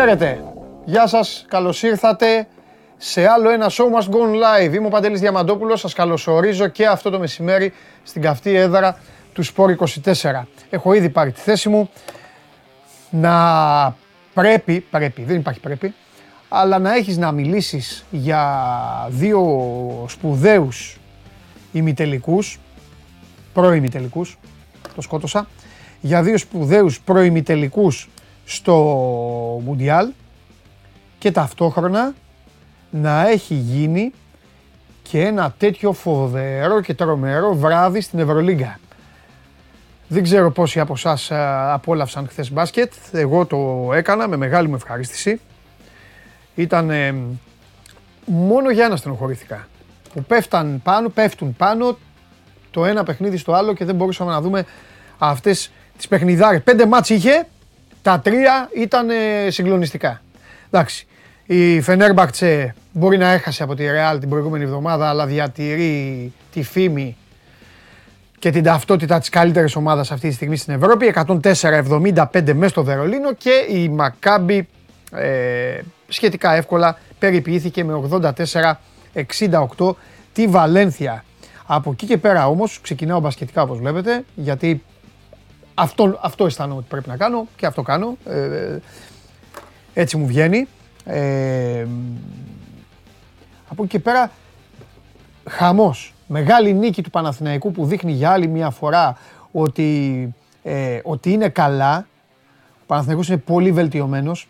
Χαίρετε. Γεια σας, καλώς ήρθατε σε άλλο ένα Show Must Go Live. Είμαι ο Παντελής Διαμαντόπουλος, σας καλωσορίζω και αυτό το μεσημέρι στην καυτή έδρα του Sport 24. Έχω ήδη πάρει τη θέση μου να πρέπει, πρέπει, δεν υπάρχει πρέπει, αλλά να έχεις να μιλήσεις για δύο σπουδαίους ημιτελικούς, προημιτελικούς, το σκότωσα, για δύο σπουδαίους προημιτελικούς στο Μουντιάλ και ταυτόχρονα να έχει γίνει και ένα τέτοιο φοβερό και τρομερό βράδυ στην Ευρωλίγκα. Δεν ξέρω πόσοι από εσάς απόλαυσαν χθες μπάσκετ. Εγώ το έκανα με μεγάλη μου ευχαρίστηση. Ήταν μόνο για ένα στενοχωρήθηκα. Που πέφταν πάνω, πέφτουν πάνω το ένα παιχνίδι στο άλλο και δεν μπορούσαμε να δούμε αυτές τις παιχνιδάρες. Πέντε μάτς είχε, τα τρία ήταν συγκλονιστικά. Εντάξει, η Φενέρμπακτσε μπορεί να έχασε από τη Ρεάλ την προηγούμενη εβδομάδα, αλλά διατηρεί τη φήμη και την ταυτότητα της καλύτερης ομάδας αυτή τη στιγμή στην Ευρώπη. 104-75 μέσα στο Βερολίνο και η Μακάμπη ε, σχετικά εύκολα περιποιήθηκε με 84-68 τη Βαλένθια. Από εκεί και πέρα όμως ξεκινάω μπασκετικά όπως βλέπετε γιατί αυτό, αυτό αισθάνομαι ότι πρέπει να κάνω και αυτό κάνω. Ε, έτσι μου βγαίνει. Ε, από εκεί και πέρα χαμός. Μεγάλη νίκη του Παναθηναϊκού που δείχνει για άλλη μια φορά ότι, ε, ότι είναι καλά. Ο Παναθηναϊκός είναι πολύ βελτιωμένος,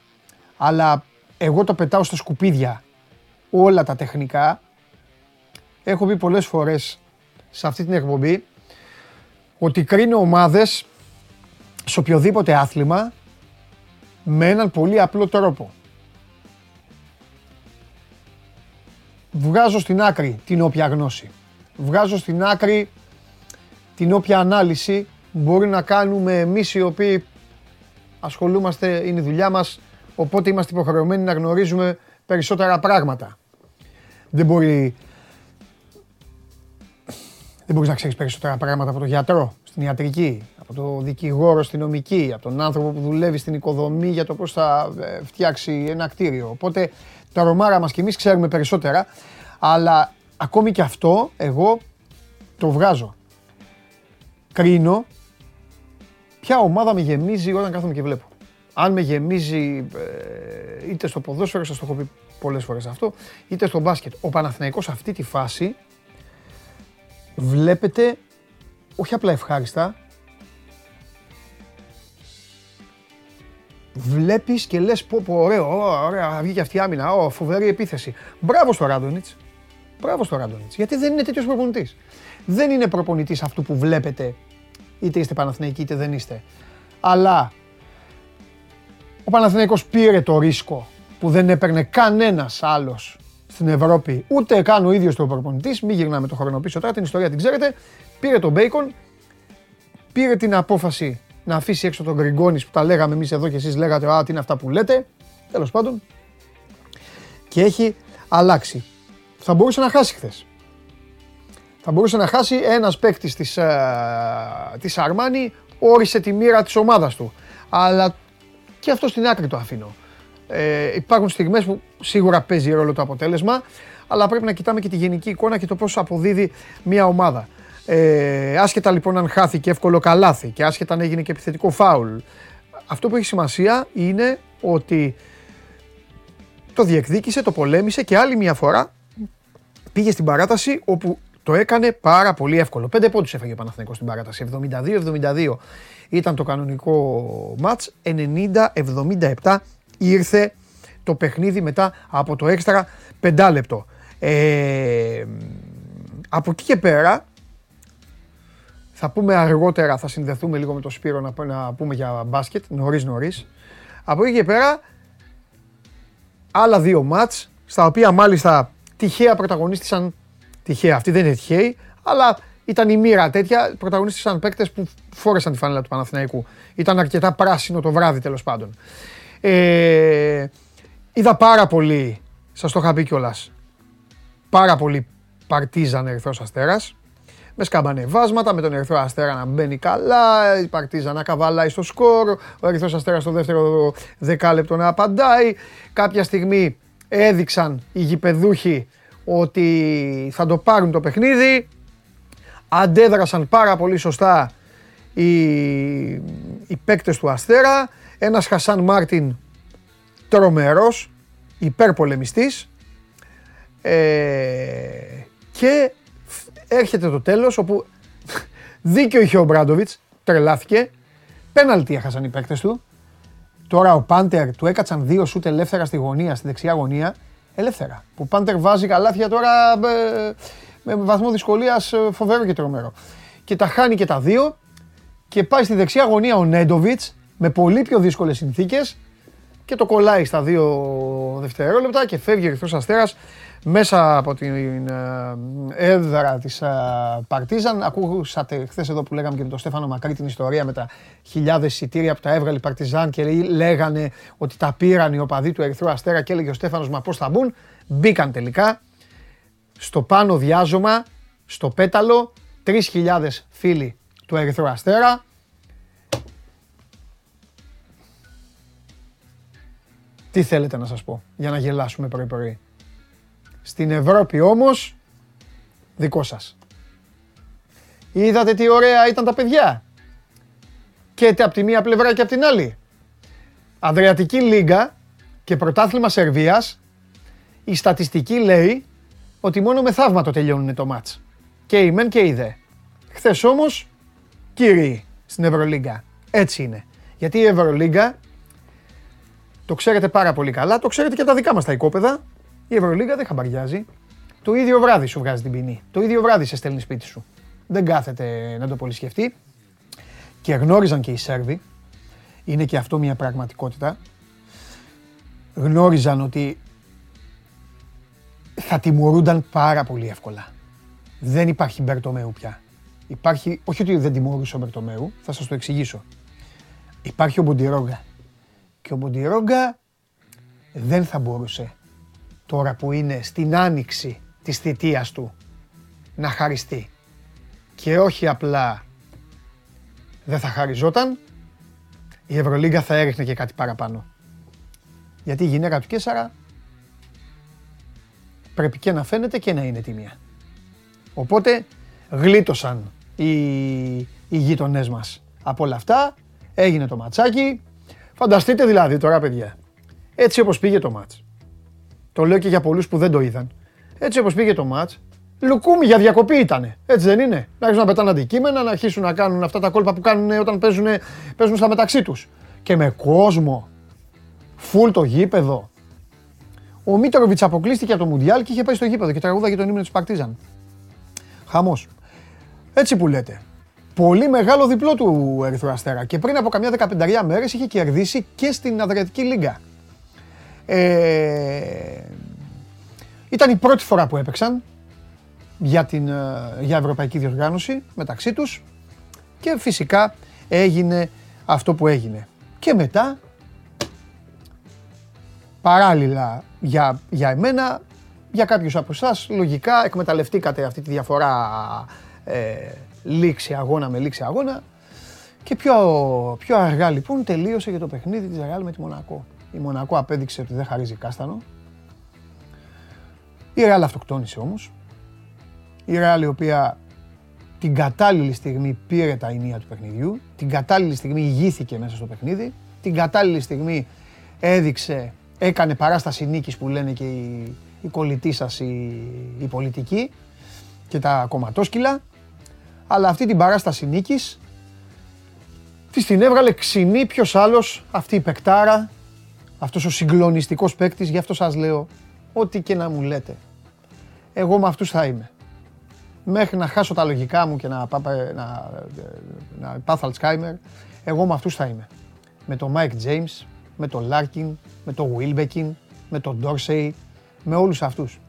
αλλά εγώ το πετάω στα σκουπίδια όλα τα τεχνικά. Έχω πει πολλές φορές σε αυτή την εκπομπή ότι κρίνω ομάδες σε οποιοδήποτε άθλημα με έναν πολύ απλό τρόπο. Βγάζω στην άκρη την όποια γνώση. Βγάζω στην άκρη την όποια ανάλυση μπορεί να κάνουμε εμείς οι οποίοι ασχολούμαστε, είναι η δουλειά μας, οπότε είμαστε υποχρεωμένοι να γνωρίζουμε περισσότερα πράγματα. Δεν μπορεί δεν μπορείς να ξέρεις περισσότερα πράγματα από τον γιατρό στην ιατρική, από τον δικηγόρο στην νομική, από τον άνθρωπο που δουλεύει στην οικοδομή για το πώς θα ε, φτιάξει ένα κτίριο. Οπότε τα ρομάρα μας κι εμείς ξέρουμε περισσότερα, αλλά ακόμη και αυτό εγώ το βγάζω. Κρίνω ποια ομάδα με γεμίζει όταν κάθομαι και βλέπω. Αν με γεμίζει ε, είτε στο ποδόσφαιρο, σας το έχω πει πολλές φορές αυτό, είτε στο μπάσκετ. Ο Παναθηναϊκός αυτή τη φάση βλέπετε όχι απλά ευχάριστα, βλέπεις και λες πω πω ωραίο, ωραία, βγήκε αυτή η άμυνα, ω, φοβερή επίθεση. Μπράβο στο Ράντονιτς. Μπράβο στο Ράντονιτς, γιατί δεν είναι τέτοιος προπονητής. Δεν είναι προπονητής αυτού που βλέπετε, είτε είστε Παναθηναϊκοί είτε δεν είστε. Αλλά ο Παναθηναϊκός πήρε το ρίσκο που δεν έπαιρνε κανένας άλλος στην Ευρώπη, ούτε καν ο ίδιος το προπονητής. Μην γυρνάμε το χρόνο πίσω τώρα, την ιστορία την ξέρετε. Πήρε τον Μπέικον, πήρε την απόφαση να αφήσει έξω τον Γκριγκόνης που τα λέγαμε εμείς εδώ και εσείς λέγατε Α, τι είναι αυτά που λέτε. Τέλος πάντων. Και έχει αλλάξει. Θα μπορούσε να χάσει χθες. Θα μπορούσε να χάσει ένας παίκτης της της ε, Αρμάνι, όρισε τη μοίρα της ομάδας του. Αλλά και αυτό στην άκρη το αφήνω. Ε, υπάρχουν στιγμές που σίγουρα παίζει ρόλο το αποτέλεσμα, αλλά πρέπει να κοιτάμε και τη γενική εικόνα και το πώς αποδίδει μια ομάδα. Ε, άσχετα λοιπόν αν χάθηκε εύκολο καλάθι και άσχετα αν έγινε και επιθετικό φάουλ, αυτό που έχει σημασία είναι ότι το διεκδίκησε, το πολέμησε και άλλη μια φορά πήγε στην παράταση όπου το έκανε πάρα πολύ εύκολο. Πέντε πόντους έφαγε ο Παναθηναϊκός στην παράταση. 72-72 ήταν το κανονικό μάτς. 90-77 ήρθε το παιχνίδι μετά από το έξτρα πεντάλεπτο. Ε, από εκεί και πέρα, θα πούμε αργότερα, θα συνδεθούμε λίγο με το Σπύρο να, να πούμε για μπάσκετ, νωρίς νωρίς. Από εκεί και πέρα, άλλα δύο μάτς, στα οποία μάλιστα τυχαία πρωταγωνίστησαν, τυχαία, αυτή δεν είναι τυχαίοι, αλλά ήταν η μοίρα τέτοια, πρωταγωνίστησαν παίκτες που φόρεσαν τη φανέλα του Παναθηναϊκού. Ήταν αρκετά πράσινο το βράδυ τέλος πάντων. Ε, είδα πάρα πολύ, σας το είχα πει κιόλας, πάρα πολύ Παρτίζαν Ερυθρός Αστέρας. Με σκαμπανεβάσματα, με τον Ερυθρό Αστέρα να μπαίνει καλά, η Παρτίζα να καβαλάει στο σκορ, ο Ερυθρός Αστέρας στο δεύτερο δεκάλεπτο να απαντάει. Κάποια στιγμή έδειξαν οι γηπεδούχοι ότι θα το πάρουν το παιχνίδι. Αντέδρασαν πάρα πολύ σωστά οι, οι παίκτες του Αστέρα. Ένας Χασάν Μάρτιν τρομερός, υπερπολεμιστής. Ε, και έρχεται το τέλος όπου δίκιο είχε ο Μπράντοβιτς, τρελάθηκε. Πέναλτι έχασαν οι παίκτες του. Τώρα ο Πάντερ του έκατσαν δύο σούτ ελεύθερα στη γωνία, στη δεξιά γωνία. Ελεύθερα. Που ο Πάντερ βάζει καλάθια τώρα ε, με βαθμό δυσκολίας ε, φοβερό και τρομερό. Και τα χάνει και τα δύο και πάει στη δεξιά γωνία ο Νέντοβιτς με πολύ πιο δύσκολες συνθήκες και το κολλάει στα δύο δευτερόλεπτα και φεύγει ο Ερυθρός Αστέρας μέσα από την ε, έδρα της ε, Παρτίζαν. Ακούσατε χθες εδώ που λέγαμε και με τον Στέφανο Μακρύ την ιστορία με τα χιλιάδες εισιτήρια που τα έβγαλε η Παρτιζάν και λέγανε ότι τα πήραν οι οπαδοί του Ερυθρού Αστέρα και έλεγε ο Στέφανος μα πώς θα μπουν. Μπήκαν τελικά στο πάνω διάζωμα, στο πέταλο, 3.000 φίλοι του Ερυθρού Αστέρα. Τι θέλετε να σας πω για να γελάσουμε πρωί-πρωί; Στην Ευρώπη όμως, δικό σας. Είδατε τι ωραία ήταν τα παιδιά; Και από τη μία πλευρά και από την άλλη. Αδριατική Λίγκα και πρωτάθλημα Σερβίας, η στατιστική λέει ότι μόνο με θαύμα τελειώνουν το μάτς. Και η μεν και η δε. Χθες όμως, κύριοι, στην Ευρωλίγκα. Έτσι είναι. Γιατί η Ευρωλίγκα, το ξέρετε πάρα πολύ καλά, το ξέρετε και τα δικά μας τα οικόπεδα, η Ευρωλίγα δεν χαμπαριάζει. Το ίδιο βράδυ σου βγάζει την ποινή. Το ίδιο βράδυ σε στέλνει σπίτι σου. Δεν κάθεται να το πολύ σκεφτεί. Και γνώριζαν και οι Σέρβοι, είναι και αυτό μια πραγματικότητα, γνώριζαν ότι θα τιμωρούνταν πάρα πολύ εύκολα. Δεν υπάρχει Μπερτομέου πια. Υπάρχει, όχι ότι δεν τιμωρούσε ο Μπερτομέου, θα σας το εξηγήσω. Υπάρχει ο Μποντιρόγκα. Και ο Μποντιρόγκα δεν θα μπορούσε τώρα που είναι στην άνοιξη της θητείας του να χαριστεί και όχι απλά δεν θα χαριζόταν, η Ευρωλίγκα θα έριχνε και κάτι παραπάνω. Γιατί η γυναίκα του Κέσσαρα πρέπει και να φαίνεται και να είναι τιμία. Οπότε γλίτωσαν οι, οι γείτονές μας από όλα αυτά, έγινε το ματσάκι. Φανταστείτε δηλαδή τώρα παιδιά, έτσι όπως πήγε το μάτς. Το λέω και για πολλούς που δεν το είδαν. Έτσι όπως πήγε το ματ, λουκούμι για διακοπή ήταν. Έτσι δεν είναι; Να αρχίσουν να πετάνε αντικείμενα, να αρχίσουν να κάνουν αυτά τα κόλπα που κάνουν όταν παίζουν, παίζουν στα μεταξύ τους. Και με κόσμο. Φουλ το γήπεδο. Ο Μίτροβιτς αποκλείστηκε από το Μουντιάλ και είχε πάει στο γήπεδο και τραγούδαγε τον ύμνο της Παρτίζαν. Χαμός. Έτσι που λέτε. Πολύ μεγάλο διπλό του Ερυθρού Αστέρα. Και πριν από καμιά δεκαπενταριά μέρες είχε κερδίσει και στην Αδριατική Λίγκα. Ε, ήταν η πρώτη φορά που έπαιξαν για, την, ε, για ευρωπαϊκή διοργάνωση μεταξύ τους και φυσικά έγινε αυτό που έγινε. Και μετά, παράλληλα για, για εμένα, για κάποιους από εσάς, λογικά εκμεταλλευτήκατε αυτή τη διαφορά ε, λήξη αγώνα με λήξη αγώνα και πιο, πιο αργά λοιπόν τελείωσε για το παιχνίδι της Ρεάλ με τη Μονακό. Η Μονακό απέδειξε ότι δεν χαρίζει κάστανο. Η Ρεάλ αυτοκτόνησε όμως. Η Ρεάλ η οποία την κατάλληλη στιγμή πήρε τα ενία του παιχνιδιού, την κατάλληλη στιγμή ηγήθηκε μέσα στο παιχνίδι, την κατάλληλη στιγμή έδειξε, έκανε παράσταση νίκης που λένε και οι, οι κολλητοί σας οι, οι πολιτικοί και τα κομματόσκυλα, αλλά αυτή την παράσταση νίκης της την έβγαλε ξινή ποιος άλλος αυτή η πεκτάρα αυτός ο συγκλονιστικός παίκτης, γι' αυτό σας λέω, ό,τι και να μου λέτε. Εγώ με αυτούς θα είμαι. Μέχρι να χάσω τα λογικά μου και να, να, να πάθω Αλτσχάιμερ, εγώ με αυτούς θα είμαι. Με τον Μάικ Τζέιμς, με τον Λάρκιν, με τον Wilbekin, με τον Dorsey, με όλους αυτούς.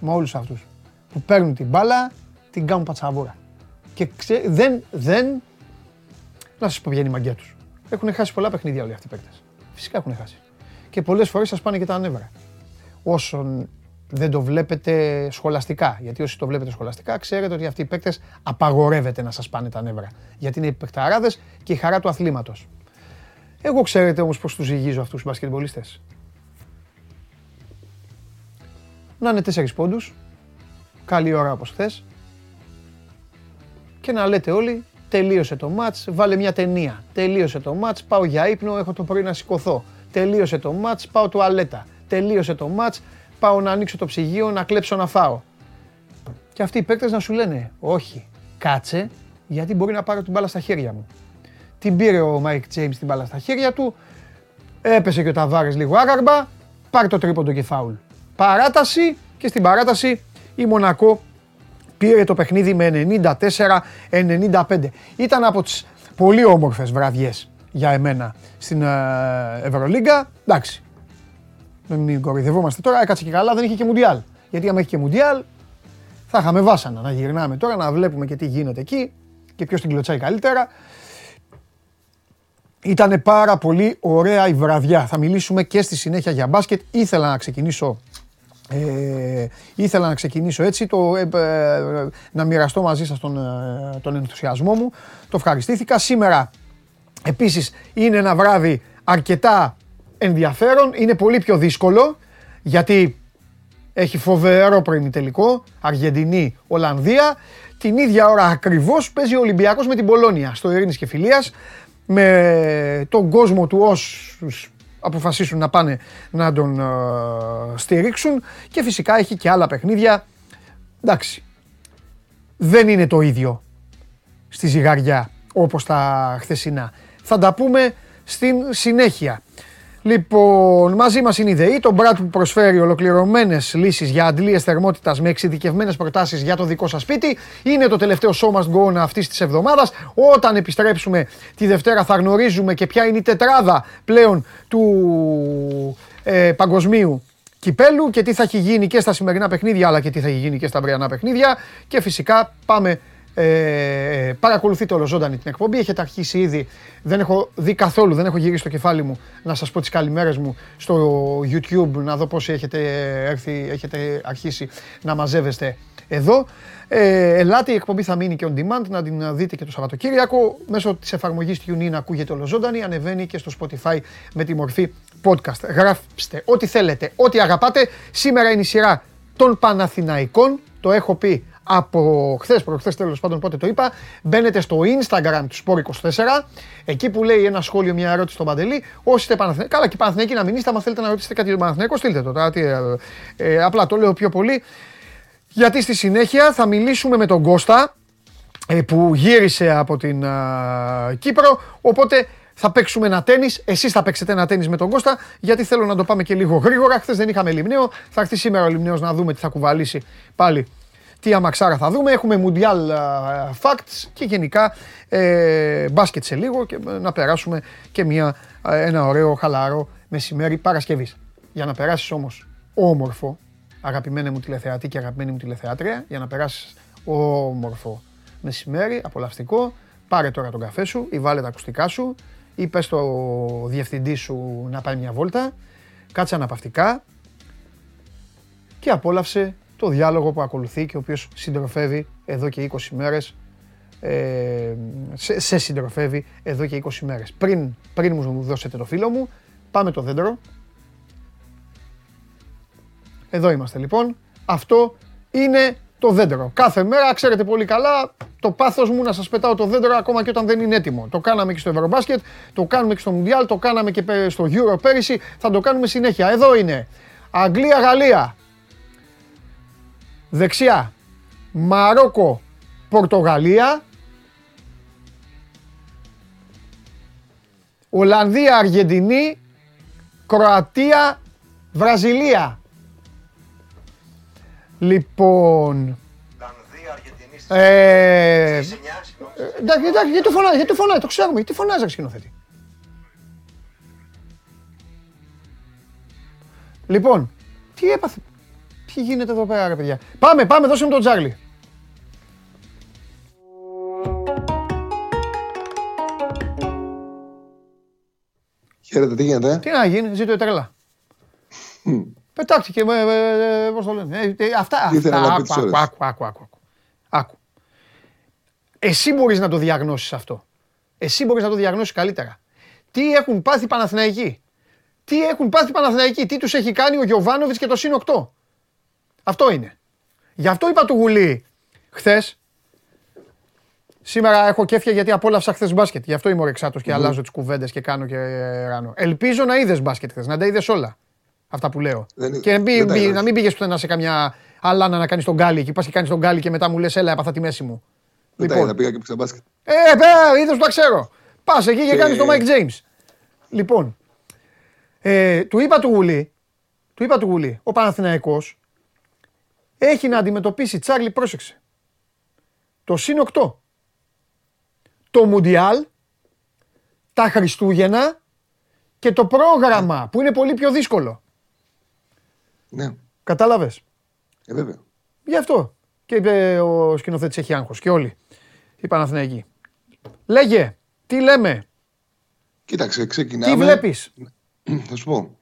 Με όλους αυτούς. Που παίρνουν την μπάλα, την κάνουν πατσαβούρα. Και ξέ, δεν, δεν, να σας πω ποια είναι η μαγκιά τους. Έχουν χάσει πολλά παιχνίδια όλοι αυτοί οι παίκτες. Φυσικά έχουν χάσει και πολλές φορές σας πάνε και τα νεύρα. Όσον δεν το βλέπετε σχολαστικά. Γιατί όσοι το βλέπετε σχολαστικά, ξέρετε ότι αυτοί οι παίκτες απαγορεύεται να σας πάνε τα νεύρα. Γιατί είναι οι παικταράδες και η χαρά του αθλήματος. Εγώ ξέρετε όμως πώς τους ζυγίζω αυτούς του μπασκετμπολίστες. Να είναι τέσσερις πόντους, καλή ώρα όπως χθες, και να λέτε όλοι τελείωσε το μάτς, βάλε μια ταινία. Τελείωσε το μάτς, πάω για ύπνο, έχω το πρωί να σηκωθώ. Τελείωσε το ματς, πάω τουαλέτα. Τελείωσε το ματς, πάω να ανοίξω το ψυγείο, να κλέψω να φάω. Και αυτοί οι παίκτες να σου λένε, όχι, κάτσε, γιατί μπορεί να πάρω την μπάλα στα χέρια μου. Την πήρε ο Μάικ Τζέιμς την μπάλα στα χέρια του, έπεσε και ο Ταβάρες λίγο άγαρμπα, παίρνει το τρίποντο και φάουλ. Παράταση και στην παράταση η Μονακό πήρε το παιχνίδι με 94-95. Ήταν από τις πολύ όμορφες βραδιές για εμένα στην ε, Ευρωλίγκα. Εντάξει, μην κορυδευόμαστε τώρα, έκατσε και καλά, δεν είχε και Μουντιάλ. Γιατί άμα είχε και Μουντιάλ, θα είχαμε βάσανα να γυρνάμε τώρα, να βλέπουμε και τι γίνεται εκεί και ποιος την κλωτσάει καλύτερα. Ήταν πάρα πολύ ωραία η βραδιά. Θα μιλήσουμε και στη συνέχεια για μπάσκετ. Ήθελα να ξεκινήσω ε, ήθελα να ξεκινήσω έτσι, το, ε, ε, να μοιραστώ μαζί σας τον, ε, τον ενθουσιασμό μου. Το ευχαριστήθηκα. Σήμερα επίσης είναι ένα βράδυ αρκετά ενδιαφέρον. Είναι πολύ πιο δύσκολο γιατί έχει φοβερό τελικό, Αργεντινή, Ολλανδία. Την ίδια ώρα ακριβώς παίζει ο Ολυμπιακός με την Πολώνια στο Ειρήνης και Φιλίας με τον κόσμο του όσους αποφασίσουν να πάνε να τον στηρίξουν και φυσικά έχει και άλλα παιχνίδια. Εντάξει, δεν είναι το ίδιο στη ζυγαριά όπως τα χθεσινά. Θα τα πούμε στην συνέχεια. Λοιπόν, μαζί μας είναι η ΔΕΗ, το Μπράτ που προσφέρει ολοκληρωμένες λύσεις για αντλίες θερμότητας με εξειδικευμένες προτάσεις για το δικό σας σπίτι. Είναι το τελευταίο show must go αυτής της εβδομάδας. Όταν επιστρέψουμε τη Δευτέρα, θα γνωρίζουμε και ποια είναι η τετράδα πλέον του ε, παγκοσμίου κυπέλου και τι θα έχει γίνει και στα σημερινά παιχνίδια αλλά και τι θα έχει γίνει και στα αυριανά παιχνίδια. Και φυσικά πάμε ε, παρακολουθείτε όλο ζωντανή την εκπομπή. Έχετε αρχίσει ήδη. Δεν έχω δει καθόλου, δεν έχω γυρίσει το κεφάλι μου να σας πω τις καλημέρες μου στο YouTube να δω πόσοι έχετε, έρθει, έχετε αρχίσει να μαζεύεστε εδώ. Ε, ελάτε, η εκπομπή θα μείνει και on demand, να την δείτε και το Σαββατοκύριακο. Μέσω της εφαρμογής TuneIn ακούγεται ζωντανή, ανεβαίνει και στο Spotify με τη μορφή podcast. Γράψτε ό,τι θέλετε, ό,τι αγαπάτε. Σήμερα είναι η σειρά των Παναθηναϊκών, το έχω πει από χθες, προχθέ τέλος πάντων πότε το είπα. Μπαίνετε στο Instagram του Sport24, εκεί που λέει ένα σχόλιο, μια ερώτηση στον Παντελή. Όσοι είστε Παναθηναϊκοί, καλά και Παναθηναϊκοί να μην είστε, άμα θέλετε να ρωτήσετε κάτι για τον Παναθηναϊκό, στείλτε το. Τώρα, ε, ε, απλά το λέω πιο πολύ. Γιατί στη συνέχεια θα μιλήσουμε με τον Κώστα ε, που γύρισε από την Κύπρο. Οπότε θα παίξουμε ένα τέννη. Εσείς θα παίξετε ένα τέννη με τον Κώστα, γιατί θέλω να το πάμε και λίγο γρήγορα. Χθες δεν είχαμε λιμνέο. Θα έρθει σήμερα ο λιμνέος να δούμε τι θα κουβαλήσει πάλι τι αμαξάρα θα δούμε. Έχουμε Mundial Facts και γενικά ε, μπάσκετ σε λίγο και να περάσουμε και μια, ένα ωραίο χαλαρό μεσημέρι Παρασκευής. Για να περάσεις όμως όμορφο, αγαπημένη μου τηλεθεατή και αγαπημένη μου τηλεθεάτρια, για να περάσεις όμορφο μεσημέρι, απολαυστικό, πάρε τώρα τον καφέ σου ή βάλε τα ακουστικά σου ή πες στο διευθυντή σου να πάει μια βόλτα, κάτσε αναπαυτικά και απόλαυσε το διάλογο που ακολουθεί και ο οποίος συντροφεύει εδώ και 20 μέρες ε, σε, σε συντροφεύει εδώ και 20 μέρες. Πριν, πριν μου δώσετε το φίλο μου, πάμε το δέντρο. Εδώ είμαστε λοιπόν. Αυτό είναι το δέντρο. Κάθε μέρα, ξέρετε πολύ καλά, το πάθος μου να σας πετάω το δέντρο ακόμα και όταν δεν είναι έτοιμο. Το κάναμε και στο Ευρωμπάσκετ, το κάνουμε και στο Μουντιάλ, το κάναμε και στο Euro πέρυσι, θα το κάνουμε συνέχεια. Εδώ είναι. Αγγλία-Γαλλία. Δεξιά, Μαρόκο, Πορτογαλία. Ολλανδία, Αργεντινή, Κροατία, Βραζιλία. Λοιπόν... Ολλανδία, Αργεντινή, ε, εντάξει, εντάξει, γιατί φωνάζει, γιατί φωνάζει, το ξέρουμε, γιατί φωνάζει σκηνοθέτη. Λοιπόν, τι έπαθε, τι γίνεται εδώ πέρα, ρε παιδιά; Πάμε, πάμε, δώσε μου τον Τζάρλι. Χαίρετε, τι γίνεται; Τι να γίνει, ζήτω η τρέλα. Πετάχτηκε, με, με, πώς το λένε. Ε, ε, αυτά, Ήθελα αυτά, να πει άκου, τις άκου, ώρες. άκου, άκου, άκου, άκου. Άκου. Εσύ μπορείς να το διαγνώσεις αυτό. Εσύ μπορείς να το διαγνώσεις καλύτερα. Τι έχουν πάθει οι Παναθηναϊκοί; Τι έχουν πάθει οι Παναθηναϊκοί; Τι τους έχει κάνει ο Γιωβάνοβιτς και το ΣΥΝ 8. Αυτό είναι. Γι' αυτό είπα του Γουλή χθες. Σήμερα έχω κέφια γιατί απόλαυσα χθες μπάσκετ. Γι' αυτό είμαι ορεξάτο και αλλάζω τις κουβέντες και κάνω και ράνω. Ελπίζω να είδες μπάσκετ χθες, να τα είδες όλα. Αυτά που λέω. Δεν είδα. και μην- Δεν τα μην- είδα. να μην πήγες πουθενά σε καμιά αλάνα να κάνεις τον γκάλι και πας και κάνεις τον γκάλι και μετά μου λες, Έλα, έπαθα τη μέση μου. Δεν τα Λοιπόν. είδα, πήγα και πήγα μπάσκετ. Ε, πέρα, είδες που τα ξέρω. Πας εκεί και Και- κάνεις τον Mike James. Λοιπόν, ε, του είπα του Γουλή, του είπα του Γουλή, ο Παναθηναϊκός έχει να αντιμετωπίσει, Τσάρλι, πρόσεξε, το ΣΥΝ 8, το Μουντιάλ, τα Χριστούγεννα και το πρόγραμμα που είναι πολύ πιο δύσκολο. Ναι, Κατάλαβες; ε, βέβαια. Γι' αυτό. Και είπε ο σκηνοθέτης έχει άγχος και όλοι. Οι Παναθηναϊκοί. Λέγε, τι λέμε, Κοίταξε, ξεκινάμε. τι βλέπεις; Θα σου πω.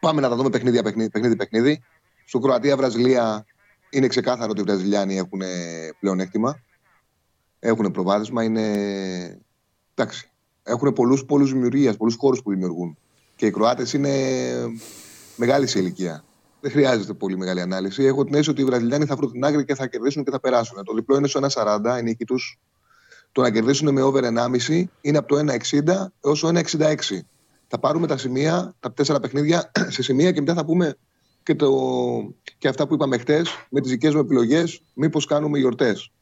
Πάμε να τα δούμε παιχνίδια, παιχνίδι, παιχνίδι, παιχνίδι. Στο Κροατία-Βραζιλία είναι ξεκάθαρο ότι οι Βραζιλιάνοι έχουν πλεονέκτημα. Έχουν προβάδισμα. Είναι. Εντάξει. Έχουν πολλούς πόλου δημιουργία, πολλούς χώρους που δημιουργούν. Και οι Κροάτες είναι μεγάλη σε ηλικία. Δεν χρειάζεται πολύ μεγάλη ανάλυση. Έχω την αίσθηση ότι οι Βραζιλιάνοι θα βρουν την άκρη και θα κερδίσουν και θα περάσουν. Το διπλό είναι στο 1,40 η νίκη τους. Το να κερδίσουν με over 1,5 είναι από το 1,60 έως το 1,66. Θα πάρουμε τα σημεία, τα τέσσερα παιχνίδια σε σημεία και μετά θα πούμε και, το, και αυτά που είπαμε χτες με τις δικές μου επιλογές, μήπως κάνουμε γιορτές.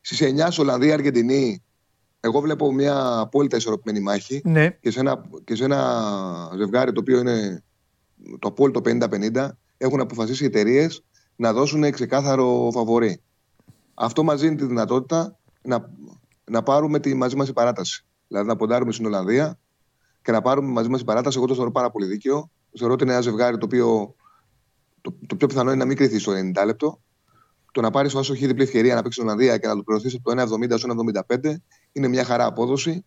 Στις 9 στο Ολλανδία-Αργεντινή, εγώ βλέπω μια απόλυτα ισορροπημένη μάχη Ναι, και σε ένα, και σε ένα ζευγάρι το οποίο είναι το απόλυτο 50-50 έχουν αποφασίσει οι εταιρείες να δώσουν ξεκάθαρο φαβορή. Αυτό μας δίνει τη δυνατότητα να, να πάρουμε τη μαζί μας η παράταση. Δηλαδή να ποντάρουμε στην Ολλανδία και να πάρουμε μαζί μας η παράταση. Εγώ το θεωρώ πάρα πολύ δίκαιο. Θεωρώ ότι είναι ένα ζευγάρι το οποίο το, το πιο πιθανό είναι να μην κρυθεί στο 90 λεπτό. Το να πάρεις όσο έχει διπλή ευκαιρία να παίξεις στην Ολλανδία και να το πληρωθεί από το 1,70 στο 1,75 είναι μια χαρά απόδοση.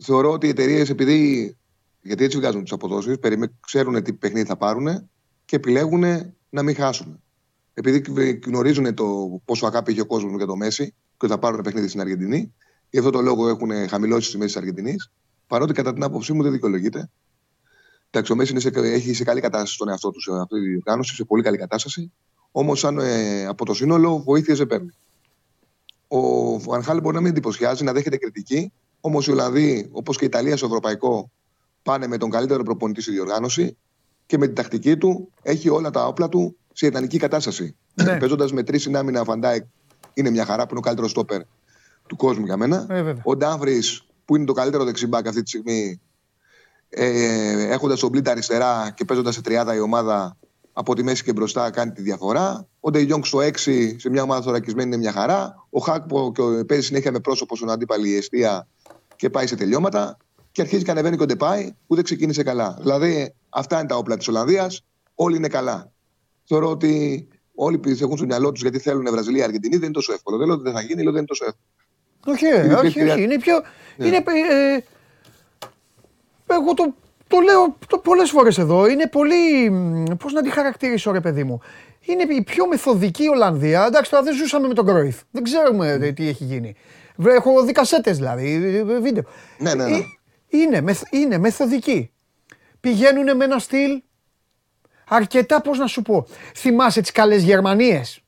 Θεωρώ ότι οι εταιρείες, επειδή. Γιατί έτσι βγάζουν τις αποδόσεις, ξέρουν τι παιχνίδι θα πάρουν και επιλέγουν να μην χάσουν. Επειδή γνωρίζουν το πόσο αγάπη έχει ο κόσμος για το Μέση και θα πάρουν παιχνίδι στην Αργεντινή, γι' αυτό το λόγο έχουν χαμηλώσεις τι τιμέ της Αργεντινής. Παρότι κατά την άποψή μου δεν δικαιολογείται. Εντάξει, ο Μέση είναι σε, έχει σε καλή κατάσταση στον εαυτό τους σε αυτή τη διοργάνωση, σε πολύ καλή κατάσταση. Όμως, σαν ε, από το σύνολο, βοήθειε δεν παίρνει. Ο Βανχάλ μπορεί να μην εντυπωσιάζει, να δέχεται κριτική. Όμως οι Ολλανδοί, όπως και η Ιταλία στο Ευρωπαϊκό, πάνε με τον καλύτερο προπονητή στη διοργάνωση και με την τακτική του έχει όλα τα όπλα του σε ιδανική κατάσταση. Ναι. Παίζοντας με τρεις συνάμυνα Φαντάικ είναι μια χαρά που είναι ο καλύτερος στόπερ του κόσμου για μένα. Ε, βέβαια. ο Ντάμφρι που είναι το καλύτερο δεξιμπάκ αυτή τη στιγμή, ε, έχοντας τον Μπλίτ αριστερά και παίζοντας σε τριάδα η ομάδα από τη μέση και μπροστά κάνει τη διαφορά. Ο Ντε Γιόγκ στο 6 σε μια ομάδα θωρακισμένη είναι μια χαρά. Ο Χάκπο και ο- παίζει συνέχεια με πρόσωπο στον αντίπαλη η αιστεία και πάει σε τελειώματα. Και αρχίζει και ανεβαίνει και ο Ντεπάη που δεν ξεκίνησε καλά. Δηλαδή αυτά είναι τα όπλα της Ολλανδίας. Όλοι είναι καλά. Θεωρώ ότι όλοι έχουν στο μυαλό τους γιατί θέλουν Βραζιλία, Αργεντινή. Δεν είναι τόσο εύκολο. Δεν λέω ότι δεν θα γίνει, λέω ότι δεν είναι τόσο εύκολο. όχι, ε, Είναι όχι, πιο- όχι, είναι πιο, Ναι. είναι, ε, ε, εγώ το, το λέω το πολλές φορές εδώ, είναι πολύ, μ, πώς να τη χαρακτηρίσω ρε παιδί μου, είναι η πιο μεθοδική Ολλανδία, εντάξει τώρα δεν ζούσαμε με τον Κρόιφ, δεν ξέρουμε ε, τι έχει γίνει. Βρε, Έχω δει κασέτες δηλαδή, ε, βίντεο. Ναι, ναι, ναι. Ε, Είναι, μεθ, είναι μεθοδική. Πηγαίνουν με ένα στυλ αρκετά, πώς να σου πω, θυμάσαι τις καλές Γερμανίες;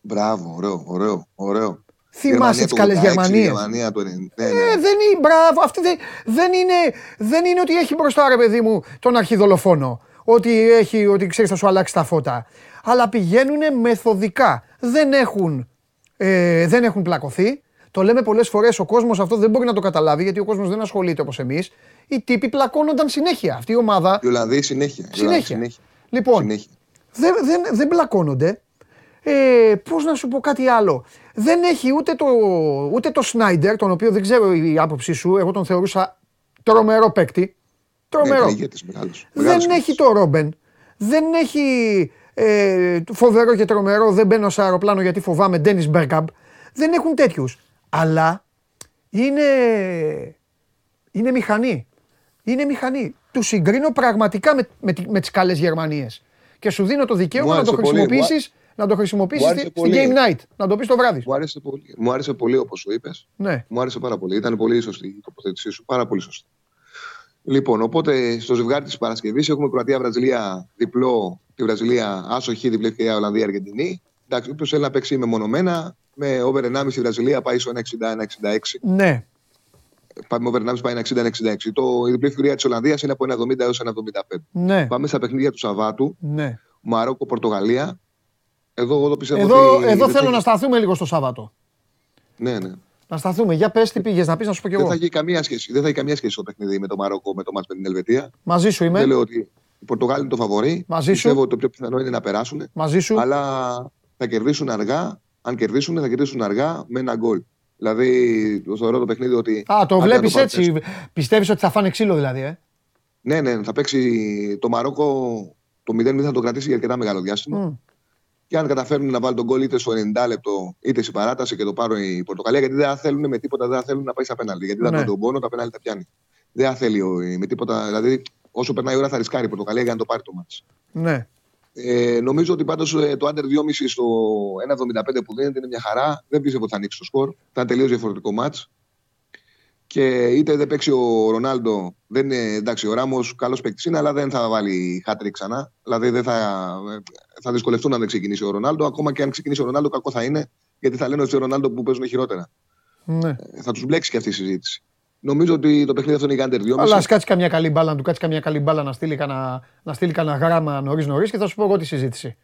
Μπράβο, ωραίο, ωραίο, ωραίο. Θυμάσαι τις καλές Γερμανίες. Γερμανία του 90. Ναι, ναι. Ε, δεν είναι, μπράβο, αυτή δεν, δεν, είναι, δεν είναι ότι έχει μπροστά ρε παιδί μου τον αρχιδολοφόνο. Ότι, έχει, ότι ξέρεις θα σου αλλάξει τα φώτα. Αλλά πηγαίνουν μεθοδικά. Δεν έχουν, ε, δεν έχουν πλακωθεί. Το λέμε πολλές φορές, ο κόσμος αυτό δεν μπορεί να το καταλάβει γιατί ο κόσμος δεν ασχολείται όπως εμείς. Οι τύποι πλακώνονταν συνέχεια. Αυτή η ομάδα Οι Ολλανδοί συνέχεια. οι Ολλανδοί συνέχεια. συνέχεια. Λοιπόν, Συνέχεια. δεν, δεν, δεν μπλακώνονται. Ε, πώς να σου πω κάτι άλλο. Δεν έχει ούτε το, ούτε το Σνάιντερ, τον οποίο δεν ξέρω η άποψή σου, εγώ τον θεωρούσα τρομερό παίκτη. Τρομερό. Ναι, ηγέτης μεγάλος. δεν Μεγάλος έχει το Ρόμπεν. Δεν έχει ε, φοβερό και τρομερό, δεν μπαίνω σε αεροπλάνο γιατί φοβάμαι Ντένις Μπέρκαμπ. Δεν έχουν τέτοιους. Αλλά είναι, είναι μηχανή. Είναι μηχανή. του συγκρίνω πραγματικά με, με, τη- με τις καλές Γερμανίες. Και σου δίνω το δικαίωμα Μου να το άρεσε πολύ. χρησιμοποιήσεις να το χρησιμοποιήσεις Μου στη, άρεσε στη πολύ. game night. Να το πεις το βράδυ. σου. Μου άρεσε πολύ, μου άρεσε πολύ όπως σου είπες. Ναι. Μου άρεσε πάρα πολύ. Ήταν πολύ σωστή η τοποθέτησή σου. Πάρα πολύ σωστή. Λοιπόν, οπότε στο ζευγάρι της Παρασκευής έχουμε Κροατία-Βραζιλία διπλό. Τη Βραζιλία άσοχη, διπλή ευκαιρία Ολλανδία-Αργεντινή. Εντάξει, όποιος θέλει να παίξει μεμονωμένα, με over 1,5 η Βραζιλία πάει στο 1,60-1,66. Ναι. Πάμε με over 1,5 πάει 1,60-1,66. Το, η διπλή ευκαιρία της Ολλανδίας είναι από 1,70 έως 1,75. Ναι. Πάμε στα παιχνίδια του Σαββάτου. ναι. Μαρόκο-Πορτογαλία. Εδώ εγώ το πιστεύω Εδώ, ότι. εδώ δεν θέλω θα- να σταθούμε λίγο στο Σάββατο. Ναι, ναι. Να σταθούμε. Για πες τι πήγες να πεις να σου πω κι Δεν εγώ. θα έχει καμία σχέση. Δεν θα έχει καμία σχέση το παιχνίδι με το Μαρόκο, με το μάτς με την Ελβετία. Μαζί σου είμαι. Δεν λέω ότι οι Πορτογάλοι είναι το φαβορή. Μαζί σου. Πιστεύω ότι το πιο πιθανό είναι να περάσουν. Μαζί σου. Αλλά θα κερδίσουν αργά. Αν κερδίσουν, θα κερδίσουν αργά με ένα γκολ. Δηλαδή, το θεωρώ το παιχνίδι ότι. Α, το αν βλέπεις πάρουν έτσι. Πιστεύεις ότι θα φάνε ξύλο δηλαδή, ε; Ναι, ναι, θα παίξει το Μαρόκο. Το 0 θα το κρατήσει για αρκετά μεγάλο διάστημα. Μμ. Και αν καταφέρουν να βάλουν τον γκολ είτε στο 90 λεπτό είτε στην παράταση και το πάρουν η Πορτογαλία, γιατί δεν θα θέλουν με τίποτα, δεν θα θέλουν να πάει στα πέναλτι. Γιατί Ναι. δεν τον πόνο, τα πέναλτι τα πιάνει. Δεν θα θέλει ο- με τίποτα. Δηλαδή, όσο περνάει η ώρα θα ρισκάρει η Πορτογαλία για να το πάρει το μάτς. Ναι. Ε, νομίζω ότι πάντως το under 2,5 στο 1,75 που δίνεται είναι μια χαρά. Δεν πιστεύω ότι θα ανοίξει το σκορ. Θα είναι τελείως διαφορετικό μάτς. Και είτε δεν παίξει ο Ρονάλντο, δεν είναι εντάξει, ο Ράμος καλός παίκτης είναι, αλλά δεν θα βάλει χάτρι ξανά. Δηλαδή δεν θα, θα δυσκολευτούν αν δεν ξεκινήσει ο Ρονάλντο. Ακόμα και αν ξεκινήσει ο Ρονάλντο, κακό θα είναι, γιατί θα λένε ότι ο Ρονάλντο που παίζουν χειρότερα. ναι. Ε, Θα τους μπλέξει και αυτή η συζήτηση. Νομίζω ότι το παιχνίδι αυτό είναι για under 2,5. Αλλά ας κάτσει καμιά καλή μπάλα, να του κάτσει καμιά καλή μπάλα να στείλει κανένα, να στείλει κανένα γράμμα νωρίς νωρίς και θα σου πω εγώ τη συζήτηση.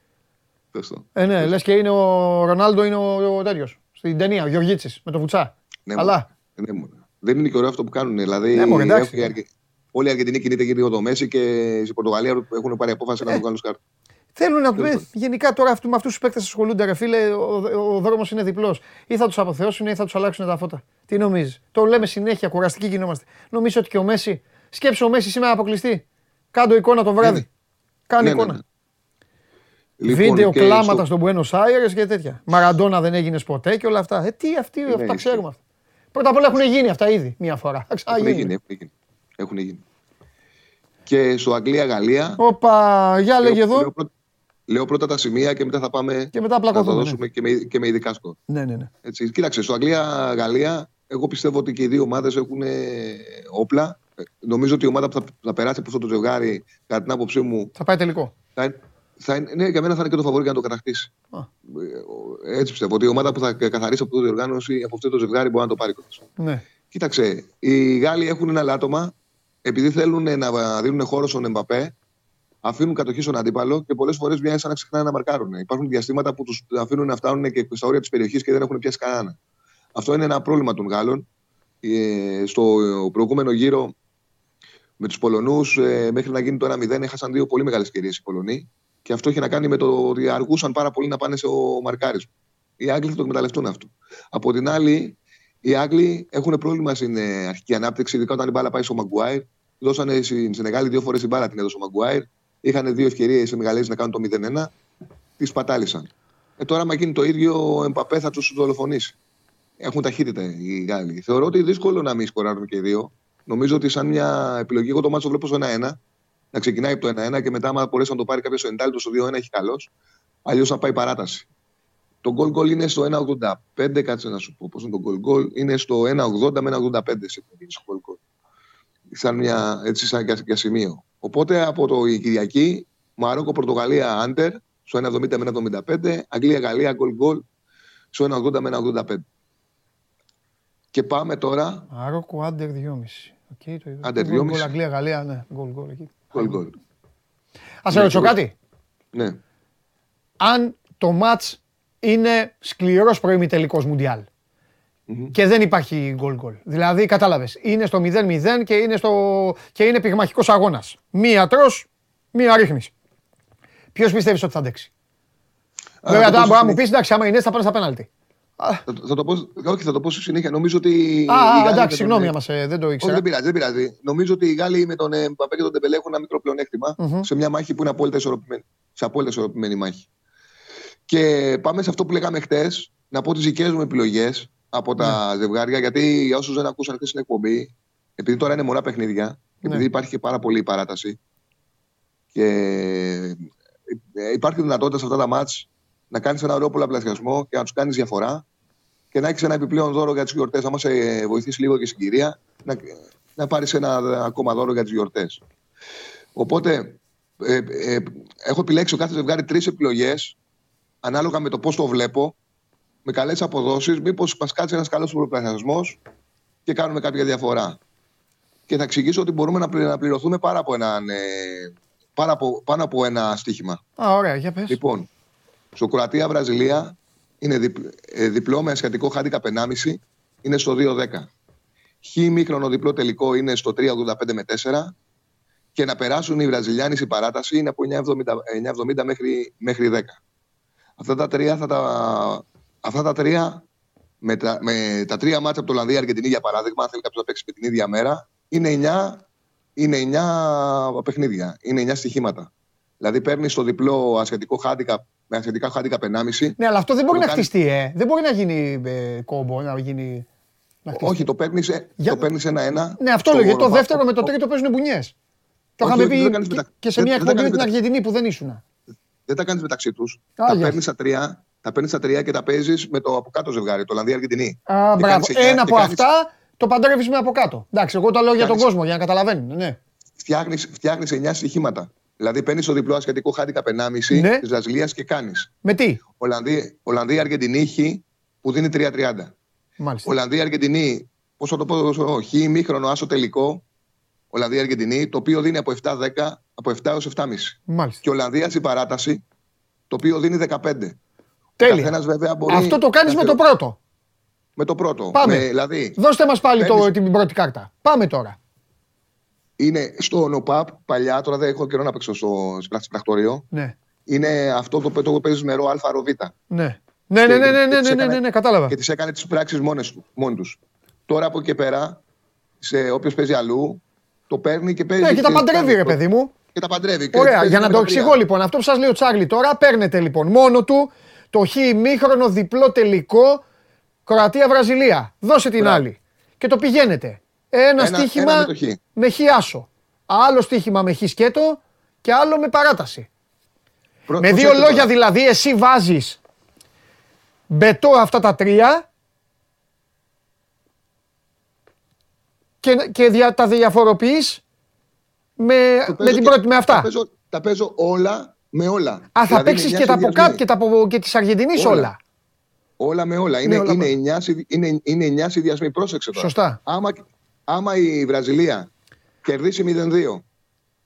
Πες το. Ε, ναι, λες και είναι ο Ρονάλντο, είναι ο, ο τέτοιος. Στην ταινία, ο Γεωργίτση με το βουτσά. Ναι, Αλλά. Ναι, μωρέ. Δεν είναι και ωραίο αυτό που κάνουν. Δηλαδή, Ναι, μωρέ, εντάξει. έχουν οι Αργε- όλοι οι Αργεντινοί κινείται γύρω το Μέση και η Πορτογαλία έχουν πάρει απόφαση Ε. να το κάνουν σκάρτ. Θέλουν να Τέλος ε, πάντων. γενικά τώρα αυτού, με αυτούς τους παίκτες ασχολούνται, ρε φίλε. Ο, ο, ο δρόμος είναι διπλός. Ή θα τους αποθεώσουν ή θα τους αλλάξουν τα φώτα. Τι νομίζεις; Το λέμε συνέχεια, κουραστικοί γινόμαστε. Νομίζω ότι και ο Μέση. Σκέψε ο Μέση σήμερα αποκλειστεί. Κάντο εικόνα το βράδυ. Ναι. Κάνει Ναι, ναι, εικόνα. ναι. Λοιπόν, Βίντεο και κλάματα στο- στον Buenos Aires και τέτοια. Μαραντόνα δεν έγινε ποτέ και όλα αυτά. Ε, τι αυτοί, αυτά ισχύει. ξέρουμε αυτά. Πρώτα απ' όλα έχουν γίνει αυτά ήδη μία φορά. Θα Έχουν ξαναγίνουν. γίνει, έχουν γίνει. Έχουν γίνει. Και στο Αγγλία-Γαλλία. Όπα, για λέγε λέω, εδώ. λέω, πρώτα, λέω πρώτα τα σημεία και μετά θα πάμε Και μετά να τα πλακωθούμε. ναι. δώσουμε και, με, και με ειδικά σκορ. Ναι, ναι, ναι. Έτσι. Κοίταξε, στο Αγγλία-Γαλλία, εγώ πιστεύω ότι και οι δύο ομάδες έχουν ε, όπλα. Ε, Νομίζω ότι η ομάδα που θα, θα περάσει από αυτό το ζευγάρι, κατά την άποψή μου, Θα πάει τελικό. θα, είναι- θα είναι, ναι, για μένα θα είναι και το φαβορή για να το κατακτήσει. Α. Ε, Έτσι πιστεύω. Ότι η ομάδα που θα καθαρίσει από αυτή τη διοργάνωση, από αυτό το ζευγάρι, μπορεί να το πάρει κοντά. Ναι. Κοίταξε, οι Γάλλοι έχουν ένα λάτωμα επειδή θέλουν να δίνουν χώρο στον Εμπαπέ, αφήνουν κατοχή στον αντίπαλο και πολλές φορές μοιάζει σαν να ξεχνάνε να μαρκάρουν. Υπάρχουν διαστήματα που τους αφήνουν να φτάνουν και στα όρια της περιοχής και δεν έχουν πιάσει κανένα. Αυτό είναι ένα πρόβλημα των Γάλλων. Ε, στο προηγούμενο γύρο με τους Πολωνούς, ε, μέχρι να γίνει το 1-0, έχασαν δύο πολύ μεγάλες ευκαιρίες οι Πολωνοί. Και αυτό είχε να κάνει με το ότι αργούσαν πάρα πολύ να πάνε στο μαρκάρισμα. Οι Άγγλοι θα το εκμεταλλευτούν αυτό. Από την άλλη, οι Άγγλοι έχουν πρόβλημα στην ε, αρχική ανάπτυξη, ειδικά όταν η μπάλα πάει στο Μαγκουάιρ. Δώσανε στην Σενεγάλη δύο φορές την μπάλα την έδωσε ο Μαγκουάιρ. Είχαν δύο ευκαιρίες οι Μεγαλέζοι να κάνουν το 0-1. Τις πατάλησαν. Ε, τώρα, άμα γίνει το ίδιο, ο Εμπαπέ θα τους δολοφονήσει. Έχουν ταχύτητα οι Γάλλοι. Θεωρώ ότι δύσκολο να μην σκοράρουν και οι δύο. Νομίζω ότι σαν μια επιλογή, εγώ το μάτσο βλέπω στο 1-1. Να ξεκινάει από το 1-1 και μετά, άμα μπορέσει να το πάρει κάποιος στο 90 στο 2-1, έχει καλώ. Αλλιώς θα πάει παράταση. Το goal goal είναι στο 1,85. Κάτσε να σου πω πώς είναι το goal goal. Είναι στο 1,80 με 1,85 σε goal goal. Σαν, μια, έτσι, σαν για, για σημείο. Οπότε από το η Κυριακή, Μαρόκο, Πορτογαλία, Άντερ, στο 1,70 με 1,75. Αγγλία, Γαλλία, goal goal, στο 1,80 με 1,85. Και πάμε τώρα. Μαρόκο, άντερ 2,5. Okay, το είδα. Άντερ Γκολ, 2,5. γκολ, Αγγλία, Γαλλία, ναι. Γκολ, γκολ εκεί. Goal goal. Α σε ρωτήσω κάτι. Ναι. Αν το μάτς είναι σκληρός προημιτελικός Μουντιάλ Μμμ. και δεν υπάρχει γκολ γκολ. Δηλαδή, κατάλαβες, είναι στο 0-0 και είναι, στο... και είναι πυγμαχικός αγώνας. Μία τρως, μία ρίχνεις. Ποιος πιστεύεις ότι θα αντέξει; Α, Βέβαια, θα το τώρα πω μπορεί να μου στη πεις, εντάξει, άμα είναι έτσι θα πάνε στα πέναλτι. Α, Θα, το- θα το πω, όχι, θα το πω στη συνέχεια. Νομίζω ότι. οι α, Γάλλοι με εντάξει, τον- συγγνώμη άμα σε- δεν το Όχι, ήξερα. δεν πειράζει, δεν πειράζει. Νομίζω ότι οι Γάλλοι με τον Μπαπέ και τον Τεμπελέ έχουν ένα μικρό πλεονέκτημα Μμμ. σε μια μάχη που είναι απόλυτα ισορροπημένη. Σε απόλυτα ισορροπημένη μάχη. Και πάμε σε αυτό που λέγαμε χτες, να πω τις δικές μου επιλογές από τα Ναι. ζευγάρια, γιατί για όσους δεν ακούσαν χθες στην εκπομπή, επειδή τώρα είναι μωρά παιχνίδια, επειδή υπάρχει και πάρα πολύ παράταση. Και ε, υπάρχει δυνατότητα σε αυτά τα μάτς να κάνεις ένα ωραίο πολλαπλασιασμό και να τους κάνεις διαφορά και να έχεις ένα επιπλέον δώρο για τις γιορτές. Να μα βοηθήσει λίγο και συγκυρία, να, να πάρεις ένα ακόμα δώρο για τις γιορτές. Οπότε ε, ε, έχω επιλέξει ο κάθε ζευγάρι τρεις επιλογές ανάλογα με το πώς το βλέπω, με καλές αποδόσεις. Μήπως μας κάτσει ένας καλός πολλαπλασιασμός και κάνουμε κάποια διαφορά. Και θα εξηγήσω ότι μπορούμε να πληρωθούμε πάρα από έναν, ε, πάρα από, πάνω από ένα στοίχημα. Α, ωραία, για πες. Λοιπόν, στο Κροατία-Βραζιλία είναι ε, διπλό με ασιατικό χάντικα 1,5 είναι στο 2-10. Χ μήχρονο διπλό τελικό είναι στο 3,85 με 4. Και να περάσουν οι Βραζιλιάνοι στην παράταση είναι από 9,70 μέχρι, μέχρι 10. Αυτά τα τρία, θα τα, αυτά τα τρία με, τα, με τα τρία μάτια από το Ολλανδία Αργεντινή για παράδειγμα, αν θέλει κάποιος να παίξει με την ίδια μέρα, είναι 9, είναι 9 παιχνίδια, είναι 9 στοιχήματα. Δηλαδή παίρνεις το διπλό ασιατικό χάντικα με ασιατικά χάντικα 1,5. Ναι, αλλά αυτό δεν μπορεί να χτιστεί, ε. Δεν μπορεί να γίνει ε, κόμπο, να γίνει. Να Όχι, το παίρνεις Για... ένα-ένα. Ναι, αυτό λέγε. Το δεύτερο με το τρίτο παίζουν μπουνιές. Το είχαμε πει και σε μια εκπομπή με την Αργεντινή που δεν ήσουν. Δεν τα κάνεις μεταξύ τους. Τα παίρνεις στα τρία τα παίρνεις στα τρία και τα παίζεις με το από κάτω ζευγάρι, το Ολλανδία-Αργεντινή. Α, μπράβο. Ένα από αυτά το παντρεύεις με από κάτω. Εντάξει, εγώ το λέω για τον κόσμο, για να καταλαβαίνουν. Ναι. Φτιάχνει 9 στοιχήματα. Δηλαδή παίρνεις το διπλό ασιατικό χάντικα 1,5 ναι. της Βραζιλίας και κάνεις. Με τι; Ολλανδία-Αργεντινή χ που δίνει 3,30. Μάλιστα. Ολλανδία-Αργεντινή, πώ θα το πω, χ μήχρονο άσο τελικό. Ολλανδία-Αργεντινή, το οποίο δίνει από 7-10, από 7 έως 7,5. Μάλιστα. Και Ολλανδία στην παράταση, το οποίο δίνει 15. Τέλεια. βέβαια μπορεί Αυτό το κάνεις με το πρώτο. Με το πρώτο. Πάμε. Με, δηλαδή, Δώστε μας πάλι το, την πρώτη κάρτα. Πάμε τώρα. Είναι στο ΝΟΠΑΠ παλιά, τώρα δεν έχω καιρό να παίξω στο πρακτορείο. Ναι. Είναι αυτό το που παίζεις νερό Α ρο Β. Ναι. Ναι, ναι, ναι, ναι, ναι, ναι, ναι, ναι, κατάλαβα. Και τις έκανε τις πράξεις μόνοι τους. Τώρα από εκεί πέρα, σε όποιος παίζει αλλού, το παίρνει και παίζει. Ναι, και τα παντρεύει, ρε παιδί μου. Και τα παντρεύει. Ωραία, για να το εξηγώ λοιπόν, αυτό που σας λέει ο Τσάρλι τώρα, παίρνετε λοιπόν μόνο του το χ ημίχρονο διπλό τελικό Κροατία-Βραζιλία. Δώσε την άλλη. Και το πηγαίνετε. Ένα, ένα στοίχημα ένα με, με χ άσο. Άλλο στοίχημα με χ σκέτο και άλλο με παράταση. με δύο λόγια δηλαδή, εσύ βάζεις μπετό αυτά τα τρία και, και δια, τα διαφοροποιείς με, με την πρώτη, με αυτά. Τα παίζω, τα παίζω όλα με όλα. Α, θα δηλαδή, παίξεις και τα από κάτω και, τα, και της Αργεντινής όλα. όλα. με όλα. Είναι, όλα είναι, 9, είναι, είναι 9 συνδυασμοί. Πρόσεξε τώρα. Σωστά. Άμα, άμα η Βραζιλία κερδίσει 0-2,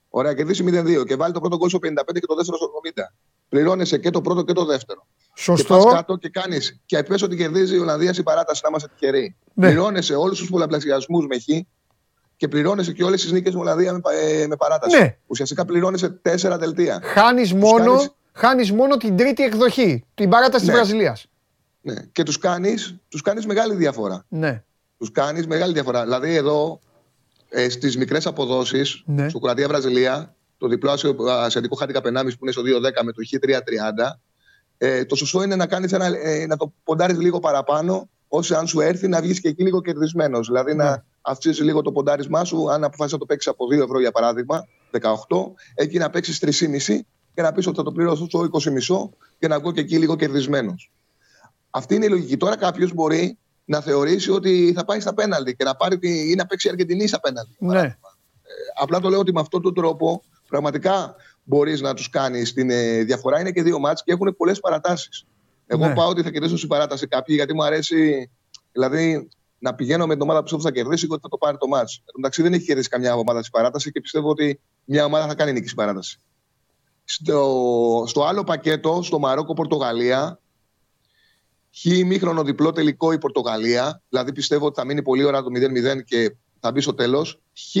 ωραία, κερδίσει 0-2 και βάλει το πρώτο γκολ στο 55 και το δεύτερο στο 70, πληρώνεσαι και το πρώτο και το δεύτερο. Σωστό. Και πας κάτω και κάνεις. Και πες ότι κερδίζει η Ολλανδία στην παράταση να είμαστε τυχεροί. Ναι. Πληρώνεσαι όλους τους πολλαπλασιασμούς με χ και πληρώνεσαι και όλες τις νίκες μου Ολλανδία με, ε, με παράταση. Ναι. Ουσιαστικά πληρώνεσαι τέσσερα δελτία. Χάνεις μόνο, κάνεις... χάνεις μόνο την τρίτη εκδοχή, την παράταση ναι. τη Βραζιλίας. Ναι. Και τους κάνει τους κάνεις μεγάλη διαφορά. Ναι. Τους κάνεις μεγάλη διαφορά. Δηλαδή εδώ ε, στις μικρές αποδόσεις, ναι. στο Κροατία Βραζιλία, το διπλό ασιατικό χάτικα πενάμι που είναι στο 2-10 με το Χ3-30, ε, το σωστό είναι να, κάνεις ένα, ε, να το ποντάρεις λίγο παραπάνω, ώστε αν σου έρθει να βγεις και εκεί λίγο κερδισμένος. Δηλαδή να, ναι αυξήσεις λίγο το ποντάρισμά σου. Αν αποφασίσεις να το παίξεις από 2 ευρώ για παράδειγμα, 18, εκεί να παίξεις 3,5 και να πεις ότι θα το πληρώσω στο 20,5 και να βγω και εκεί λίγο κερδισμένος. Αυτή είναι η λογική. Τώρα κάποιος μπορεί να θεωρήσει ότι θα πάει στα πέναλτι και να πάρει ή να παίξει Αργεντινή στα πέναλτι. Ναι. Ε, απλά το λέω ότι με αυτόν τον τρόπο πραγματικά μπορείς να τους κάνεις την ε, διαφορά. Είναι και δύο μάτς και έχουν πολλές παρατάσεις. Εγώ ναι. πάω ότι θα κερδίσω στην παράταση κάποιοι γιατί μου αρέσει. Δηλαδή, να πηγαίνω με την ομάδα που θα κερδίσει και ότι θα το πάρει το μάτς. Εντάξει, δεν έχει κερδίσει καμιά ομάδα στην παράταση και πιστεύω ότι μια ομάδα θα κάνει νίκη στην παράταση. Στο, στο άλλο πακέτο, στο Μαρόκο-Πορτογαλία, χ μήχρονο διπλό τελικό η Πορτογαλία. Δηλαδή πιστεύω ότι θα μείνει πολύ ώρα το 0-0 και θα μπει στο τέλος. Χ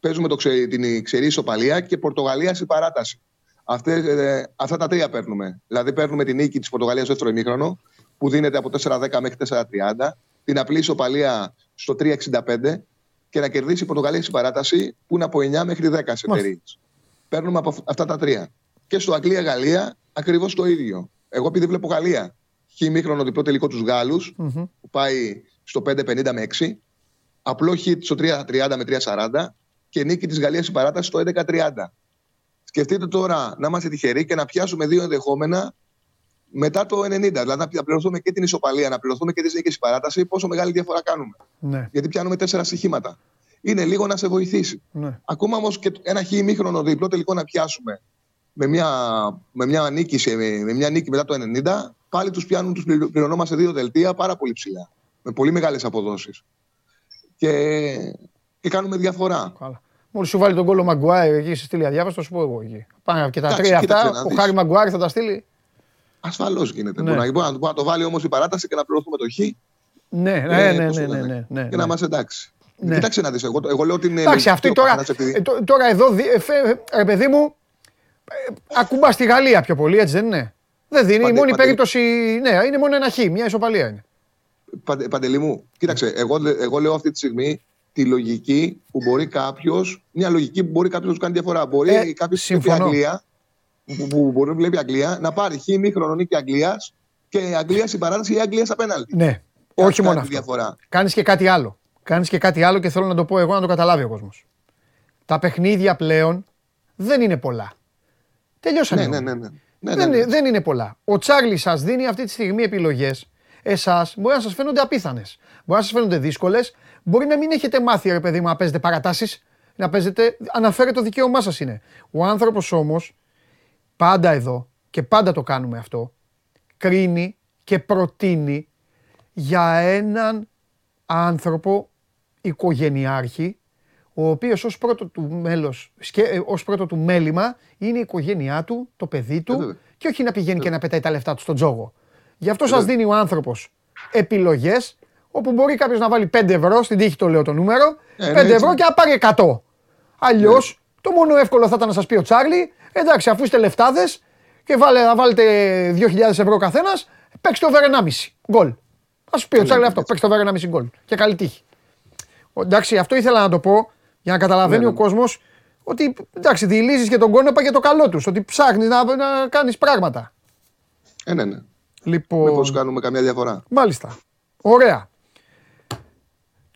παίζουμε το ξε, την ξερή ισοπαλία και Πορτογαλία στην παράταση. Αυτές, ε, αυτά τα τρία παίρνουμε. Δηλαδή παίρνουμε την νίκη της Πορτογαλίας στο δεύτερο ημίχρονο που δίνεται από 4-10 μέχρι 4-30 την απλή ισοπαλία στο 3,65 και να κερδίσει η Πορτογαλία στην παράταση που είναι από 9 μέχρι 10 σε εταιρείε. Παίρνουμε από αυτά τα τρία. Και στο Αγγλία-Γαλλία ακριβώς το ίδιο. Εγώ επειδή βλέπω Γαλλία, χ μήχρονο διπλό τελικό τους γαλλου που πάει στο 5,50 με 6, απλό χ στο 3,30 με 3,40 και νίκη της Γαλλίας στην παράταση στο 11-30. Σκεφτείτε τώρα να είμαστε τυχεροί και να πιάσουμε δύο ενδεχόμενα μετά το 90. Δηλαδή να πληρωθούμε και την ισοπαλία, να πληρωθούμε και τη νίκη στην παράταση, πόσο μεγάλη διαφορά κάνουμε. Ναι. Γιατί πιάνουμε τέσσερα στοιχήματα. Είναι λίγο να σε βοηθήσει. Ναι. Ακόμα όμως και ένα χ ημίχρονο διπλό τελικό να πιάσουμε με μια, με μια, νίκη, σε, με μια νίκη μετά το 90, πάλι τους πιάνουν, τους πληρωνόμαστε δύο δελτία πάρα πολύ ψηλά. Με πολύ μεγάλες αποδόσεις. Και, και κάνουμε διαφορά. Καλά. Μόλις σου βάλει τον κόλλο Μαγκουάιρ εκεί στη στήλη αδιάβαστο, θα σου πω εγώ εκεί. Πάνε και τα Εντάξει, τρία κοίταξε αυτά. να Ο δεις. Χάρη Μαγκουάιρ θα τα στείλει. Ασφαλώς γίνεται. Ναι. Μπορεί, να, μπορεί, να, μπορεί να το βάλει όμως η παράταση και να πληρωθούμε το χ Ναι, Ε, ναι, ναι, πώς ναι, το ναι, λένε. ναι, ναι, και ναι. να είμαστε εντάξει. Ναι. Κοίταξε να δεις. Εγώ, εγώ λέω ότι είναι. Εντάξει, αυτή λογική ο τώρα, καθένας επειδή- ε, τω- τώρα εδώ, δι- ε, φε- ρε παιδί μου, ε, ακουμπά στη Γαλλία πιο πολύ, έτσι δεν είναι; Δεν δίνει, η Παντε- μόνη παντε- περίπτωση, ναι, είναι μόνο ένα χ, μια ισοπαλία είναι. Παντε, Παντελή μου, κοίταξε, εγώ, λέ- εγώ λέω αυτή τη στιγμή τη λογική που μπορεί κάποιο, μια λογική που μπορεί κάποιος να του κάνει διαφορά. Μπορεί Ε, κάποιος που βλέπει συμφωνώ. Αγγλία, που, που μπορεί να βλέπει Αγγλία, να πάρει χ μήχρονο νίκη Αγγλίας και η Αγγλία στην παράταση ή η Αγγλία στα πέναλτι. Ναι, Και όχι αυτή μόνο κάνει αυτό. τη διαφορά. Κάνεις και κάτι άλλο. Κάνεις και κάτι άλλο και θέλω να το πω εγώ να το καταλάβει ο κόσμος. Τα παιχνίδια πλέον δεν είναι πολλά. Τελειώσανε. Ναι, ναι, όλα. ναι. ναι. Ναι, ναι, Δεν, ναι. είναι- δεν είναι πολλά. Ο Τσάρλι σας δίνει αυτή τη στιγμή επιλογές. Εσάς μπορεί να σας φαίνονται απίθανες. Μπορεί να σας φαίνονται δύσκολες. Μπορεί να μην έχετε μάθει, ρε παιδί μου, να παίζετε παρατάσεις. Να παίζετε. Αναφέρε το δικαίωμά σας είναι. Ο άνθρωπος όμως, πάντα εδώ και πάντα το κάνουμε αυτό, κρίνει και προτείνει για έναν άνθρωπο οικογενειάρχη ο οποίος ως πρώτο του μέλος, σκε- ε, ως πρώτο του μέλημα είναι η οικογένειά του, το παιδί Ε, του βέβαια. και όχι να πηγαίνει και να πετάει τα λεφτά του στον τζόγο. Γι' αυτό σας βέβαια. δίνει ο άνθρωπος επιλογές όπου μπορεί κάποιος να βάλει 5 ευρώ, στην τύχη το λέω το νούμερο, Ε, ναι, 5 ευρώ έτσι. και να πάρει 100. Αλλιώς το μόνο εύκολο θα ήταν να σας πει ο Τσάρλι, εντάξει αφού είστε λεφτάδες και βάλε, να βάλετε 2.000 ευρώ ο καθένας, παίξτε over 1,5 γκολ. Θα σου πει ο Τσάρλι ναι, αυτό, έτσι. παίξτε over 1,5 γκολ και καλή τύχη. Ο- Εντάξει, αυτό ήθελα να το πω για να καταλαβαίνει Ναι, ο ναι. κόσμος ότι εντάξει, διηλύζει και τον κόνοπα για το καλό τους. Ότι ψάχνεις να, να κάνεις πράγματα. Ε, ναι, ναι. Λοιπόν. Μήπως κάνουμε καμιά διαφορά. Μάλιστα. Ωραία.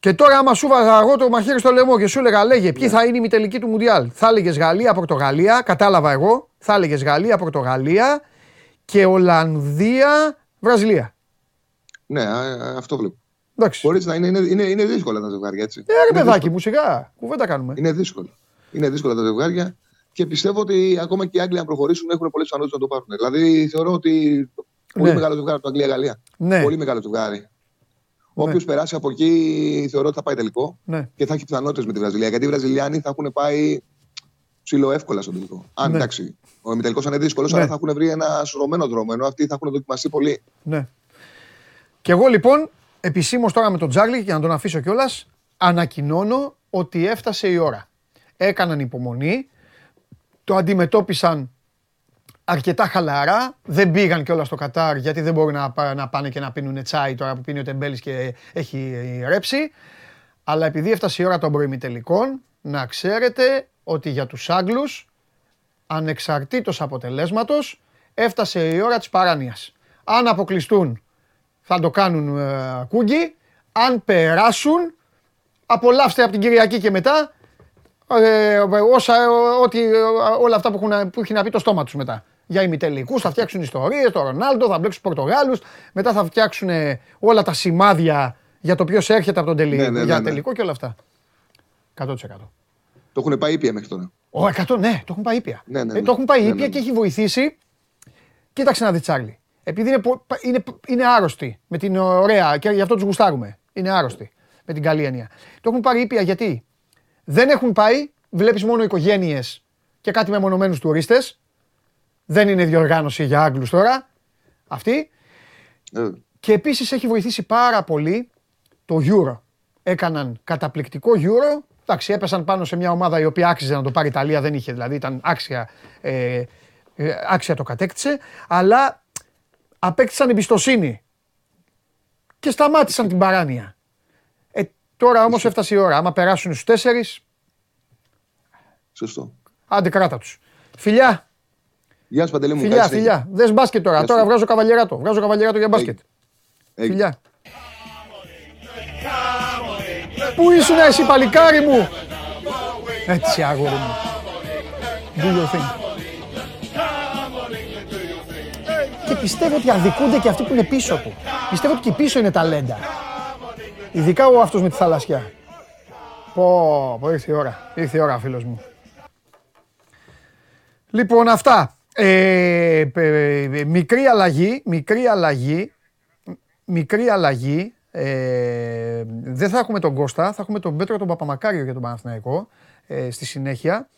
Και τώρα, άμα σου βάζα εγώ το μαχαίρι στο λαιμό και σου έλεγα, λέγε, ποιοι θα είναι οι τελικοί του Μουντιάλ. Θα έλεγες Γαλλία, Πορτογαλία, κατάλαβα εγώ. Θα έλεγες Γαλλία, Πορτογαλία και Ολλανδία, Βραζιλία. Ναι, α, α, αυτό βλέπω. Εντάξει. Μπορείς να είναι, είναι, είναι, είναι δύσκολα τα ζευγάρια έτσι. Ε, ρε Είναι παιδάκι μου, σιγά. Κουβέντα κάνουμε. Είναι δύσκολο. Είναι δύσκολα τα ζευγάρια και πιστεύω ότι ακόμα και οι Άγγλοι, αν προχωρήσουν, έχουν πολλές πιθανότητες να το πάρουν. Δηλαδή, θεωρώ ότι. Πολύ Ναι. μεγάλο ζευγάρι το Αγγλία-Γαλλία. Ναι. Πολύ μεγάλο ζευγάρι. Όποιος περάσει από εκεί, θεωρώ ότι θα πάει τελικό Ναι. και θα έχει πιθανότητες με τη Βραζιλία. Γιατί οι Βραζιλιάνοι θα έχουν πάει ψηλό εύκολα στον τελικό. Αν Ναι. εντάξει, ο ημιτελικός είναι δύσκολος, Ναι. αλλά θα έχουν βρει ένα σωρωμένο δρόμο. Ενώ αυτοί θα έχουν δοκιμαστεί πολύ. Ναι. Και εγώ λοιπόν, επισήμως τώρα με τον Τζάρλι, για να τον αφήσω κιόλας, ανακοινώνω ότι έφτασε η ώρα. Έκαναν υπομονή, το αντιμετώπισαν αρκετά χαλαρά. Δεν πήγαν κιόλας στο Κατάρ γιατί δεν μπορεί να, πά- να πάνε και να πίνουν τσάι τώρα που πίνει ο Τεμπέλης και έχει ρέψει. Αλλά επειδή έφτασε η ώρα των προημιτελικών, να ξέρετε ότι για τους Άγγλους, ανεξαρτήτως αποτελέσματος, έφτασε η ώρα της παράνοιας. Αν αποκλειστούν θα το κάνουν ε, κούγκι, αν περάσουν, απολαύστε από την Κυριακή και μετά ε, όσα, ό,τι, όλα αυτά που, έχουν, που έχει να πει το στόμα τους μετά. Για ημιτελικούς θα φτιάξουν ιστορίες, το Ρονάλντο, θα μπλέξουν Πορτογάλους, μετά θα φτιάξουν ε, όλα τα σημάδια για το ποιος έρχεται από τον τελικό, Ναι, ναι, ναι, για ναι. τελικό και όλα αυτά. 100%. Το έχουν πάει ήπια μέχρι τώρα. Ο 100, ναι, το έχουν πάει ήπια. Ναι, ναι, Ε, ναι. το έχουν πάει Ναι, ήπια ναι, ναι. και έχει βοηθήσει. Κοίταξε να δεις Τσάρλι. Επειδή είναι, πο- πα- είναι, είναι άρρωστοι με την ωραία και γι' αυτό τους γουστάρουμε. Είναι άρρωστοι με την καλή έννοια. Το έχουν πάρει ήπια γιατί; Δεν έχουν πάει, βλέπεις μόνο οικογένειες και κάτι μεμονωμένους τουρίστες. Δεν είναι διοργάνωση για Άγγλους τώρα. Αυτή. Ε, Και επίσης έχει βοηθήσει πάρα πολύ το Euro. Έκαναν καταπληκτικό Euro. Εντάξει, έπεσαν πάνω σε μια ομάδα η οποία άξιζε να το πάρει η Ιταλία, δεν είχε δηλαδή, ήταν άξια, ε, ε, άξια το κατέκτησε. Αλλά απέκτησαν εμπιστοσύνη και σταμάτησαν την παράνοια. Ε, τώρα όμως έφτασε η ώρα. Άμα περάσουν στους τέσσερις, σωστό. άντε κράτα τους. Φιλιά, Γεια σου Παντελή μου. φιλιά, καλή συνέχεια. φιλιά. Δες μπάσκετ τώρα. Γεια Τώρα σου. βγάζω καβαλιεράτο. Βγάζω καβαλιεράτο για μπάσκετ. Έγινε. Φιλιά. Πού ήσουν εσύ παλικάρι μου; Έτσι, αγόρι μου. Do your thing. Και πιστεύω ότι αδικούνται και αυτοί που είναι πίσω του. Πιστεύω ότι και πίσω είναι ταλέντα. Ειδικά ο αυτός με τη θαλασσιά. Πω, πω, ήρθε η ώρα. Ήρθε η ώρα, φίλος μου. Λοιπόν, αυτά. Ε, μικρή αλλαγή, μικρή αλλαγή, μικρή αλλαγή. Ε, δεν θα έχουμε τον Κώστα, θα έχουμε τον Πέτρο τον Παπαμακάριο για τον Παναθηναϊκό ε, στη συνέχεια.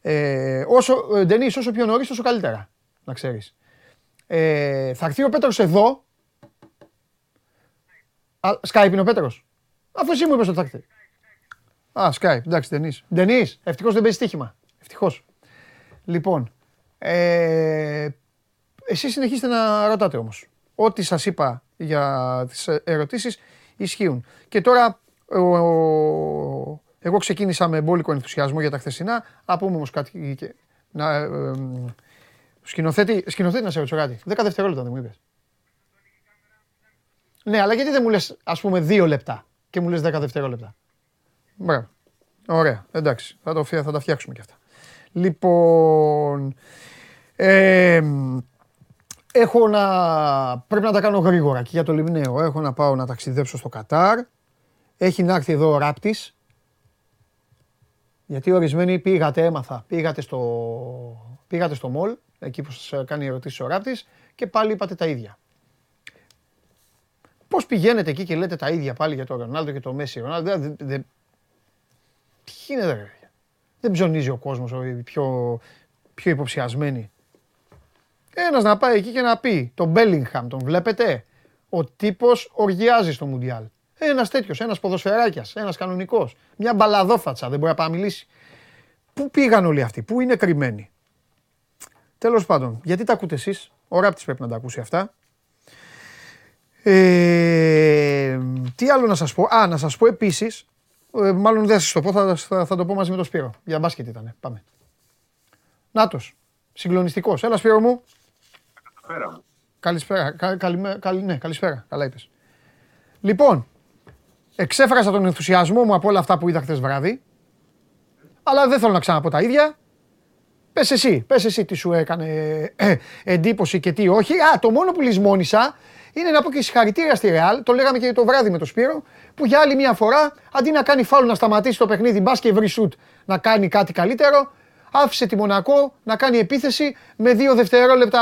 Ε, όσο, ε, Ντενίς, όσο πιο νωρίς, τόσο καλύτερα, να ξέρεις. Ε, θα έρθει ο Πέτρος εδώ. Skype είναι ο Πέτρος. Αφού εσύ μου είπες ότι θα έρθει. Α, Skype, εντάξει, Ντενίς. Ντενίς, ευτυχώς δεν παίζει στοίχημα. Ευτυχώς. Λοιπόν, ε, εσείς συνεχίστε να ρωτάτε όμως. Ό,τι σας είπα για τις ερωτήσεις ισχύουν. Και τώρα εγώ ξεκίνησα με μπόλικο ενθουσιασμό για τα χθεσινά. Να πούμε όμως κάτι και, να, ε, σκηνοθέτη, σκηνοθέτη να σε ρωτήσω κάτι. Δέκα δευτερόλεπτα δεν μου είπες. Ναι, αλλά γιατί δεν μου λες ας πούμε δύο λεπτά και μου λες δέκα δευτερόλεπτα; Μπράβο. Ωραία, εντάξει. Θα, το, θα τα φτιάξουμε κι αυτά. Λοιπόν, ε, έχω να, πρέπει να τα κάνω γρήγορα και για το Λιμνέο. Έχω να πάω να ταξιδέψω στο Κατάρ. Έχει να έρθει εδώ ο Ράπτης. Γιατί ορισμένοι πήγατε, έμαθα, πήγατε στο, πήγατε στο μολ, εκεί που σας κάνει ερωτήσεις ο Ράπτης και πάλι είπατε τα ίδια. Πώς πηγαίνετε εκεί και λέτε τα ίδια πάλι για τον Ρονάλντο και το Μέση. Ρονάλντο, δεν, δεν, τι γίνεται δεν ψωνίζει ο κόσμος οι πιο, πιο υποψιασμένοι. Ένας να πάει εκεί και να πει, τον Μπέλιγχαμ τον βλέπετε, ο τύπος οργιάζει στο Μουντιάλ. Ένας τέτοιος, ένας ποδοσφαιράκιας, ένας κανονικός. Μια μπαλαδόφατσα, δεν μπορεί να πάει μιλήσει. Πού πήγαν όλοι αυτοί, πού είναι κρυμμένοι; Τέλος πάντων, γιατί τα ακούτε εσείς, ο Ράπτης πρέπει να τα ακούσει αυτά. Ε, τι άλλο να σας πω, α, να σας πω επίσης ε, μάλλον δεν θα σας το πω, θα, θα, θα, το πω μαζί με τον Σπύρο. Για μπάσκετ ήταν. Πάμε. Νάτος. Συγκλονιστικός. Έλα, Σπύρο μου. Καλησπέρα μου. Καλησπέρα. Κα, καλημέ, καλ, ναι, καλησπέρα. Καλά είπες. Λοιπόν, εξέφρασα τον ενθουσιασμό μου από όλα αυτά που είδα χθες βράδυ. Αλλά δεν θέλω να ξαναπώ τα ίδια. Πες εσύ, πες εσύ τι σου έκανε ε, εντύπωση και τι όχι. Α, το μόνο που λησμόνησα είναι να πω και συγχαρητήρια στη Ρεάλ, το λέγαμε και το βράδυ με το Σπύρο, που για άλλη μια φορά αντί να κάνει φάουλ να σταματήσει το παιχνίδι, μπας και βρει σουτ να κάνει κάτι καλύτερο, άφησε τη Μονακό να κάνει επίθεση με δύο δευτερόλεπτα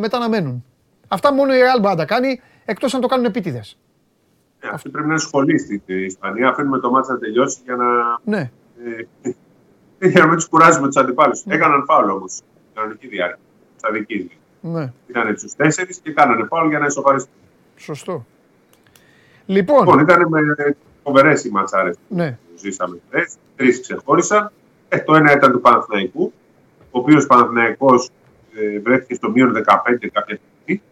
μετά να μένουν. Αυτά μόνο η Ρεάλ μπορεί να τα κάνει, εκτός αν το κάνουν επίτηδες. Ε, αυτή πρέπει να είναι σχολή στην Ισπανία. Αφήνουμε το μάτι να τελειώσει για να. Ναι. Ε, για να μην τους κουράζουμε τους αντιπάλους. Ναι. Έκαναν φάουλ όμως στην κανονική διάρκεια. Στα δική ναι. Ήταν στους τέσσερις και κάνανε φάουλ για να ισοφαριστούν. Σωστό. Λοιπόν, λοιπόν ήταν με φοβερές οι ματσάρε ναι. που ζήσαμε χθες. Τρεις ξεχώρισαν. Ε, το ένα ήταν του Παναθηναϊκού, ο οποίος Παναθηναϊκός ε, βρέθηκε στο μείον 15 κάποια στιγμή.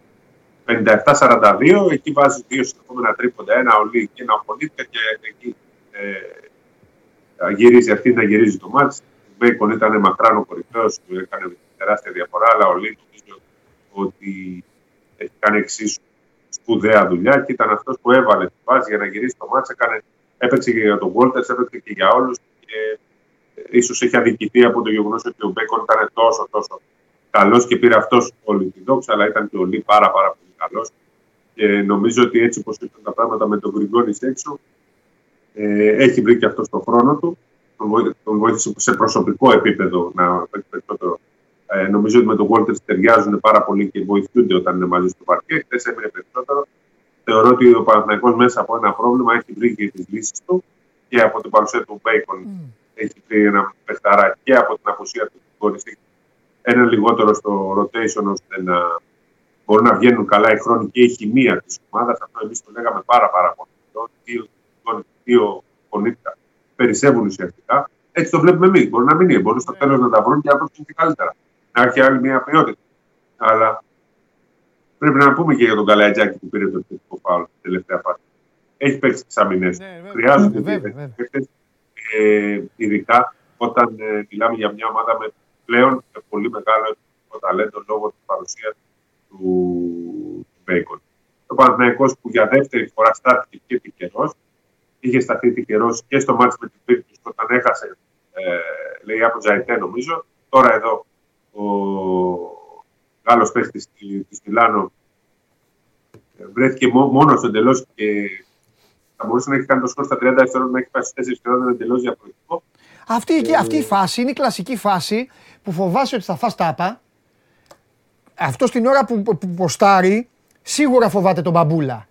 57-42, εκεί βάζει δύο συνεχόμενα τρίποντα, ένα ολί και ένα απολύτια και εκεί ε, γυρίζει αυτή να γυρίζει το ματς. Ο Μπέικον ήταν μακράν ο κορυφαίος που έκανε τεράστια διαφορά, αλλά ο Λι ότι έχει κάνει εξίσου σπουδαία δουλειά και ήταν αυτός που έβαλε τη βάση για να γυρίσει το ματς. Έκανε, έπαιξε και για τον Γουόλτερς, έπαιξε και για όλους. Και ίσως έχει αδικηθεί από το γεγονός ότι ο Μπέικον ήταν τόσο, τόσο καλός και πήρε αυτός όλη την δόξα, αλλά ήταν και ο Λι πάρα, πάρα πολύ καλός. Και νομίζω ότι έτσι όπως ήταν τα πράγματα με τον Γκριγκόνη έξω, ε, έχει βρει και αυτός το χρόνο του. Τον βοήθησε σε προσωπικό επίπεδο να παίξει περισσότερο ε, νομίζω ότι με τον Walters ταιριάζουν πάρα πολύ και βοηθούνται όταν είναι μαζί στο παρκέ. Χθες έμεινε περισσότερο. Θεωρώ ότι ο Παναθηναϊκός μέσα από ένα πρόβλημα έχει βρει και τις λύσεις του και από την παρουσία του Μπέικον mm. έχει βρει ένα παιχταρά και από την απουσία του Γκριγκόνη ένα λιγότερο στο rotation ώστε να μπορούν να βγαίνουν καλά οι χρόνοι και η χημεία της ομάδας. Αυτό εμείς το λέγαμε πάρα, πάρα πολύ. Δύο, δύο κονίτια περισσεύουν ουσιαστικά. Έτσι το βλέπουμε εμείς. Μπορεί να μην είναι. Μπορεί στο τέλος να τα βρουν και να το καλύτερα να έχει άλλη μια ποιότητα. Αλλά πρέπει να πούμε και για τον Καλατζάκη που πήρε το επιθετικό φάουλ στην τελευταία φάση. Έχει παίξει τι αμυνέ. Ναι, Χρειάζονται παίκτες, ε, ειδικά όταν ε, μιλάμε για μια ομάδα με πλέον πολύ μεγάλο ταλέντο λόγω της παρουσίας του, του Μπέικον. Ο Παναθηναϊκός που για δεύτερη φορά στάθηκε και τυχερό, είχε σταθεί τυχερό και στο μάτι με την Πίρκη όταν έχασε ε, λέει από Τζαϊτέ νομίζω. Τώρα εδώ ο Γάλλος παίχτης της Μιλάνο ε, βρέθηκε μόνος εντελώς και θα μπορούσε να έχει κάνει το σκορ στα 30 δευτερόλεπτα να έχει πάει στις 4 δευτερόλεπτα εντελώς διαφορετικό. Αυτή, ε, αυτή η φάση είναι η κλασική φάση που φοβάσαι ότι θα φας τάπα. Αυτό την ώρα που, που, που ποστάρει, σίγουρα φοβάται τον μπαμπούλα.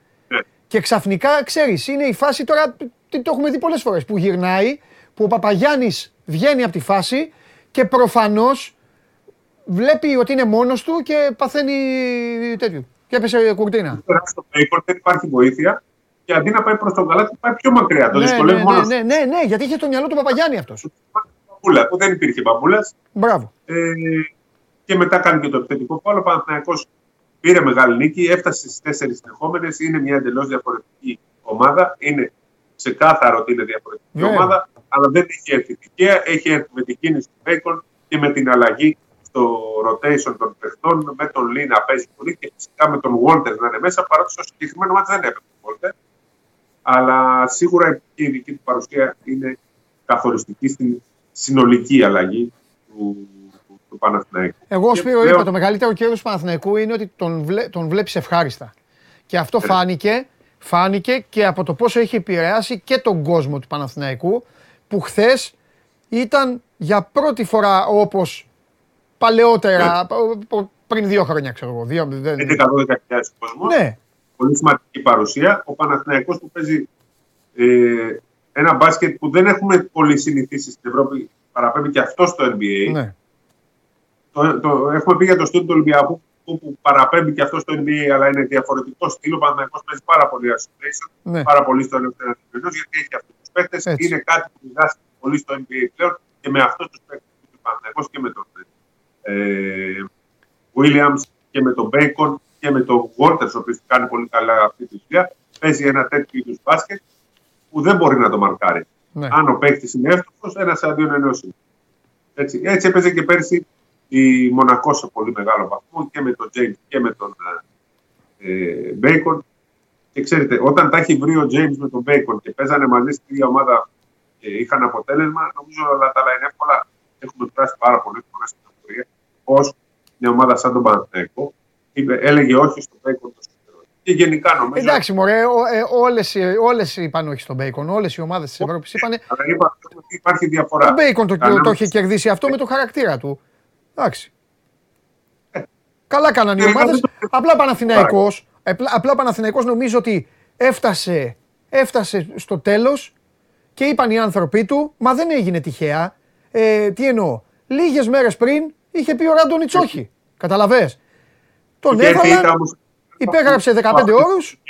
Ναι. Και ξαφνικά, ξέρεις, είναι η φάση τώρα, το έχουμε δει πολλές φορές, που γυρνάει, που ο Παπαγιάννης βγαίνει από τη φάση και προφανώς βλέπει ότι είναι μόνος του και παθαίνει τέτοιο. Και έπεσε κουρτίνα. Στο Bacon δεν υπάρχει βοήθεια και αντί να πάει προς τον καλάτι, πάει πιο μακριά. Το Ναι, δυσκολεύει ναι, μόνος. ναι, ναι, ναι, ναι, γιατί είχε το μυαλό του Παπαγιάννη αυτός. Μπαμπούλα, που δεν υπήρχε μπαμπούλας. Μπράβο. Ε, και μετά κάνει και το επιθετικό φάουλ. Ο Παναθηναϊκός πήρε μεγάλη νίκη, έφτασε στις τέσσερις συνεχόμενες. Είναι μια εντελώς διαφορετική ομάδα. Είναι ξεκάθαρο ότι είναι διαφορετική Ναι. ομάδα, αλλά δεν έχει έρθει τυχαία. Έχει έρθει με την κίνηση του Μπέικον και με την αλλαγή στο rotation των παιχτών, με τον Λί να παίζει πολύ και φυσικά με τον Walter να είναι μέσα, παρότι στο συγκεκριμένο μάτι δεν έπαιζε ο Walter. Αλλά σίγουρα και η δική του παρουσία είναι καθοριστική στην συνολική αλλαγή του, του, του Παναθηναϊκού. Εγώ, Και Σπύρο, πλέον- είπα, το μεγαλύτερο κέρδος του Παναθηναϊκού είναι ότι τον, βλέ, τον βλέπεις ευχάριστα. Και αυτό φάνηκε, φάνηκε και από το πόσο έχει επηρεάσει και τον κόσμο του Παναθηναϊκού, που χθες ήταν για πρώτη φορά όπως παλαιότερα, π- πριν δύο χρόνια, ξέρω εγώ. Δύο, δεν- 11-12 κόσμο. ναι, Πολύ σημαντική παρουσία. Ο Παναθηναϊκός που παίζει ε, ένα μπάσκετ που δεν έχουμε πολύ συνηθίσει στην Ευρώπη, παραπέμπει και αυτό στο NBA. ναι. Το, το, έχουμε πει για το στυλ του Ολυμπιακού που, που παραπέμπει και αυτό στο NBA, αλλά είναι διαφορετικό στυλ. Ο Παναθηναϊκός παίζει πάρα πολύ isolation, Ναι. πάρα πολύ στο ελεύθερο αντιπληκτό, γιατί έχει αυτούς τους παίκτες. Έτσι. Είναι κάτι που μοιράζεται πολύ στο NBA πλέον και με αυτούς τους παίκτες του Παναθηναϊκός και με τον ε, Williams και με τον Bacon και με τον Walters, ο οποίος κάνει πολύ καλά αυτή τη δουλειά. Παίζει ένα τέτοιο είδους μπάσκετ που δεν μπορεί να το μαρκάρει. ναι. Αν ο παίκτης είναι εύστοχος, ένας αντίον ενός είναι. Έτσι, έτσι έπαιζε και πέρσι η Μονακό σε πολύ μεγάλο βαθμό και με τον James και με τον ε, Bacon. Και ξέρετε, όταν τα έχει βρει ο James με τον Bacon και παίζανε μαζί στην ίδια ομάδα και είχαν αποτέλεσμα, νομίζω όλα τα άλλα είναι εύκολα. Έχουμε περάσει πάρα πολλές φορές στην ιστορία ως μια ομάδα σαν τον Παναθηναϊκό είπε, έλεγε όχι στον Bacon τόσο καιρό. Και γενικά νομίζω. Εντάξει, μωρέ, ο- ε, όλες, οι- όλες είπαν όχι στον Μπέικον. Όλες οι ομάδες της Ευρώπης είπαν Αλλά είπα ότι υπάρχει διαφορά. Ο Μπέικον το, Κανένα- το είχε κερδίσει αυτό με το χαρακτήρα του. Εντάξει. Ε. Καλά κάνανε οι Ε, ομάδες. δεν το- Απλά ο Παναθηναϊκός, απλά, απλά ο Παναθηναϊκός νομίζω ότι έφτασε, έφτασε στο τέλος και είπαν οι άνθρωποι του, μα δεν έγινε τυχαία. Ε, τι εννοώ, λίγες μέρες πριν είχε πει ο Ράντονιτς όχι. Καταλαβες. Τον Και έρθει έβαλαν, ήταν όμως- υπέγραψε 15 όρους.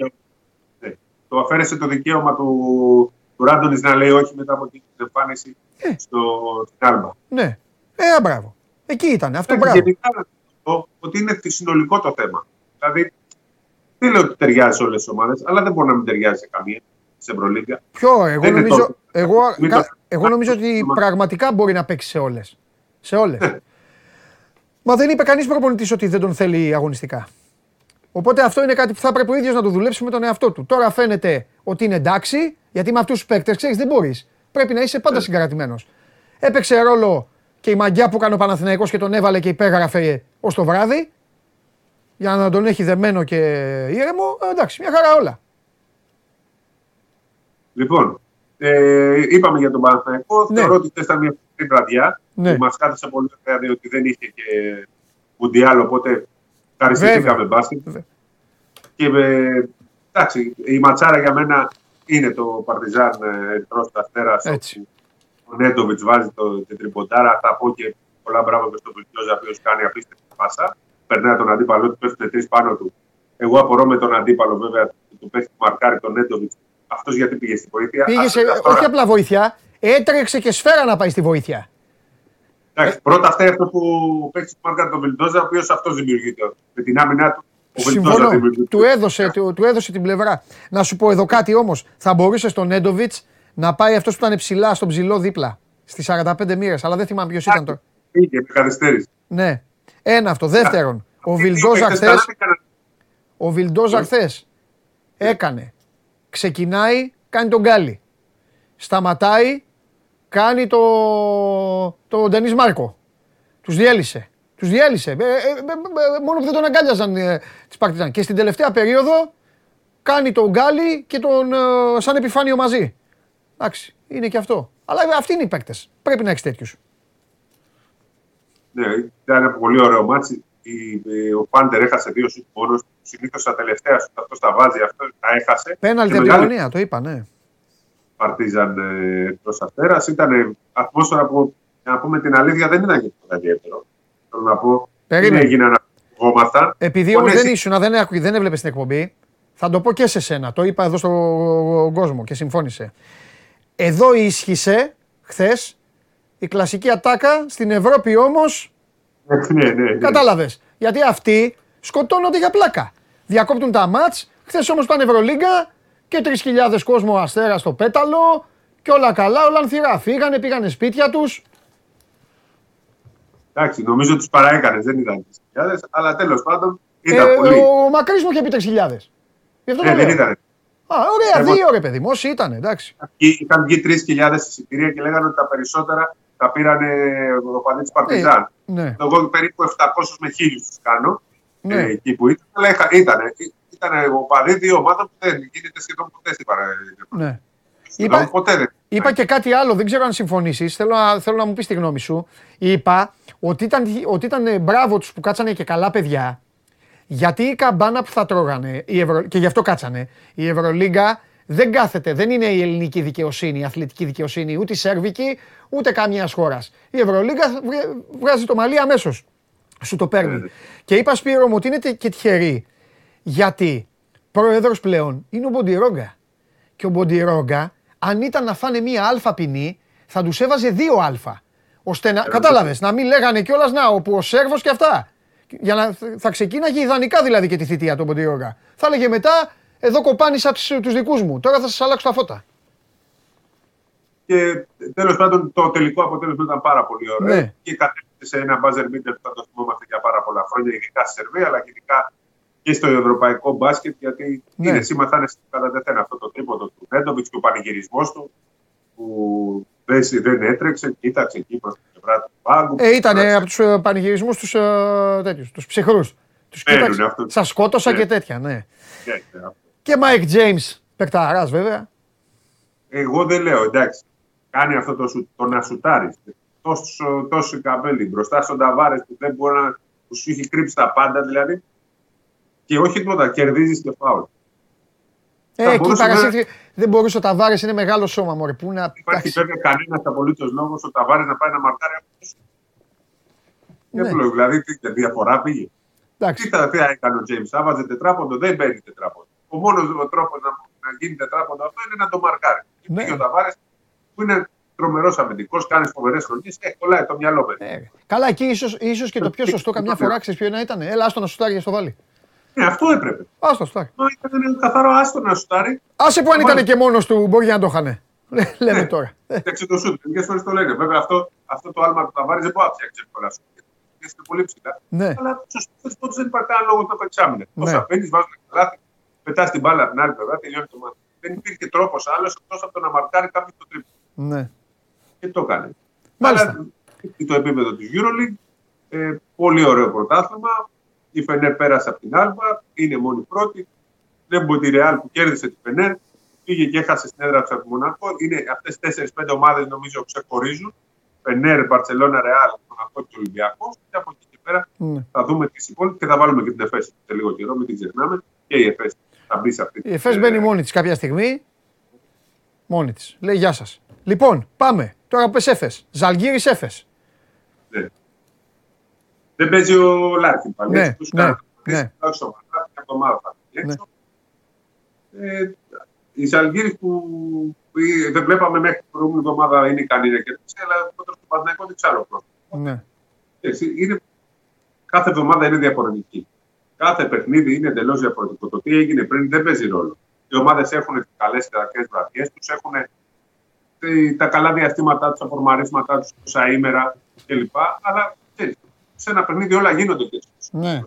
Ναι. Το αφαίρεσε το δικαίωμα του, του Ράντονης να λέει όχι μετά από την εμφάνιση Ε. στο, στην Άλμπα. Ναι. Ε, μπράβο. Εκεί ήταν, αυτό Εντάξει, μπράβο. Γενικά να πω ότι είναι συνολικό το θέμα. Δηλαδή, δεν λέω ότι ταιριάζει σε όλες τις ομάδες, αλλά δεν μπορεί να μην ταιριάζει σε καμία σε Ευρωλίγκα. Ποιο, εγώ Δεν είναι νομίζω, τόσο. εγώ, Μην κα- το- εγώ νομίζω ότι Μα- πραγματικά μπορεί να παίξει σε όλες. Σε όλες. Ναι. Μα δεν είπε κανείς προπονητής ότι δεν τον θέλει αγωνιστικά. Οπότε αυτό είναι κάτι που θα πρέπει ο ίδιος να το δουλέψει με τον εαυτό του. Τώρα φαίνεται ότι είναι εντάξει, γιατί με αυτούς τους παίκτες, ξέρεις, δεν μπορείς. Πρέπει να είσαι πάντα Ναι. συγκρατημένος. Έπαιξε ρόλο και η μαγιά που έκανε ο Παναθηναϊκός και τον έβαλε και υπέγραφε ως το βράδυ, για να τον έχει δεμένο και ήρεμο, ε, εντάξει, μια χαρά όλα. Λοιπόν, ε, είπαμε για τον Παναθηναϊκό. Ναι. Θεωρώ ότι ήταν μια φοβερή βραδιά. Ναι. Μας κάθισε πολύ ωραία διότι δεν είχε και Μουντιάλ, οπότε ευχαριστηθήκαμε μπάσκετ. Βέβαια. Και ε, εντάξει, η ματσάρα για μένα είναι το Παρτιζάν Ερυθρό Αστέρας. Έτσι. Ο Νέντοβιτς βάζει το, την τριποντάρα. Θα πω και πολλά μπράβο και στον Βιλτιόζα, ο οποίος κάνει απίστευτη πάσα. Περνάει τον αντίπαλο του, πέφτουν τρεις πάνω του. Εγώ απορώ με τον αντίπαλο, βέβαια, του πέφτει μαρκάρει τον Νέντοβιτς. Αυτός γιατί πήγε στη βοήθεια; Πήγε Ας- σε, ας τώρα- όχι απλά βοήθεια, έτρεξε και σφαίρα να πάει στη βοήθεια. Εντάξει, πρώτα αυτά αυτό που παίξει του Μάρκα τον Βιλντόζα, ο οποίος αυτός δημιουργεί το. Με την άμυνά του. Ο Βιλντόζα Συμφωνώ. δημιουργεί. Του έδωσε, του, του έδωσε την πλευρά. Να σου πω εδώ κάτι όμως. Θα μπορούσε στον Νέντοβιτς να πάει αυτός που ήταν ψηλά στον ψηλό δίπλα. Στις 45 μοίρες. Αλλά δεν θυμάμαι ποιος ήταν τώρα. Πήγε με καθυστέρηση. Ναι. Ένα αυτό. Δεύτερον, ο Βιλντόζα χθε. Ο Βιλντόζα χθες έκανε. Ξεκινάει, κάνει τον γκάλι. Σταματάει, κάνει το, το Ντενίς Μάρκο. Τους διέλυσε. Τους διέλυσε. Ε, ε, ε, μόνο που δεν τον αγκάλιαζαν ε, τις Παρτιζάν. Και στην τελευταία περίοδο κάνει τον Γκάλη και τον ε, Σαν Επιφάνιο μαζί. Εντάξει, είναι και αυτό. Αλλά αυτοί είναι οι παίκτες. Πρέπει να έχεις τέτοιους. Ναι, ήταν ένα πολύ ωραίο ματς. Ο Πάντερ έχασε δύο σουτ μόνος. Συνήθως τα τελευταία σουτ αυτός τα βάζει, αυτός τα έχασε. Πέναλτι διαγωνία, το είπα, ναι. Παρτιζάν Ερυθρός Αστέρας. Ήταν ατμόσφαιρα που, να πούμε την αλήθεια, δεν ήταν και το ιδιαίτερο. Θέλω να πω. Περίμενε. Δεν έγιναν ακουγόμαστα. Επειδή όμως δεν ήσουν, δεν, δεν έβλεπες την εκπομπή, θα το πω και σε σένα. Το είπα εδώ στον κόσμο και συμφώνησε. Εδώ ίσχυσε χθες η κλασική ατάκα. Στην Ευρώπη όμως. ναι, ναι, ναι. Κατάλαβες. Γιατί αυτοί σκοτώνονται για πλάκα. Διακόπτουν τα μάτς. Χθες όμως ήταν Ευρωλίγκα και 3.000 κόσμο αστέρα στο πέταλο και όλα καλά, όλα ανθυρά. Φύγανε, πήγανε σπίτια τους. Εντάξει, νομίζω τους παραέκανες, δεν ήταν 3.000, αλλά τέλος πάντων ήταν ε, πολύ. Ο Μακρύς μου είχε πει 3.000. Ε, δεν ήταν. Α, ωραία, Εγώ... δύο ρε παιδί μου, όσοι ήταν, εντάξει. Είχαν βγει 3.000 εισιτήρια και λέγανε ότι τα περισσότερα τα πήραν ο παδί τη Παρτιζάν. Ε, ναι. Εγώ περίπου 700 με 1000 τους κάνω. Ναι. Ε, εκεί που ήταν, αλλά ήταν, ήταν ο παδί δύο ομάδων που δεν γίνεται σχεδόν ποτέ στην παραδείγμα. Ναι. Είπα, ποτέ δεν. είπα και κάτι άλλο, δεν ξέρω αν συμφωνήσεις. Θέλω, θέλω να μου πεις τη γνώμη σου. Είπα ότι ήταν, ότι ήταν μπράβο τους που κάτσανε και καλά παιδιά γιατί η καμπάνα που θα τρώγανε, η Ευρω... και γι' αυτό κάτσανε, η Ευρωλίγκα δεν κάθεται, δεν είναι η ελληνική δικαιοσύνη, η αθλητική δικαιοσύνη, ούτε η σερβική, ούτε καμίας χώρας. Η Ευρωλίγκα βγάζει το μαλλί αμέσως. Σου το παίρνει. Ναι, ναι. Και είπα Σπύρο μου ότι είναι και τυχερή. Γιατί πρόεδρος πλέον είναι ο Μποντιρόγκα. Και ο Μποντιρόγκα, αν ήταν να φάνε μία αλφα ποινή, θα τους έβαζε δύο αλφα. Ώστε να. Κατάλαβες, να μην λέγανε κιόλας να, όπου ο Σέρβος και αυτά. Για να, θα ξεκίναγε ιδανικά δηλαδή και τη θητεία του Μποντιόγκα. Θα έλεγε μετά, εδώ κοπάνισα τους δικούς μου. Τώρα θα σας αλλάξω τα φώτα. Και τέλος πάντων το τελικό αποτέλεσμα ήταν πάρα πολύ ωραίο. Ναι. Και κατέληξε σε ένα buzzer beater που θα το θυμόμαστε για πάρα πολλά χρόνια, ειδικά στη Σερβία, αλλά και ειδικά και στο ευρωπαϊκό μπάσκετ. Γιατί ναι. είναι σήμα θα είναι κατά τεθένα αυτό το τρίποντο του Νέντοβιτς και ο πανηγυρισμός του, που δεν, δεν έτρεξε, κοίταξε εκεί προ πλευρά του πάγκου. Ε, ήταν από τους ε, πανηγυρισμούς τους ε, τους ψυχρούς. Τους κοίταξε. Σας σκότωσα ναι. και τέτοια, ναι. ναι, ναι και Μάικ Τζέιμ, παικταράς βέβαια. Εγώ δεν λέω, εντάξει. Κάνει αυτό το, σου, το να σουτάρεις. Τόσο, τόσο καμπέλι μπροστά στον Ταβάρες που δεν μπορεί να. που σου έχει κρύψει τα πάντα δηλαδή. Και όχι τίποτα, κερδίζεις και φάουλ. Ε, εκεί παρασύρθη, δεν μπορούσε ο Ταβάρες, είναι μεγάλο σώμα. Μωρέ, που να... Υπάρχει βέβαια κανένας απολύτως λόγος ο Ταβάρες να πάει να μαρκάρει αυτό. Ναι. δηλαδή τι διαφορά πήγε. Εντάξει. Τι θα έκανε ο Τζέιμς, θα βάζει τετράποντο, δεν μπαίνει τετράποντο. Ο μόνος τρόπος να, να γίνει τετράποντο αυτό είναι να το μαρκάρει. Ναι. Και ο Ταβάρες που είναι τρομερός αμυντικός, κάνει φοβερές χρονιές και κολλάει το μυαλό με. Ε, καλά, εκεί ίσω και το πιο σωστό καμιά φορά ξέρεις ποιο να ήταν. Έλα, άστο να σου τάρει στο βάλει. Ναι, αυτό έπρεπε. Άστο, στάρι. Ήταν ένα καθαρό άστο να σουτάρει. Άσε που αν ήταν και μόνος του, μπορεί να το είχαν. Λέμε τώρα. Εντάξει, το σουτ. Μερικές φορές το λένε. Βέβαια αυτό, αυτό το άλμα που θα βάλει δεν μπορεί να φτιάξει εύκολα σου. Είναι πολύ ψηλά. Ναι. Αλλά στους πρώτου δεν υπάρχει κανένα λόγο να το εξάμεινε. Ναι. Όσα παίρνει, βάζουν καλάθι, πετάς την μπάλα από την άλλη πλευρά, τελειώνει το μάτι. Δεν υπήρχε τρόπος άλλος εκτός από το να μαρκάρει κάποιος το τρίπο. Ναι. Και το έκανε. Μάλιστα. Αλλά το επίπεδο της Euroleague. Ε, πολύ ωραίο πρωτάθλημα. Η Φενέρ πέρασε από την Άλβα, είναι μόνη πρώτη. Βλέπουμε τη Ρεάλ που κέρδισε τη Φενέρ, πήγε και έχασε στην έδρα τους από Μονακό. Είναι αυτές 4-5 ομάδες νομίζω ξεχωρίζουν. Φενέρ, Μπαρσελόνα, Ρεάλ, Μονακό και Ολυμπιακό. Και από εκεί και πέρα mm. θα δούμε τι υπόλοιπε και θα βάλουμε και την Εφέση σε λίγο καιρό, μην την ξεχνάμε. Και η Εφέση θα μπει σε αυτή. Η Εφέση μπαίνει μόνη της κάποια στιγμή. Μόνη της. Λέει γεια σας. Λοιπόν, πάμε. Τώρα πες Εφέ. Ζαλγίρι Εφέ. Ναι. Δεν παίζει ο Λάρκιν πάλι. Ναι, ναι, ναι. ναι. Ε, οι Ζαλγίρι που δεν βλέπαμε μέχρι την προηγούμενη εβδομάδα είναι ικανή να κερδίσει, αλλά το Παναγικό δεν ξέρω Ναι. Είναι, κάθε εβδομάδα είναι διαφορετική. Κάθε παιχνίδι είναι εντελώς διαφορετικό. Το τι έγινε πριν δεν παίζει ρόλο. Οι ομάδες έχουν τις καλές τερατικέ βραδιές τους, έχουν τα καλά διαστήματά τους, τα φορμαρίσματά τους, τόσα ήμερα κλπ. Αλλά σε ένα παιχνίδι όλα γίνονται και έτσι. Ναι.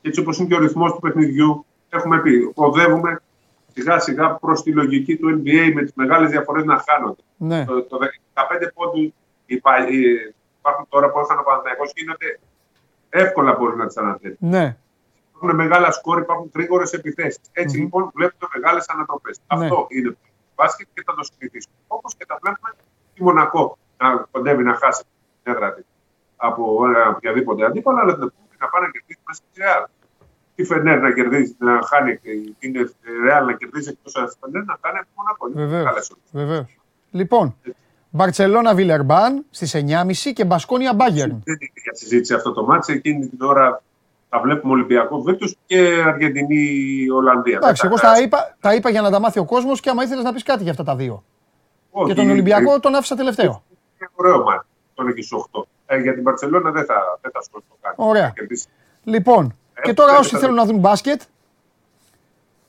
Και έτσι όπως είναι και ο ρυθμός του παιχνιδιού, έχουμε πει, οδεύουμε σιγά σιγά προς τη λογική του NBA με τις μεγάλες διαφορές να χάνονται. Ναι. Το, το 15 πόντου υπάρχουν τώρα που έχανε ο Παναθηναϊκός γίνονται εύκολα μπορεί να τις αναθέτει. Ναι. Υπάρχουν μεγάλα σκόρ, υπάρχουν γρήγορες επιθέσεις. Έτσι mm-hmm. λοιπόν βλέπουμε μεγάλες ανατροπές. Ναι. Αυτό είναι το μπάσκετ και θα το συνηθίσουμε. Όπως και τα βλέπουμε τη Μονακό να κοντεύει να χάσει την έδρα της από οποιαδήποτε αντίπαλο, αλλά την επόμενη να πάνε να κερδίσει μέσα στη Ρεάλ. Τι Φενέρ να κερδίζει, να χάνει την Ρεάλ να κερδίσει εκτός από τη Φενέρ, να κάνει από Μονακό. Βεβαίως. Λοιπόν, Μπαρσελόνα Βιλερμπάν στις 9.30 και Μπασκόνια Μπάγκερν. Δεν είναι για συζήτηση αυτό το μάτσο. Εκείνη την ώρα θα βλέπουμε Ολυμπιακό Βίρτου και Αργεντινή Ολλανδία. Εντάξει, εγώ τα είπα, τα είπα για να τα μάθει ο κόσμος και άμα ήθελες να πεις κάτι για αυτά τα δύο. Όχι, και τον Ολυμπιακό τον άφησα τελευταίο. Είναι ωραίο μάτι. Τον έχεις 8. Ε, για την Παρσελόνα δεν θα, δεν θα σκοτώ κάτι. Ωραία. Λοιπόν, ε, και τώρα όσοι θέλουν να δουν μπάσκετ,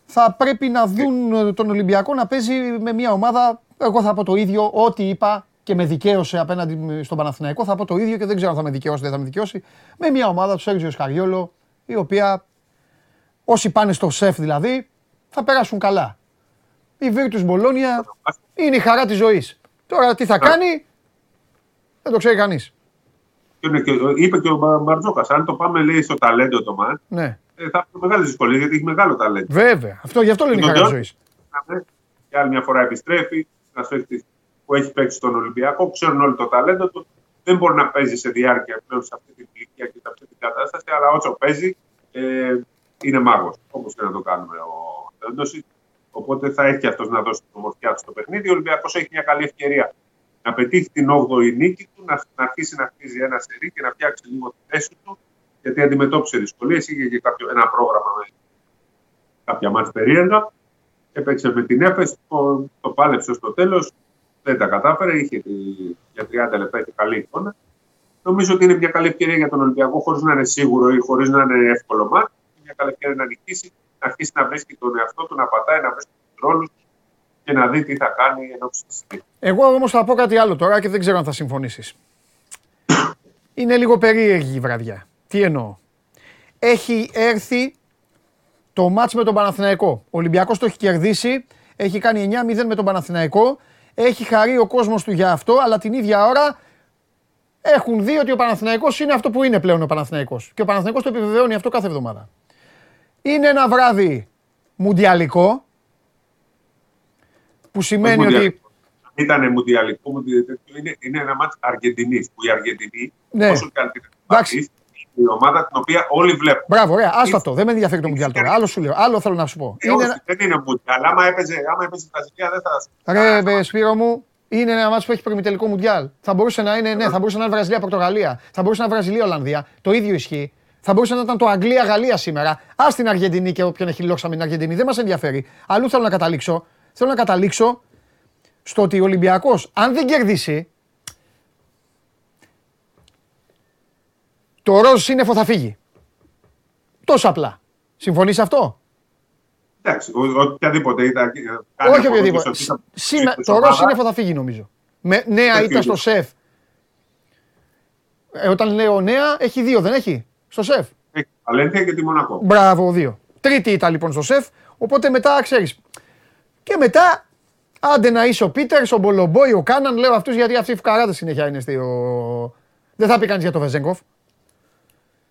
θα πρέπει να δουν τον Ολυμπιακό να παίζει με μια ομάδα. Εγώ θα πω το ίδιο, ό,τι είπα και με δικαίωσε απέναντι στον Παναθηναϊκό. Θα πω το ίδιο και δεν ξέρω αν θα με δικαιώσει ή δεν θα με δικαιώσει. Με μια ομάδα τους Σέργιο Σκαριόλο, η οποία όσοι πάνε στο σεφ δηλαδή, θα περάσουν καλά. Η Βίρτου Μπολόνια είναι η χαρά της ζωής. Τώρα τι θα κάνει, δεν το ξέρει κανείς. Είπε και ο Μπαρτζόκα, αν το πάμε λέει στο ταλέντο το μάτ, ναι. Ε, θα έχουμε μεγάλες δυσκολίες γιατί έχει μεγάλο ταλέντο. Βέβαια. Αυτό, γι' αυτό λένε η χαρά ζωής. Και άλλη μια φορά επιστρέφει. Ένας παίκτης που έχει παίξει στον Ολυμπιακό, ξέρουν όλοι το ταλέντο του. Δεν μπορεί να παίζει σε διάρκεια πλέον σε αυτή την ηλικία και σε αυτή την κατάσταση, αλλά όσο παίζει ε, είναι μάγος. Όπως και να το κάνουμε ο Τέντοση. Οπότε θα έχει αυτός να δώσει την ομορφιά του στο παιχνίδι. Ο Ολυμπιακός έχει μια καλή ευκαιρία να πετύχει την 8η νίκη του, να, να αρχίσει να χτίζει ένα σερί και να φτιάξει λίγο τη θέση του γιατί αντιμετώπισε δυσκολίες. Είχε και κάποιο, ένα πρόγραμμα με κάποια μάτια περίεργα. Έπαιξε με την Έφεση, το, το πάλεψε στο τέλος. Δεν τα κατάφερε. Είχε για 30 λεπτά είχε καλή εικόνα. Νομίζω ότι είναι μια καλή ευκαιρία για τον Ολυμπιακό, χωρίς να είναι σίγουρο ή χωρίς να είναι εύκολο μάτι. Μια καλή ευκαιρία να νικήσει, να αρχίσει να βρίσκει τον εαυτό του, να πατάει, να βρίσκει τους ρόλους και να δει τι θα κάνει ενώ Εγώ όμως θα πω κάτι άλλο τώρα και δεν ξέρω αν θα συμφωνήσεις. Είναι λίγο περίεργη η βραδιά. Τι εννοώ. Έχει έρθει το μάτς με τον Παναθηναϊκό. Ο Ολυμπιακός το έχει κερδίσει, έχει κάνει 9-0 με τον Παναθηναϊκό, έχει χαρεί ο κόσμος του για αυτό, αλλά την ίδια ώρα έχουν δει ότι ο Παναθηναϊκός είναι αυτό που είναι πλέον ο Παναθηναϊκός. Και ο Παναθηναϊκός το επιβεβαιώνει αυτό κάθε εβδομάδα. Είναι ένα βράδυ μουντιαλικό, που σημαίνει ότι... Ήταν μουντιαλικό, είναι, είναι ένα μάτς Αργεντινής, που η Αργεντινή, ναι. όσο και αν την η ομάδα την οποία όλοι βλέπουν. Μπράβο, ωραία, άστο αυτό. Δεν με ενδιαφέρει το Μουντιάλ τώρα. Άλλο σου λέω. Άλλο θέλω να σου πω. Ε, είναι... Δεν είναι Μουντιάλ. Άμα έπαιζε, άμα έπαιζε η Βραζιλία, δεν θα. Ρε, Σπύρο μου, είναι ένα μάτσο που έχει προημιτελικό Μουντιάλ. Θα μπορούσε να είναι, ναι, θα μπορούσε να είναι Βραζιλία-Πορτογαλία. Θα μπορούσε να είναι Βραζιλία-Ολλανδία. Το ίδιο ισχύει. Θα μπορούσε να ήταν το Αγγλία-Γαλλία σήμερα. Α την Αργεντινή και όποιον έχει λόξα με την Αργεντινή. Δεν μας ενδιαφέρει. Αλλού θέλω να καταλήξω. Θέλω να καταλήξω στο ότι ο Ολυμπιακός, αν δεν κερδίσει, το ροζ σύννεφο θα φύγει. Τόσο απλά. Συμφωνείς αυτό; Εντάξει, οποιαδήποτε ήταν. Όχι οποιαδήποτε. Το ροζ σύννεφο θα φύγει νομίζω. Με νέα ήταν στο σεφ. Ε, όταν λέω νέα, έχει δύο, δεν έχει, στο σεφ. Έχει Αλένθια και τη Μονακό. Μπράβο, δύο. Τρίτη ήταν λοιπόν στο σεφ, οπότε μετά ξέρεις. Και μετά, άντε να είσαι ο Πίτερς, ο Μπολομπόη, ο Κάναν, λέω αυτούς γιατί αυτοί οι φουκαράδες συνέχεια είναι στο... Δεν θα πει κανείς για το Βεζέγκοφ.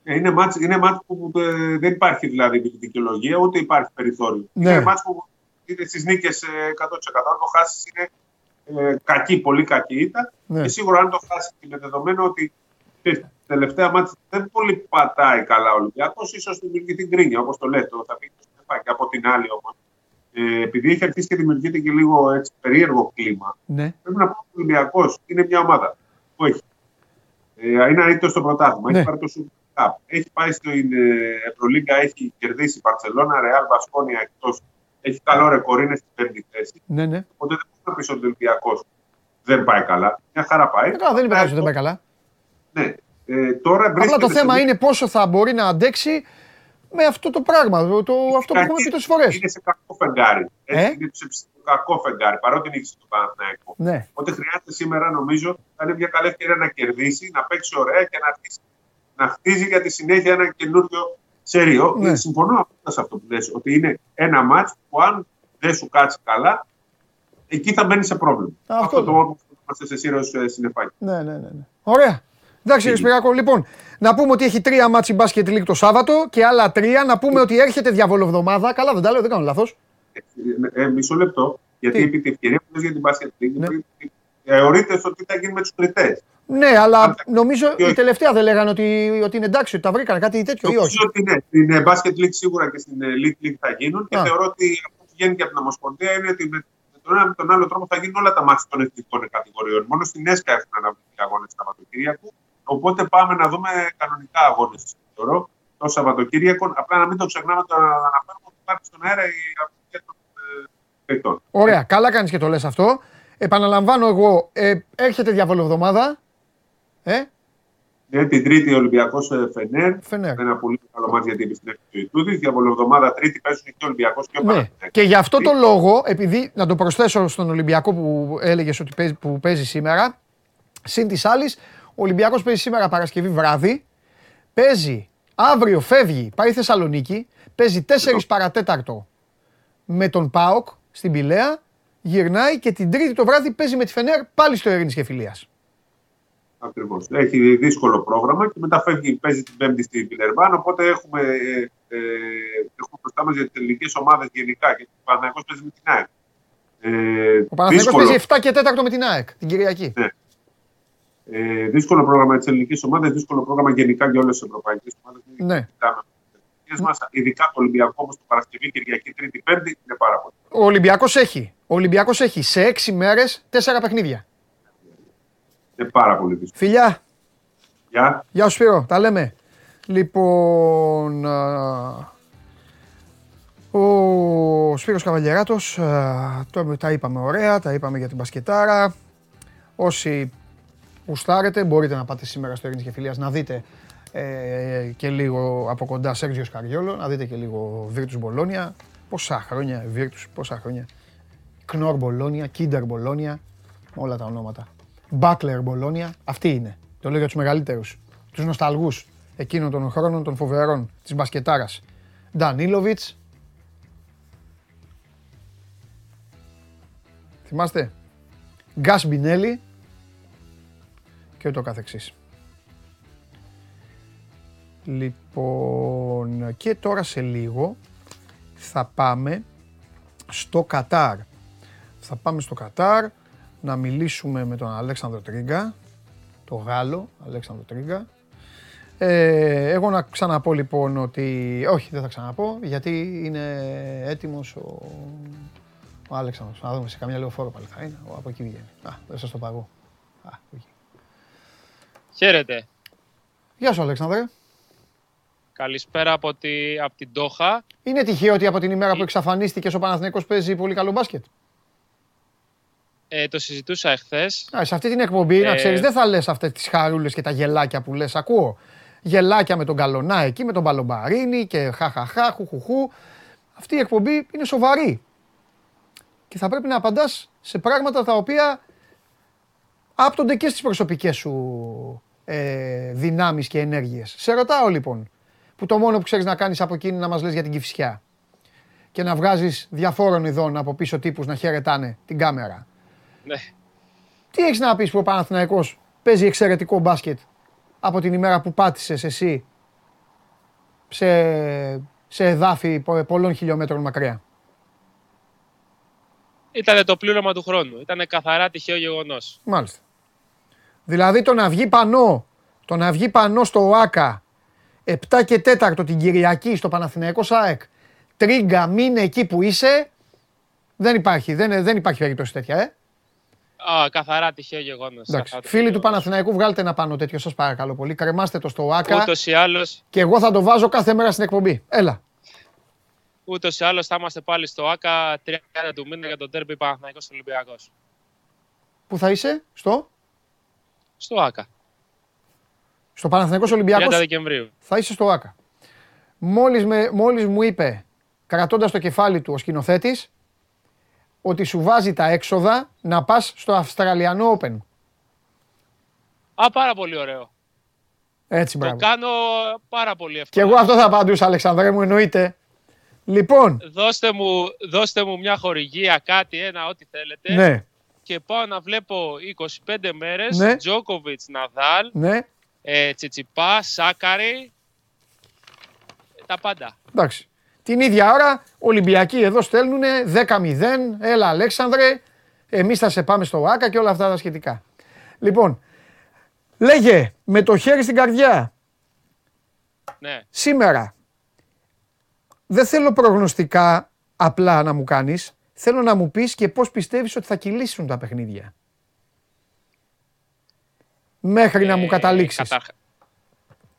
Ε, είναι μάτς, είναι μάτς που ε, δεν υπάρχει δηλαδή δικαιολογία, ούτε υπάρχει περιθώριο. Ναι. Είναι μάτς που είναι στις νίκες 100%. Αν το χάσεις είναι ε, κακή, πολύ κακή ήττα. Ναι. Και σίγουρα αν το χάσεις με δεδομένο ότι τελευταία μάτς δεν πολύ πατάει καλά ο Ολυμπιακός, ίσως δημιουργεί την κρίνια, όπως το λέτε, θα πει και από την άλλη όμως. Ε, επειδή έχει αρχίσει και δημιουργείται και λίγο έτσι, περίεργο κλίμα, ναι. πρέπει να πω ότι ο Ολυμπιακός είναι μια ομάδα που έχει ε, είναι αρνητικός στο πρωτάθλημα, ναι. έχει πάρει το έχει πάει στην ε, Ευρωλίγκα, έχει κερδίσει η Παρσελώνα, Ρεάλ, Βασκόνια εκτός. Έχει καλό ρεκόρ, είναι στην πέμπτη θέση. Ναι, ναι. Οπότε δεν μπορείς να πεις ότι ο Ολυμπιακός δεν πάει καλά. Μια χαρά πάει. Ε, δεν είπε ότι δεν πάει καλά. Ναι. Ε, τώρα Απλά το θέμα είναι πόσο θα μπορεί να αντέξει με αυτό το πράγμα. Το, αυτό που έχουμε πει τόσες φορές. Είναι σε κακό φεγγάρι. Ε; Είναι σε κακό φεγγάρι, παρότι νίκησε το Παναθηναϊκό. Ναι. Οπότε χρειάζεται σήμερα, νομίζω, θα είναι μια καλή ευκαιρία να κερδίσει, να παίξει ωραία και να αρχίσει να χτίζει για τη συνέχεια ένα καινούριο σερίο. Ναι. Συμφωνώ σε αυτό που λες, ότι είναι ένα μάτς που αν δεν σου κάτσει καλά, εκεί θα μπαίνει σε πρόβλημα. Αυτό Αυτό, το- το όποιο είμαστε σε σύρο συνεφάκι. Ναι, ναι, ναι. ναι. Ωραία. Εντάξει, κύριε Σπυράκο, λοιπόν, να πούμε ότι έχει τρία μάτς η μπάσκετ League το Σάββατο και άλλα τρία. Να πούμε ότι έρχεται διαβολοβδομάδα. Καλά, δεν τα λέω, δεν κάνω λάθος. Ε, ε, μισό λεπτό, γιατί Τι; επί τη ευκαιρία που λες για την μπάσκετ League, Ναι. πριν- θεωρείτε στο τι θα γίνει με τους κριτές. Ναι, αλλά Αν- νομίζω και η όχι. τελευταία δεν λέγανε ότι, ότι είναι εντάξει, ότι τα βρήκαν κάτι τέτοιο ή όχι; Νομίζω ότι ναι, στην ε, Basket League σίγουρα και στην ε, League League θα γίνουν και Α. θεωρώ ότι αυτό που βγαίνει και από την Ομοσπονδία είναι ότι με με τον ένα με τον άλλο τρόπο θα γίνουν όλα τα μάτια των εθνικών κατηγοριών. Μόνο στην ΕΣΚΑ έχουν αναβληθεί αγώνες του Σαββατοκύριακου. Οπότε πάμε να δούμε κανονικά αγώνες, θεωρώ, το Σαββατοκύριακο. Απλά να μην το ξεχνάμε το να αναφέρουμε ότι υπάρχει στον αέρα η αγωνία των ε, παικτών. Ωραία, καλά κάνεις και το λες αυτό. Επαναλαμβάνω εγώ, ε, έρχεται διαβολοβδομάδα. Ε, Ναι, την Τρίτη Ολυμπιακός Φενέρ. Φενέρ. Ένα πολύ καλό μάτι γιατί επιστρέφει το Ιτούδη. Διαβολοβδομάδα Τρίτη παίζουν και ο Ολυμπιακός και ο Ναι. Παναθηναϊκός. Και γι' αυτό το λόγο, επειδή να το προσθέσω στον Ολυμπιακό που έλεγες ότι παίζει, που παίζει σήμερα, συν της άλλης, ο Ολυμπιακός παίζει σήμερα Παρασκευή βράδυ. Παίζει αύριο, φεύγει, πάει Θεσσαλονίκη. Παίζει 4 παρατέταρτο με τον Πάοκ στην Πηλαία. Γυρνάει και την Τρίτη το βράδυ παίζει με τη Φενέρ πάλι στο Ειρήνης και Φιλίας. Ακριβώς. Έχει δύσκολο πρόγραμμα και μετά φεύγει, παίζει την Πέμπτη στην Πιλερμπάν. Οπότε έχουμε, ε, ε, έχουμε μπροστά μας για τις ελληνικές ομάδες γενικά και ο Παναγιώ παίζει με την ΑΕΚ. Ε, Ο Παναθηναϊκός δύσκολο, παίζει 7 και 4 με την ΑΕΚ την Κυριακή. Ε, δύσκολο πρόγραμμα της ελληνικής ομάδας, δύσκολο πρόγραμμα γενικά για όλες τις ευρωπαϊκές ομάδες. Ναι. Μας, ειδικά το Ολυμπιακό όμω το Παρασκευή, Κυριακή, Τρίτη, Πέμπτη είναι πάρα πολύ. Ο Ολυμπιακός έχει, ο Ολυμπιακός έχει σε 6 μέρες 4 παιχνίδια. Είναι πάρα πολύ δύσκολο. Φιλιά, Γεια. Γεια σου Σπύρο, τα λέμε. Λοιπόν, α, ο Σπύρος Καβαλιεράτος, α, το, τα είπαμε ωραία, τα είπαμε για την μπασκετάρα. Όσοι γουστάρετε μπορείτε να πάτε σήμερα στο Ειρήνης και Φιλίας να δείτε ε, και λίγο από κοντά Σέργιος Καριόλο, να δείτε και λίγο Virtus Μπολόνια. Πόσα χρόνια Virtus, πόσα χρόνια. Κνόρ Μπολόνια, Κίντερ Μπολόνια, όλα τα ονόματα. Μπάκλερ Μπολόνια, αυτοί είναι. Το λέω για τους μεγαλύτερους, τους νοσταλγούς εκείνων των χρόνων των φοβερών της μπασκετάρας. Ντανίλοβιτς. Θυμάστε; Γκάς Μπινέλη και ούτω καθεξής. Λοιπόν, και τώρα σε λίγο θα πάμε στο Κατάρ. Θα πάμε στο Κατάρ να μιλήσουμε με τον Αλέξανδρο Τρίγκα, το Γάλλο Αλέξανδρο Τρίγκα. Ε, εγώ να ξαναπώ λοιπόν ότι, όχι δεν θα ξαναπώ, γιατί είναι έτοιμος ο, ο Αλέξανδρος. Να δούμε σε καμιά λεωφόρο πάλι θα είναι, ο, από εκεί βγαίνει. Α, δεν σας το παγώ. Α, εκεί. Χαίρετε. Γεια σου Αλέξανδρε. Καλησπέρα από, τη, από την Τόχα. Είναι τυχαίο ότι από την ημέρα που εξαφανίστηκες ο Παναθηναϊκός παίζει πολύ καλό μπάσκετ. Ε, το συζητούσα εχθές. Α, σε αυτή την εκπομπή, να Ε, ξέρεις, δεν θα λες αυτές τις χαρούλες και τα γελάκια που λες. Ακούω. Γελάκια με τον Καλονά εκεί, με τον Παλομπαρίνη και χαχαχά, χουχουχού. Αυτή η εκπομπή είναι σοβαρή. Και θα πρέπει να απαντάς σε πράγματα τα οποία άπτονται και στις προσωπικές σου ε, δυνάμεις και ενέργειες. Σε ρωτάω λοιπόν, που το μόνο που ξέρεις να κάνεις από εκεί είναι να μας λες για την κυφσιά και να βγάζεις διαφόρων ειδών από πίσω τύπους να χαιρετάνε την κάμερα. Ναι. Τι έχεις να πεις που ο Παναθηναϊκός παίζει εξαιρετικό μπάσκετ από την ημέρα που πάτησες εσύ σε, σε εδάφη πο- πολλών χιλιόμετρων μακριά; Ήταν το πλήρωμα του χρόνου. Ήταν καθαρά τυχαίο γεγονός. Μάλιστα. Δηλαδή το να βγει πανό, το να βγει πανό στο ΟΑΚΑ 7 και 4 την Κυριακή στο Παναθηναϊκό ΣΑΕΚ τρίγκα μείνε εκεί που είσαι δεν υπάρχει, δεν, δεν υπάρχει περίπτωση τέτοια, ε. Α, καθαρά τυχαίο γεγονός. Εντάξει. Καθαρά Φίλοι τυχαίο του Παναθηναϊκού βγάλτε ένα πάνω τέτοιο σας παρακαλώ πολύ. Κρεμάστε το στο ΟΑΚΑ Ούτως ή άλλως, και εγώ θα το βάζω κάθε μέρα στην εκπομπή. Έλα. ούτως ή άλλως θα είμαστε πάλι στο ΆΚΑ 30 του μήνα για τον τέρμπι Παναθηναϊκός Ολυμπιακός. Πού θα είσαι, στο, Στο ΆΚΑ. στο Παναθηναϊκός 30 Ολυμπιακός, Δεκεμβρίου. θα είσαι στο ΆΚΑ. Μόλις, με, μόλις μου είπε, κρατώντας το κεφάλι του ο σκηνοθέτης, ότι σου βάζει τα έξοδα να πας στο Αυστραλιανό Open. Α, πάρα πολύ ωραίο. Έτσι, Το μπράβο. κάνω πάρα πολύ Και εύκολα. εγώ αυτό θα απαντούσα, Αλεξανδρέ μου, εννοείται. Λοιπόν, Δώστε μου, δώστε μου μια χορηγία, κάτι, ένα, ό,τι θέλετε. ναι, Και πάω να βλέπω 25 μέρες, Ναι. Τζόκοβιτς, Ναδάλ, ναι, ε, Τσιτσιπά, Σάκαρη, τα πάντα. εντάξει. Την ίδια ώρα, Ολυμπιακοί εδώ στέλνουν 10-0, έλα Αλέξανδρε, εμείς θα σε πάμε στο ΆΚΑ και όλα αυτά τα σχετικά. Λοιπόν, λέγε με το χέρι στην καρδιά, Ναι. σήμερα, δεν θέλω προγνωστικά απλά να μου κάνεις, θέλω να μου πεις και πώς πιστεύεις ότι θα κυλήσουν τα παιχνίδια. Μέχρι να μου Ε, καταλήξεις. καταρχ-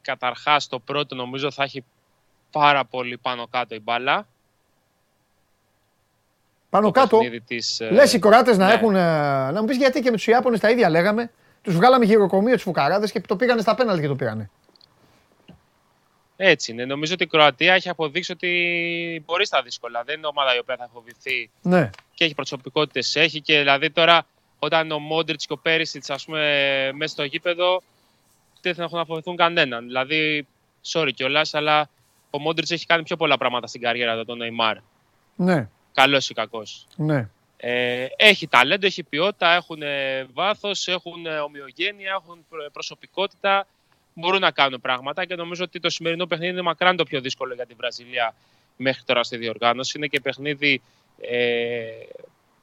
Καταρχάς, το πρώτο νομίζω θα έχει πάρα πολύ πάνω κάτω η μπάλα. Πάνω το κάτω, παιχνίδι της, ε, λες οι κοράτες να ναι. έχουν, ε, να μου πεις γιατί και με τους Ιάπωνες τα ίδια λέγαμε, τους βγάλαμε γυροκομείο τους φουκαράδες και το πήγανε στα πέναλτι και το πήρανε. Έτσι είναι. Νομίζω ότι η Κροατία έχει αποδείξει ότι μπορεί στα δύσκολα. Δεν είναι ομάδα η οποία θα φοβηθεί Ναι, και έχει προσωπικότητες. Έχει και δηλαδή τώρα όταν ο Μόντριτς και ο Πέρισιτ, ας πούμε, μέσα στο γήπεδο, δεν θα έχουν να φοβηθούν κανέναν. Δηλαδή, sorry κιόλας, αλλά ο Μόντριτς έχει κάνει πιο πολλά πράγματα στην καριέρα του, τον Νεϊμάρ. ναι, Καλός ή κακός. ναι. Ε, έχει ταλέντο, έχει ποιότητα, έχουν βάθος, έχουν ε, ομοιογένεια, έχουν προ- προσωπικότητα. Μπορούν να κάνουν πράγματα και νομίζω ότι το σημερινό παιχνίδι είναι μακράν το πιο δύσκολο για τη Βραζιλία μέχρι τώρα στη διοργάνωση. Είναι και παιχνίδι ε,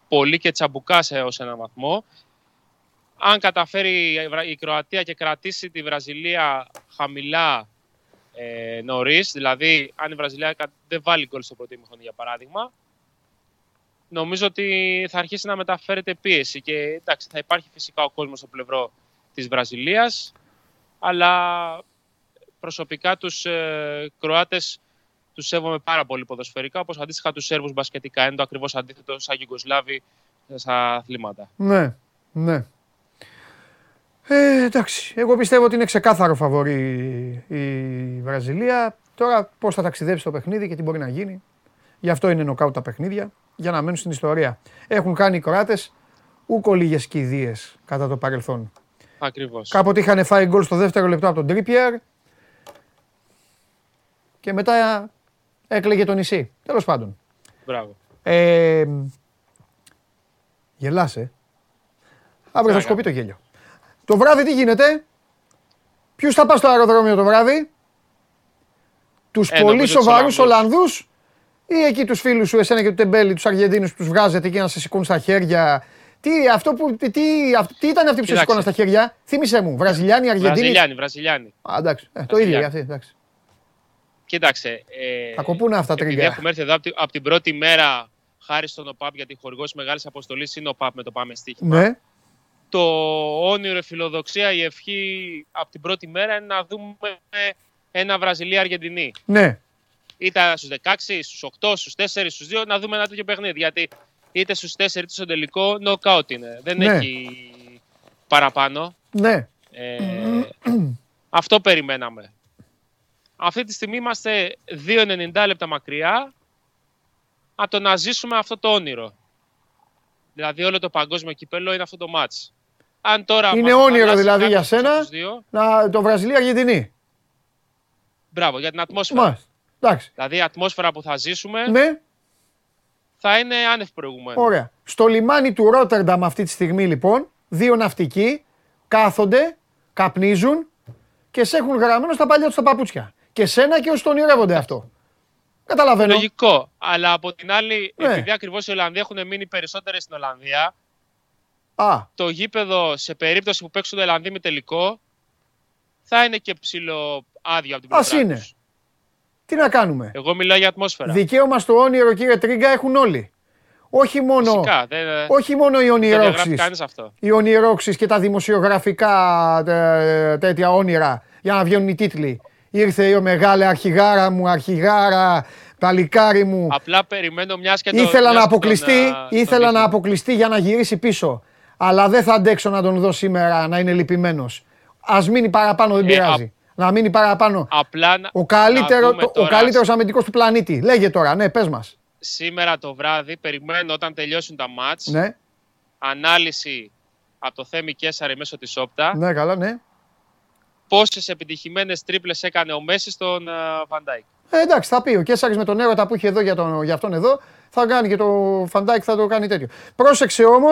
πολύ και τσαμπουκά σε ως έναν βαθμό. Αν καταφέρει η Βρα- η Κροατία και κρατήσει τη Βραζιλία χαμηλά ε, νωρίς, δηλαδή αν η Βραζιλία κα- δεν βάλει γκολ στο πρώτο ημίχρονο για παράδειγμα, νομίζω ότι θα αρχίσει να μεταφέρεται πίεση και εντάξει, θα υπάρχει φυσικά ο κόσμος στο πλευρό της Βραζιλίας αλλά προσωπικά τους ε, Κροάτες τους σέβομαι πάρα πολύ ποδοσφαιρικά όπως αντίστοιχα τους Σέρβους μπασκετικά είναι το ακριβώς αντίθετο σαν Γιουγκοσλάβοι στα αθλήματα. Ναι, ναι. Ε, εντάξει, εγώ πιστεύω ότι είναι ξεκάθαρο φαβορή η Βραζιλία. Τώρα πώς θα ταξιδέψει το παιχνίδι και τι μπορεί να γίνει. Γι' αυτό είναι νοκάουτ τα παιχνίδια, για να μένουν στην ιστορία. Έχουν κάνει οι Κροάτες ούκο λίγες κηδείες κατά το παρελθόν. Ακριβώς. Κάποτε είχαν φάει γκολ στο δεύτερο λεπτό από τον Τρίπιερ και μετά έκλαιγε το νησί. Τέλος πάντων. Μπράβο. Ε, γελάς, ε. Αύριο θα Τι σκοπεί το γέλιο. Το βράδυ τι γίνεται; Ποιους θα πας στο αεροδρόμιο το βράδυ; Τους Ε, πολύ νομίζω τους σοβαρούς Ολλανδούς. Ολλανδούς ή εκεί τους φίλους σου, εσένα και του Τεμπέλη, τους Αργεντίνους που τους βγάζετε εκεί να σε σηκώνουν στα χέρια. Τι, αυτό που, τι, τι, αυ- τι ήταν αυτοί που σε Κοίταξε. σηκώναν στα χέρια; Θύμησέ μου. Βραζιλιάνοι, Αργεντίνοι. Βραζιλιάνοι, Βραζιλιάνοι. Α, εντάξει. Ε, το ίδιο Βραζιλιάνοι. για αυτοί. Εντάξει. Κοίταξε. Ε, Θα κοπούν αυτά επειδή τρίγκα. έχουμε έρθει εδώ από την, απ' την πρώτη μέρα χάρη στον ΟΠΑΠ γιατί χορηγός μεγάλης αποστολής είναι ο ΟΠΑΠ με το Πάμε Στοίχημα. Ναι. Το όνειρο, η φιλοδοξία, η ευχή από την πρώτη μέρα είναι να δούμε ένα Βραζιλία-Αργεντινή. Ναι. Είτε στους 16, στους 8, στους 4, στους 2, να δούμε ένα τέτοιο παιχνίδι. Γιατί είτε στους 4 είτε στο τελικό, knockout είναι. Δεν Ναι. έχει παραπάνω. Ναι. Ε, αυτό περιμέναμε. Αυτή τη στιγμή είμαστε 2,90 λεπτά μακριά από το να ζήσουμε αυτό το όνειρο. Δηλαδή όλο το παγκόσμιο κυπέλο είναι αυτό το μάτς. Αν τώρα Είναι μας όνειρο χαλάσει δηλαδή για κάποιος από σένα. τους δύο, Να, το Βραζιλία-Αργεντινή. μπράβο, για την ατμόσφαιρα. Μάλιστα. Εντάξει. Δηλαδή η ατμόσφαιρα που θα ζήσουμε Ναι. Θα είναι άνευ προηγουμένου. Ωραία. Στο λιμάνι του Ρότερνταμ αυτή τη στιγμή λοιπόν, δύο ναυτικοί κάθονται, καπνίζουν και σε έχουν γραμμένο στα παλιά τους τα παπούτσια. Και σένα και όσοι τον ονειρεύονται αυτό. Καταλαβαίνω. Λογικό. Αλλά από την άλλη, Ναι. επειδή ακριβώς οι Ολλανδοί έχουν μείνει περισσότερε στην Ολλανδία, Α, το γήπεδο σε περίπτωση που παίξουν οι Ολλανδοί με τελικό θα είναι και ψηλό άδειο από την Ας πλευρά είναι. τους. Τι να κάνουμε; Εγώ μιλάω για ατμόσφαιρα. Δικαίωμα στο όνειρο κύριε Τρίγκα έχουν όλοι. Όχι μόνο, Φυσικά. Δεν, όχι μόνο οι δεν διαγράφει ονειρόξεις. κανείς αυτό. οι ονειρόξεις και τα δημοσιογραφικά τε- τέτοια όνειρα για να βγαίνουν οι τίτλοι. Ήρθε η μεγάλη αρχηγάρα μου, αρχηγάρα, παλικάρι μου. Απλά περιμένω μιας και το. Ήθελα μιας να και τον, αποκλειστεί, α, τον ήθελα να δείχνει. αποκλειστεί για να γυρίσει πίσω. Αλλά δεν θα αντέξω να τον δω σήμερα να είναι λυπημένος. Ας μείνει παραπάνω, δεν Ε, πειράζει. Να μείνει παραπάνω. Απλά να- Ο, καλύτερο, να δούμε το- ο τώρα καλύτερος αμυντικός του πλανήτη. Λέγε τώρα, ναι, πες μας. Σήμερα το βράδυ περιμένω όταν τελειώσουν τα ματς Ναι, ανάλυση από το Θέμη Κέσαρη μέσω της Opta ναι, καλά, ναι. πόσες επιτυχημένες τρίπλες έκανε ο Μέσι στον Φαν Ντάικ. Ε, εντάξει, θα πει ο Κέσαρης με τον έρωτα που είχε εδώ για, τον, για αυτόν εδώ, θα κάνει και το Φαν Ντάικ θα το κάνει τέτοιο. Πρόσεξε όμως,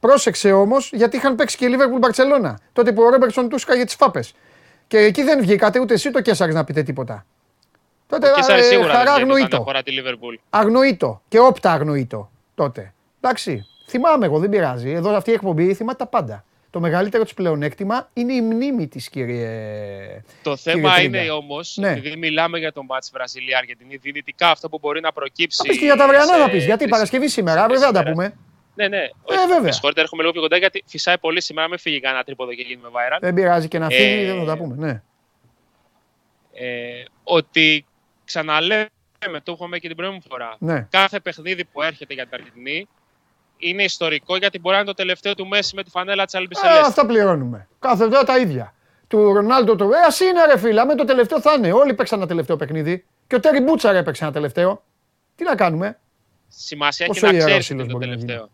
πρόσεξε όμως, γιατί είχαν παίξει και η Λίβερπουλ Μπαρσελόνα. Τότε που ο Ρόμπερτσον του για τις φάπες. Και εκεί δεν βγήκατε ούτε εσύ το Κέσαρης να πείτε τίποτα. Τότε ο σίγουρα χαρά αγνοείτο. Αγνοείτο. Και Opta αγνοείτο τότε. Εντάξει. Θυμάμαι εγώ, δεν πειράζει. Εδώ αυτή η εκπομπή θυμάται τα πάντα. Το μεγαλύτερο της πλεονέκτημα είναι η μνήμη της, κύριε. Το θέμα είναι όμως, ναι. επειδή μιλάμε για τον μάτς Βραζιλία-Αργεντινή, δυνητικά αυτό που μπορεί να προκύψει. Θα και για τα αυριανά να πεις. Γιατί Παρασκευή σήμερα, αύριο δεν τα πούμε. Ναι, ναι. Ε, βέβαια. Συγχωρείτε, έρχομαι λίγο πιο κοντά γιατί φυσάει πολύ σήμερα. Μην φύγει κανένα τρίποδο και γίνουμε viral. Δεν πειράζει και να φύγει, ε, δεν θα τα πούμε. Ναι. Ε, ότι ξαναλέμε, το έχουμε και την πρώτη φορά. Ναι. Κάθε παιχνίδι που έρχεται για την Αργεντινή είναι ιστορικό γιατί μπορεί να είναι το τελευταίο του Μέση με τη φανέλα της Αλμπισελές. Ε, αυτά πληρώνουμε. Κάθε δύο τα ίδια. Του Ρονάλντο το. Ε, ας είναι ρε φίλα, με το τελευταίο θα είναι. Όλοι παίξαν ένα τελευταίο παιχνίδι. Και ο Τέρι Μπούτσαρ έπαιξε ένα τελευταίο. Τι να κάνουμε; Σημασία έχει να ξέρεις ότι είναι το τελευταίο.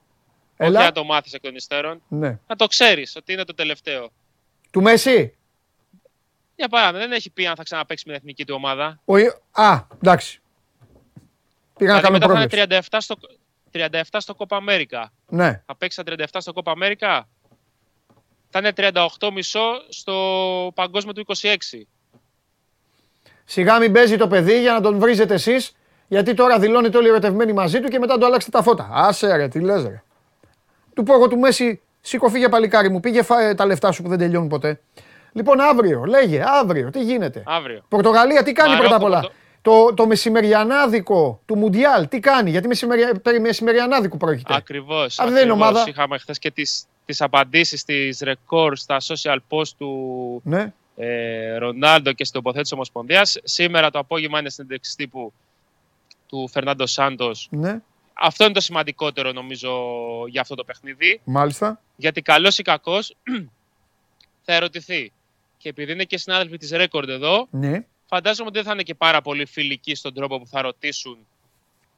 Έλα. Όχι να το μάθεις εκ των υστέρων. Ναι. Να το ξέρεις ότι είναι το τελευταίο. Του Μέση; Για παράδειγμα, δεν έχει πει αν θα ξαναπέξει με την εθνική του ομάδα. Ο... Α, εντάξει. Πήγα να δηλαδή, κάνω πρόβλημα. 37 στο, 37 στο Copa America. Ναι. Θα παίξει τα 37 στο Copa America; Θα είναι 38 μισό στο παγκόσμιο του 26. Σιγά μην παίζει το παιδί για να τον βρίζετε εσείς, γιατί τώρα δηλώνετε όλοι ερωτευμένοι μαζί του και μετά το αλλάξετε τα φώτα. Άσε ρε, τι λες ρε. Του πω εγώ του Μέση, σήκω φύγε παλικάρι μου, πήγε φά, τα λεφτά σου που δεν τελειώνουν ποτέ. Λοιπόν, αύριο, λέγε, αύριο, τι γίνεται; Αύριο. Πορτογαλία, τι κάνει πρώτα απ' όλα; Το, το μεσημεριανάδικο του Μουντιάλ, τι κάνει, γιατί μεσημερια, περί μεσημεριανάδικο πρόκειται; Ακριβώς. Αν δεν είναι ομάδα. Είχαμε χθες και τις τις απαντήσεις της ρεκόρ στα social post του ναι. ε, Ρονάλντο και στην τοποθέτηση Ομοσπονδίας. Σήμερα το απόγευμα είναι στην τύπου του Φερνάντο Σάντος. Ναι. Αυτό είναι το σημαντικότερο νομίζω για αυτό το παιχνίδι. Μάλιστα. Γιατί καλός ή κακός θα ερωτηθεί. Και επειδή είναι και συνάδελφοι της Ρέκορντ εδώ, ναι. φαντάζομαι ότι δεν θα είναι και πάρα πολύ φιλικοί στον τρόπο που θα ρωτήσουν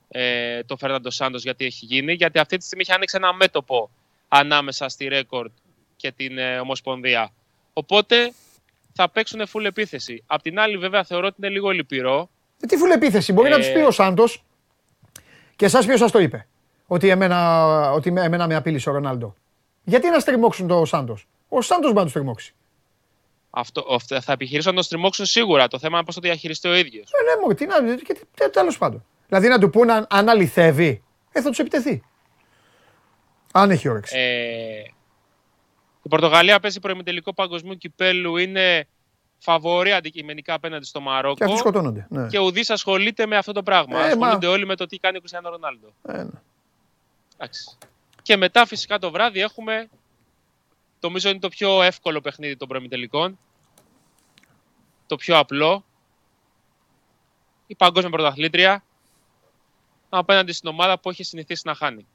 ε, τον Φέρναντο Σάντος γιατί έχει γίνει. Γιατί αυτή τη στιγμή έχει ανοίξει ένα μέτωπο ανάμεσα στη Ρέκορντ και την ε, Ομοσπονδία. Οπότε θα παίξουν full επίθεση. Απ' την άλλη, βέβαια, θεωρώ ότι είναι λίγο λυπηρό. Ε, τι full επίθεση, μπορεί να τους πει ο Σάντος. Και εσάς ποιος σας το είπε, ότι εμένα, ότι εμένα με απείλησε ο Ρονάλντο. Γιατί να στριμώξουν το Σάντος; Ο Σάντος μπορεί να του τριμώξει. Αυτό, θα επιχειρήσουν να τον στριμώξουν σίγουρα. Το θέμα είναι πώς το διαχειριστεί ο ίδιος. Ε, ναι, μου, τι να. Τέλος πάντων. Δηλαδή να του πούνε αν, αν αληθεύει, ε, θα τους επιτεθεί. Αν έχει όρεξη. Ε, η Πορτογαλία παίζει προημιτελικό παγκοσμίου κυπέλου. Είναι φαβορή αντικειμενικά απέναντι στο Μαρόκο. Και αυτοί σκοτώνονται. Ναι. Και ουδής ασχολείται με αυτό το πράγμα. Ε, ασχολούνται μα... όλοι με το τι κάνει ο Κριστιανό Ρονάλντο. Ε, ναι. Και μετά φυσικά το βράδυ έχουμε Νομίζω είναι το πιο εύκολο παιχνίδι των προημιτελικών. Το πιο απλό. Η παγκόσμια πρωταθλήτρια απέναντι στην ομάδα που έχει συνηθίσει να χάνει.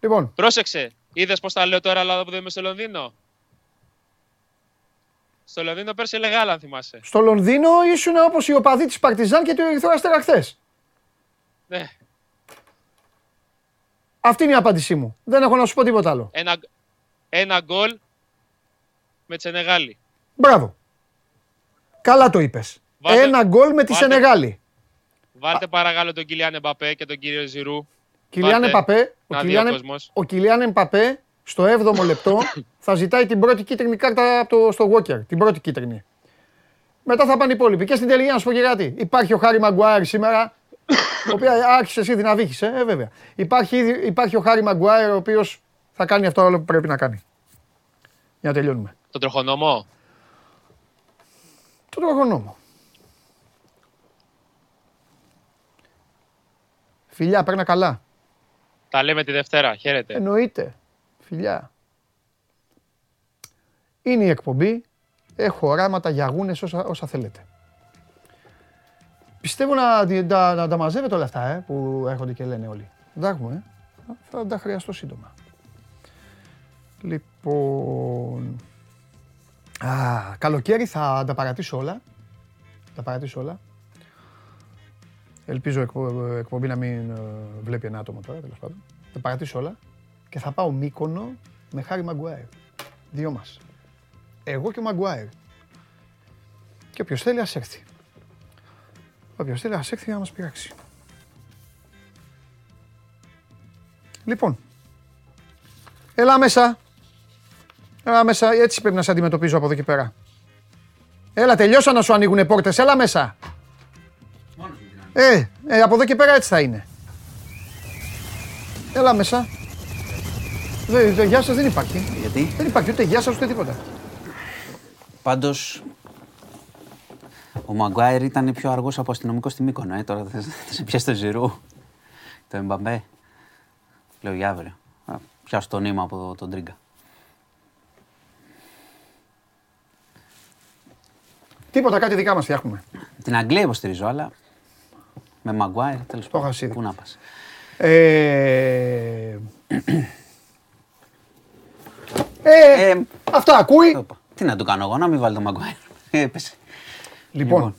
Λοιπόν. Πρόσεξε. Είδες πώς τα λέω τώρα, αλλά που δεν είμαι στο Λονδίνο; Στο Λονδίνο πέρσι έλεγα άλλα, αν θυμάσαι. Στο Λονδίνο ήσουν όπως οι οπαδοί της Παρτιζάν και του Ερυθρού Αστέρα χθες. Ναι. Αυτή είναι η απάντησή μου. Δεν έχω να σου πω τίποτα άλλο. Ένα, ένα γκολ με τη Σενεγάλη. Μπράβο. Καλά το είπες. Ένα γκολ με τη Σενεγάλη. Βάλτε παρακαλώ τον Κιλιάν Εμπαπέ και τον κύριο Ζηρού. Κιλιάν Εμπαπέ, ο, Κιλιάν, ο Κιλιάν Εμπαπέ στο 7ο λεπτό θα ζητάει την πρώτη κίτρινη κάρτα από το, στο Walker. Την πρώτη κίτρινη. Μετά θα πάνε οι υπόλοιποι. Και στην τελική να σου πω και κάτι. Υπάρχει ο Χάρη Μαγκουάρη σήμερα ο οποίο άρχισε ήδη να βύχησε, ε, βέβαια. Υπάρχει, υπάρχει ο Χάρη Μαγκουάιρ, ο οποίος θα κάνει αυτό όλο που πρέπει να κάνει. Για να τελειώνουμε. Τον τροχονόμο; Τον τροχονόμο. Φιλιά, παίρνα καλά. Τα λέμε τη Δευτέρα. Χαίρετε. Εννοείται. Φιλιά. Είναι η εκπομπή. Έχω οράματα για αγούνες όσα, όσα θέλετε. Πιστεύω να, να, να τα μαζεύετε όλα αυτά ε, που έρχονται και λένε όλοι. Δεν ε. Θα τα χρειαστώ σύντομα. Λοιπόν... Α, καλοκαίρι θα τα παρατήσω όλα. Τα παρατήσω όλα. Ελπίζω εκπο, εκπομπή να μην ε, βλέπει ένα άτομο τώρα, τέλος πάντων. Θα παρατήσω όλα και θα πάω Μύκονο με Χάρη Μαγκουάιρ. Δυο μας. Εγώ και ο Μαγκουάιρ. Και όποιος θέλει ας έρθει. Όποιος θέλει ας έρθει να μας πειράξει. Λοιπόν, έλα μέσα. Έλα μέσα, έτσι πρέπει να σε αντιμετωπίζω από εδώ και πέρα. Έλα, τελειώσα να σου ανοίγουν πόρτες, έλα μέσα. Ε, ε, από εδώ και πέρα έτσι θα είναι. Έλα μέσα. Δε, δε, γεια σας δεν υπάρχει. Γιατί, Δεν υπάρχει ούτε γεια σας ούτε τίποτα. πάντως. Ο Μαγκουάιρ ήταν πιο αργός από αστυνομικό στη Μύκονο, ε. Τώρα θα θα σε πιάσεις το Ζηρού. Το Εμπαμπέ. Λέω για αύριο. Θα πιάσω το νήμα από τον Τρίγκα. Τίποτα, κάτι δικά μας φτιάχνουμε. Την Αγγλία υποστηρίζω, αλλά με Μαγκουάιρ τέλος Το πάντων. είχα ήδη. Πού να πας. Ε, ε, Ε, αυτά ακούει. το είπα. Τι να του κάνω εγώ, να μην βάλει το Μαγκουάιρ. Έπεσε. Λοιπόν,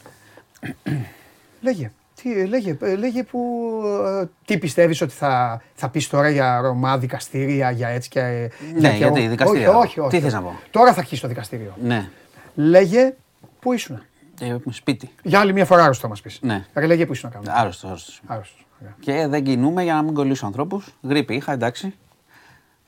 λέγε, τι, ε, λέγε, ε, λέγε που, ε, τι πιστεύεις ότι θα, θα πεις τώρα για Ρωμά, δικαστήρια, για έτσι και... ε, Ναι, και γιατί, εγώ- δικαστήρια. Όχι, όχι, όχι. Τι θες να πω; Τώρα θα αρχίσει το δικαστήριο. Ναι. Λέγε, πού ήσουν; Ε, σπίτι. Για άλλη μια φορά άρρωστο θα μας πεις. Ναι. Ρε, λέγε πού ήσουν να κάνουμε. Άρρωστος, άρρωστος. Άρρωστος. Ωραία. Και δεν κινούμαι για να μην κολλήσω ανθρώπους. Γρήπη είχα, εντάξει.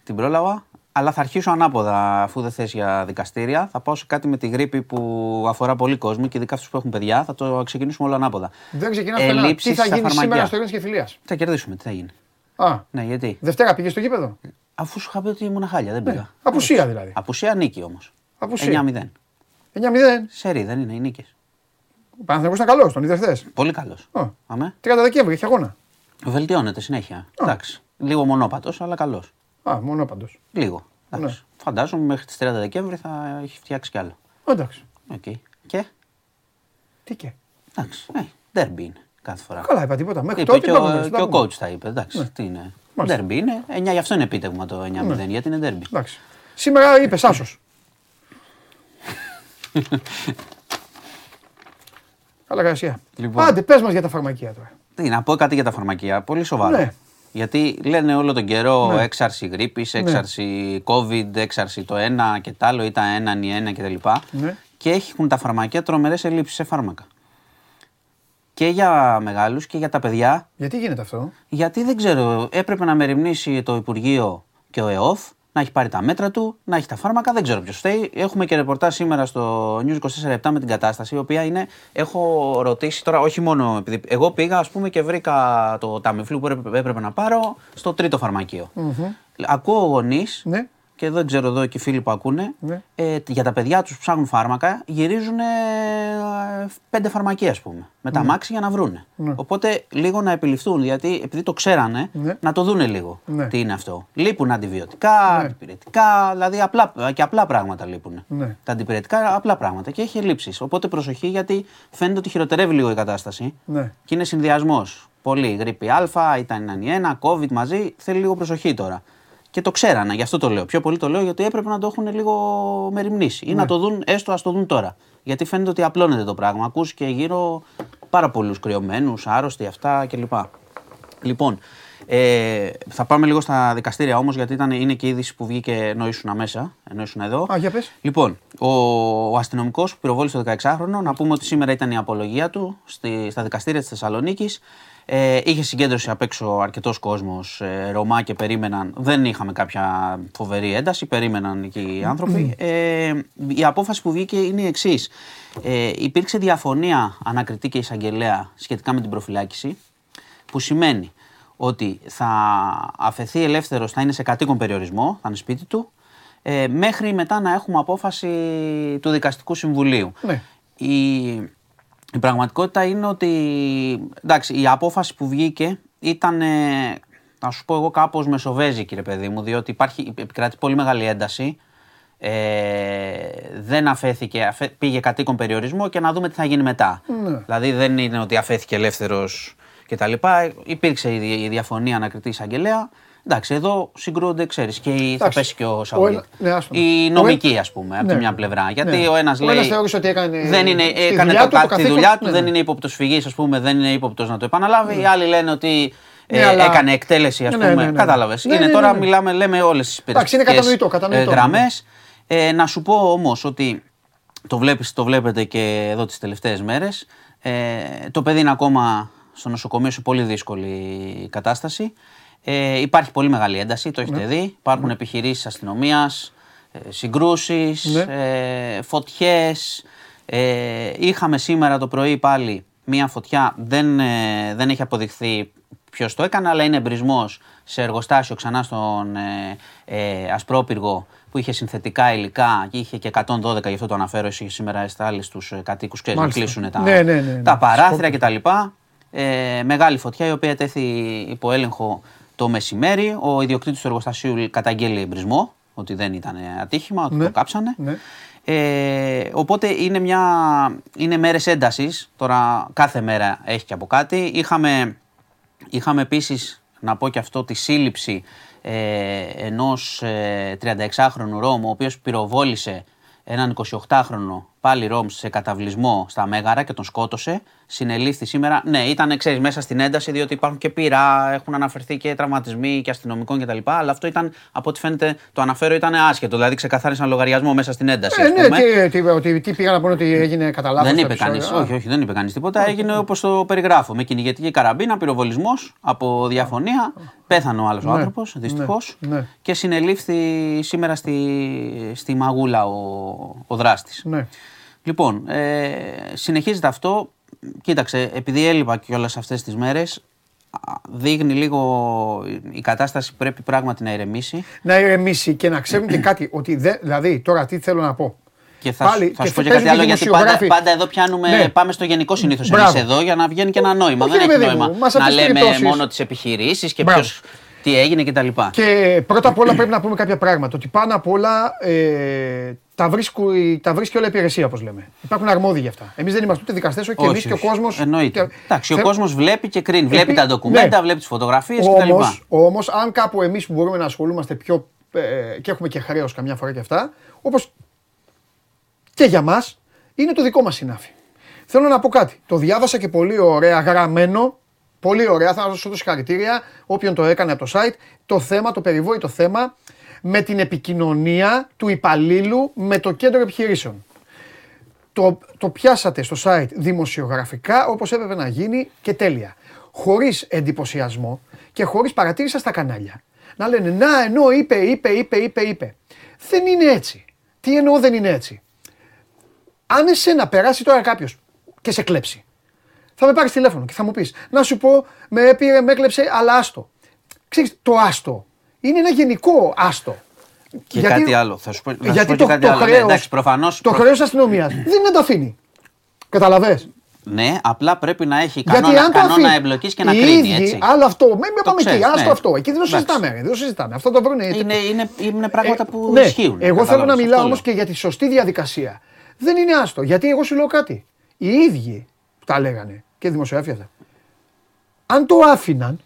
Την πρόλαβα. Αλλά θα αρχίσω ανάποδα, αφού δεν θες για δικαστήρια. Θα πάω σε κάτι με τη γρήπη που αφορά πολύ κόσμο και ειδικά αυτούς που έχουν παιδιά. Θα το ξεκινήσουμε όλο ανάποδα. Δεν ξεκινάς πουθενά. Τι Ελλείψεις θα στα γίνεις σήμερα φαρμακεία. στο Ειρήνης και Φιλίας; Θα κερδίσουμε, τι θα γίνει. Α, Ναι, γιατί; Δευτέρα πήγες στο γήπεδο; Αφού σου είχα πει ότι ήμουν χάλια, δεν πήγα. Ναι. Απουσία δηλαδή. Απουσία νίκη όμως. Απουσία. 9-0. 9-0. Σερή δεν είναι οι νίκες. Ο Παναθηναϊκός ήταν καλός, τον είδες χθες; Πολύ καλός. Α. Αμέ. 30 Δεκέμβρη, έχει αγώνα. Βελτιώνεται συνέχεια. Εντάξει. Λίγο μονόπαντος, αλλά καλός. Α, μονόπαντος. Λίγο. Ναι. Εντάξει. Φαντάζομαι μέχρι τις 30 Δεκέμβρη θα έχει φτιάξει κι άλλο. Εντάξει. Οκ. Και; Τι και; Εντάξει. Ε, ντέρμπι είναι κάθε φορά. Καλά, είπα τίποτα. Μέχρι Είπε τότε και, υπάρχουν, ο, δεν και ο υπάρχουν. coach τα είπε. Εντάξει. Τι είναι. Μάλιστα. Ντέρμπι είναι. 9, γι' αυτό είναι επίτευγμα το 9-0, γιατί είναι ντέρμπι. Εντάξει. Σήμερα είπες Άσος. Καλά, Γασία. Λοιπόν. Άντε, πες μας για τα φαρμακεία τώρα. Τι, να πω κάτι για τα φαρμακεία. Πολύ σοβαρό. Ναι. Γιατί λένε όλο τον καιρό Ναι. έξαρση γρήπης, έξαρση COVID, έξαρση το ένα και το άλλο, ή τα έναν ή ένα κτλ. Ναι. Και έχουν τα φαρμακεία τρομερές ελλείψεις σε φάρμακα. Και για μεγάλους και για τα παιδιά Γιατί γίνεται αυτό; Γιατί δεν ξέρω, έπρεπε να μεριμνήσει το Υπουργείο και ο ΕΟΦ, να έχει πάρει τα μέτρα του, να έχει τα φάρμακα, δεν ξέρω ποιος φταίει. Έχουμε και ρεπορτάζ σήμερα στο News 24 με την κατάσταση, η οποία είναι. Έχω ρωτήσει τώρα, όχι μόνο επειδή. Εγώ πήγα, ας πούμε, και βρήκα το ταμιφλού που έπρεπε, έπρεπε να πάρω στο τρίτο φαρμακείο. Ακούω γονείς, Ναι. Και δεν ξέρω εδώ και οι φίλοι που ακούνε, Ναι. ε, για τα παιδιά του που ψάχνουν φάρμακα, γυρίζουν ε, πέντε φαρμακεία, α πούμε, με τα μάξι για να βρούνε. Ναι. Οπότε λίγο να επιληφθούν, γιατί επειδή το ξέρανε, Ναι. να το δούνε λίγο Ναι. τι είναι αυτό. Λείπουν αντιβιωτικά, Ναι. αντιπηρετικά, δηλαδή απλά, και απλά πράγματα λείπουν. Ναι. Τα αντιπηρετικά, απλά πράγματα και έχει ελλείψει. Οπότε προσοχή, γιατί φαίνεται ότι χειροτερεύει λίγο η κατάσταση Ναι. και είναι συνδυασμό. Πολύ γρήπη Α, ήταν η ένα, COVID μαζί, θέλει λίγο προσοχή τώρα. Και το ξέρανε, γι' αυτό το λέω. Πιο πολύ το λέω γιατί έπρεπε να το έχουν λίγο μεριμνήσει. Ή να το δουν, έστω ας το δουν τώρα. Γιατί φαίνεται ότι απλώνεται το πράγμα. Ακούς και γύρω πάρα πολλούς κρυωμένους, άρρωστοι, αυτά κλπ. Λοιπόν, ε, θα πάμε λίγο στα δικαστήρια όμως, γιατί ήταν, είναι και η είδηση που βγήκε ενώ ήσουν μέσα, ενώ ήσουν εδώ. Α, για πες. Λοιπόν, ο, ο αστυνομικός που πυροβόλησε το 16χρονο, να πούμε ότι σήμερα ήταν η απολογία του στη, στα δικαστήρια της Θεσσαλονίκης. Ε, είχε συγκέντρωση απ' έξω αρκετός κόσμος, ε, Ρωμά και περίμεναν. Δεν είχαμε κάποια φοβερή ένταση, περίμεναν εκεί οι άνθρωποι. Ε, η απόφαση που βγήκε είναι η εξής. Ε, υπήρξε διαφωνία ανακριτή και εισαγγελέα σχετικά με την προφυλάκηση, που σημαίνει ότι θα αφαιθεί ελεύθερος, θα είναι σε κατοίκον περιορισμό, θα είναι σπίτι του, ε, μέχρι μετά να έχουμε απόφαση του Δικαστικού Συμβουλίου. Ναι. Η, η πραγματικότητα είναι ότι εντάξει, η απόφαση που βγήκε ήταν, ε, να σου πω εγώ, κάπως μεσοβέζικη, ρε παιδί μου, διότι υπάρχει, επικρατεί πολύ μεγάλη ένταση. Ε, δεν αφέθηκε, αφέ, πήγε κατοίκον περιορισμό και να δούμε τι θα γίνει μετά. Ναι. Δηλαδή δεν είναι ότι αφέθηκε ελεύθερος κτλ. Υπήρξε η, δι- η διαφωνία ανακριτή εισαγγελέα. Εντάξει, εδώ συγκρούονται, ξέρεις, και η, θα Εντάξει. πέσει και ο Ο Σαουλή. ένα- ναι, άστο. η Ο νομική, ένα- ας πούμε, από Ναι. τη μια πλευρά. Γιατί Ναι. ο ένας Ο λέει. ένας θεώρησε ότι έκανε δεν είναι, στη έκανε δουλειά το, του, το κα- τη καθήκον. δουλειά του, Ναι, δεν ναι. είναι ύποπτος φυγής, ας πούμε, δεν είναι ύποπτος να το επαναλάβει. Οι άλλοι λένε ότι Ναι, ε, αλλά- έκανε εκτέλεση, ας Ναι, πούμε. ναι, ναι, ναι. Κατάλαβες. Ναι, είναι ναι, τώρα, ναι, ναι. μιλάμε, λέμε όλες τις Εντάξει, είναι κατανοητό, κατανοητό. γραμμές. Ε, να σου πω όμως ότι το, βλέπεις, το βλέπετε και εδώ τις τελευταίες μέρες. Ε, το παιδί είναι ακόμα στο νοσοκομείο σε πολύ δύσκολη κατάσταση. Ε, υπάρχει πολύ μεγάλη ένταση, το έχετε Ναι. δει. Υπάρχουν Ναι. επιχειρήσεις αστυνομίας, ε, συγκρούσεις, Ναι. ε, φωτιές. Ε, είχαμε σήμερα το πρωί πάλι μία φωτιά, δεν, ε, δεν έχει αποδειχθεί ποιος το έκανε, αλλά είναι εμπρισμός σε εργοστάσιο ξανά στον ε, ε, Ασπρόπυργο που είχε συνθετικά υλικά και είχε και 112, γι' αυτό το αναφέρω εσύ σήμερα εστάλει στους ε, κατοίκους και να Μάλιστα. κλείσουν τα, Ναι, ναι, ναι, ναι. τα παράθυρα κτλ. Ε, μεγάλη φωτιά η οποία τέθη υπό έλεγχο το μεσημέρι. Ο ιδιοκτήτης του εργοστασίου καταγγέλει εμπρισμό, ότι δεν ήταν ατύχημα, ότι Ναι. το κάψανε. Ναι. Ε, οπότε είναι, μια, είναι μέρες έντασης, τώρα κάθε μέρα έχει και από κάτι. Είχαμε, είχαμε επίσης, να πω και αυτό, τη σύλληψη ε, ενός ε, 36χρονου Ρώμου, ο οποίος πυροβόλησε έναν 28χρονο πάλι Ρώμ σε καταβλισμό στα Μέγαρα και τον σκότωσε. Συνελήφθη σήμερα. Ναι, ήταν ξέρεις, μέσα στην ένταση, διότι υπάρχουν και πειρά, έχουν αναφερθεί και τραυματισμοί και αστυνομικών κτλ. Αλλά αυτό ήταν, από ό,τι φαίνεται, το αναφέρω, ήταν άσχετο. Δηλαδή ξεκαθάρισαν λογαριασμό μέσα στην ένταση. Ε, ας ναι, πούμε. τι, τι, ότι, τι πήγα να πούνε ότι έγινε κατά λάθος Δεν το είπε επεισόδιο. κανείς. Α, Όχι, όχι, δεν είπε κανείς τίποτα. Έγινε όπως το περιγράφω. Με κυνηγετική καραμπίνα, πυροβολισμός από διαφωνία. Πέθανε ο άλλος Ναι, άνθρωπος, δυστυχώς. ναι, ναι. Και συνελήφθη σήμερα στη, στη Μαγούλα ο, ο δράστης. Ναι. Λοιπόν, ε, συνεχίζεται αυτό. Κοίταξε, επειδή έλειπα και όλε αυτές τις μέρες, δείχνει λίγο η κατάσταση πρέπει πράγματι να ηρεμήσει. Να ηρεμήσει και να ξέρουν και κάτι. Ότι δεν, δηλαδή, τώρα τι θέλω να πω. Και θα, Πάλι, θα και σου πω και παίζουν κάτι άλλο, και γιατί πάντα, δημοσιογράφοι. πάντα εδώ πιάνουμε, Ναι. πάμε στο γενικό συνήθως Μπράβο. εμεί εδώ για να βγαίνει και ένα νόημα. Όχι, Δεν ρε έχει παιδί μου, νόημα μας να αυτές τις λέμε περιπτώσεις. μόνο τις επιχειρήσεις και Μπράβο. Ποιος, τι έγινε κτλ. Και πρώτα απ' όλα πρέπει να πούμε κάποια πράγματα. Ότι πάνω απ' όλα ε, τα, βρίσκει, τα βρίσκει όλα η υπηρεσία, όπως λέμε. Υπάρχουν αρμόδιοι για αυτά. Εμείς δεν είμαστε ούτε δικαστές, όχι και εμεί και ο κόσμο. Εννοείται. Εντάξει, ο Θε- κόσμος βλέπει και κρίνει. Επί- Βλέπει τα ντοκουμέντα, ναι. βλέπει τις φωτογραφίες κτλ. Όμως, όμως, αν κάπου εμείς που μπορούμε να ασχολούμαστε πιο ε, και έχουμε και χρέος καμιά φορά και αυτά, όπως και για μας, είναι το δικό μας συνάφι. Θέλω να πω κάτι. Το διάβασα και πολύ ωραία γραμμένο, πολύ ωραία, θα δώσω συγχαρητήρια, όποιον το έκανε από το site, το θέμα, το περιβόητο θέμα, με την επικοινωνία του υπαλλήλου με το κέντρο επιχειρήσεων. Το, το πιάσατε στο site δημοσιογραφικά όπως έπρεπε να γίνει και τέλεια. Χωρίς εντυπωσιασμό και χωρίς παρατήρησα στα κανάλια. Να λένε να ενώ είπε, είπε, είπε, είπε, είπε. Δεν είναι έτσι. Τι εννοώ δεν είναι έτσι. Αν εσένα περάσει τώρα κάποιος και σε κλέψει, θα με πάρεις τηλέφωνο και θα μου πεις να σου πω με έπειρε, με έκλεψε, αλλά άστο. Ξέρεις, το άστο είναι ένα γενικό άστο. Και κάτι άλλο. Θα σου πω, θα σου γιατί πω το, και κάτι το άλλο. Ναι, χρέος, εντάξει, προφανώς, το προ- χρέος αστυνομίας δεν είναι να το αφήνει. Καταλαβες; Ναι, απλά πρέπει να έχει Γιατί κανόνα, αν το κανόνα αφήνει. εμπλοκής και να οι κρίνει. ίδιοι, Έτσι. Άλλο αυτό. Μην με πάμε ξέρεις, εκεί. Άστο ναι. αυτό. Εκεί δεν το Εντάξει. συζητάμε. ρε, Δεν το συζητάμε. Αυτό το βρουν. Είναι, είναι, είναι πράγματα που ναι. ισχύουν. Εγώ θέλω κατάλαβες, να αυτό μιλάω λέω. όμως και για τη σωστή διαδικασία. Δεν είναι άστο. Γιατί εγώ σου λέω κάτι. Οι ίδιοι που τα λέγανε και δημοσιογράφοι αυτά. Αν το άφηναν,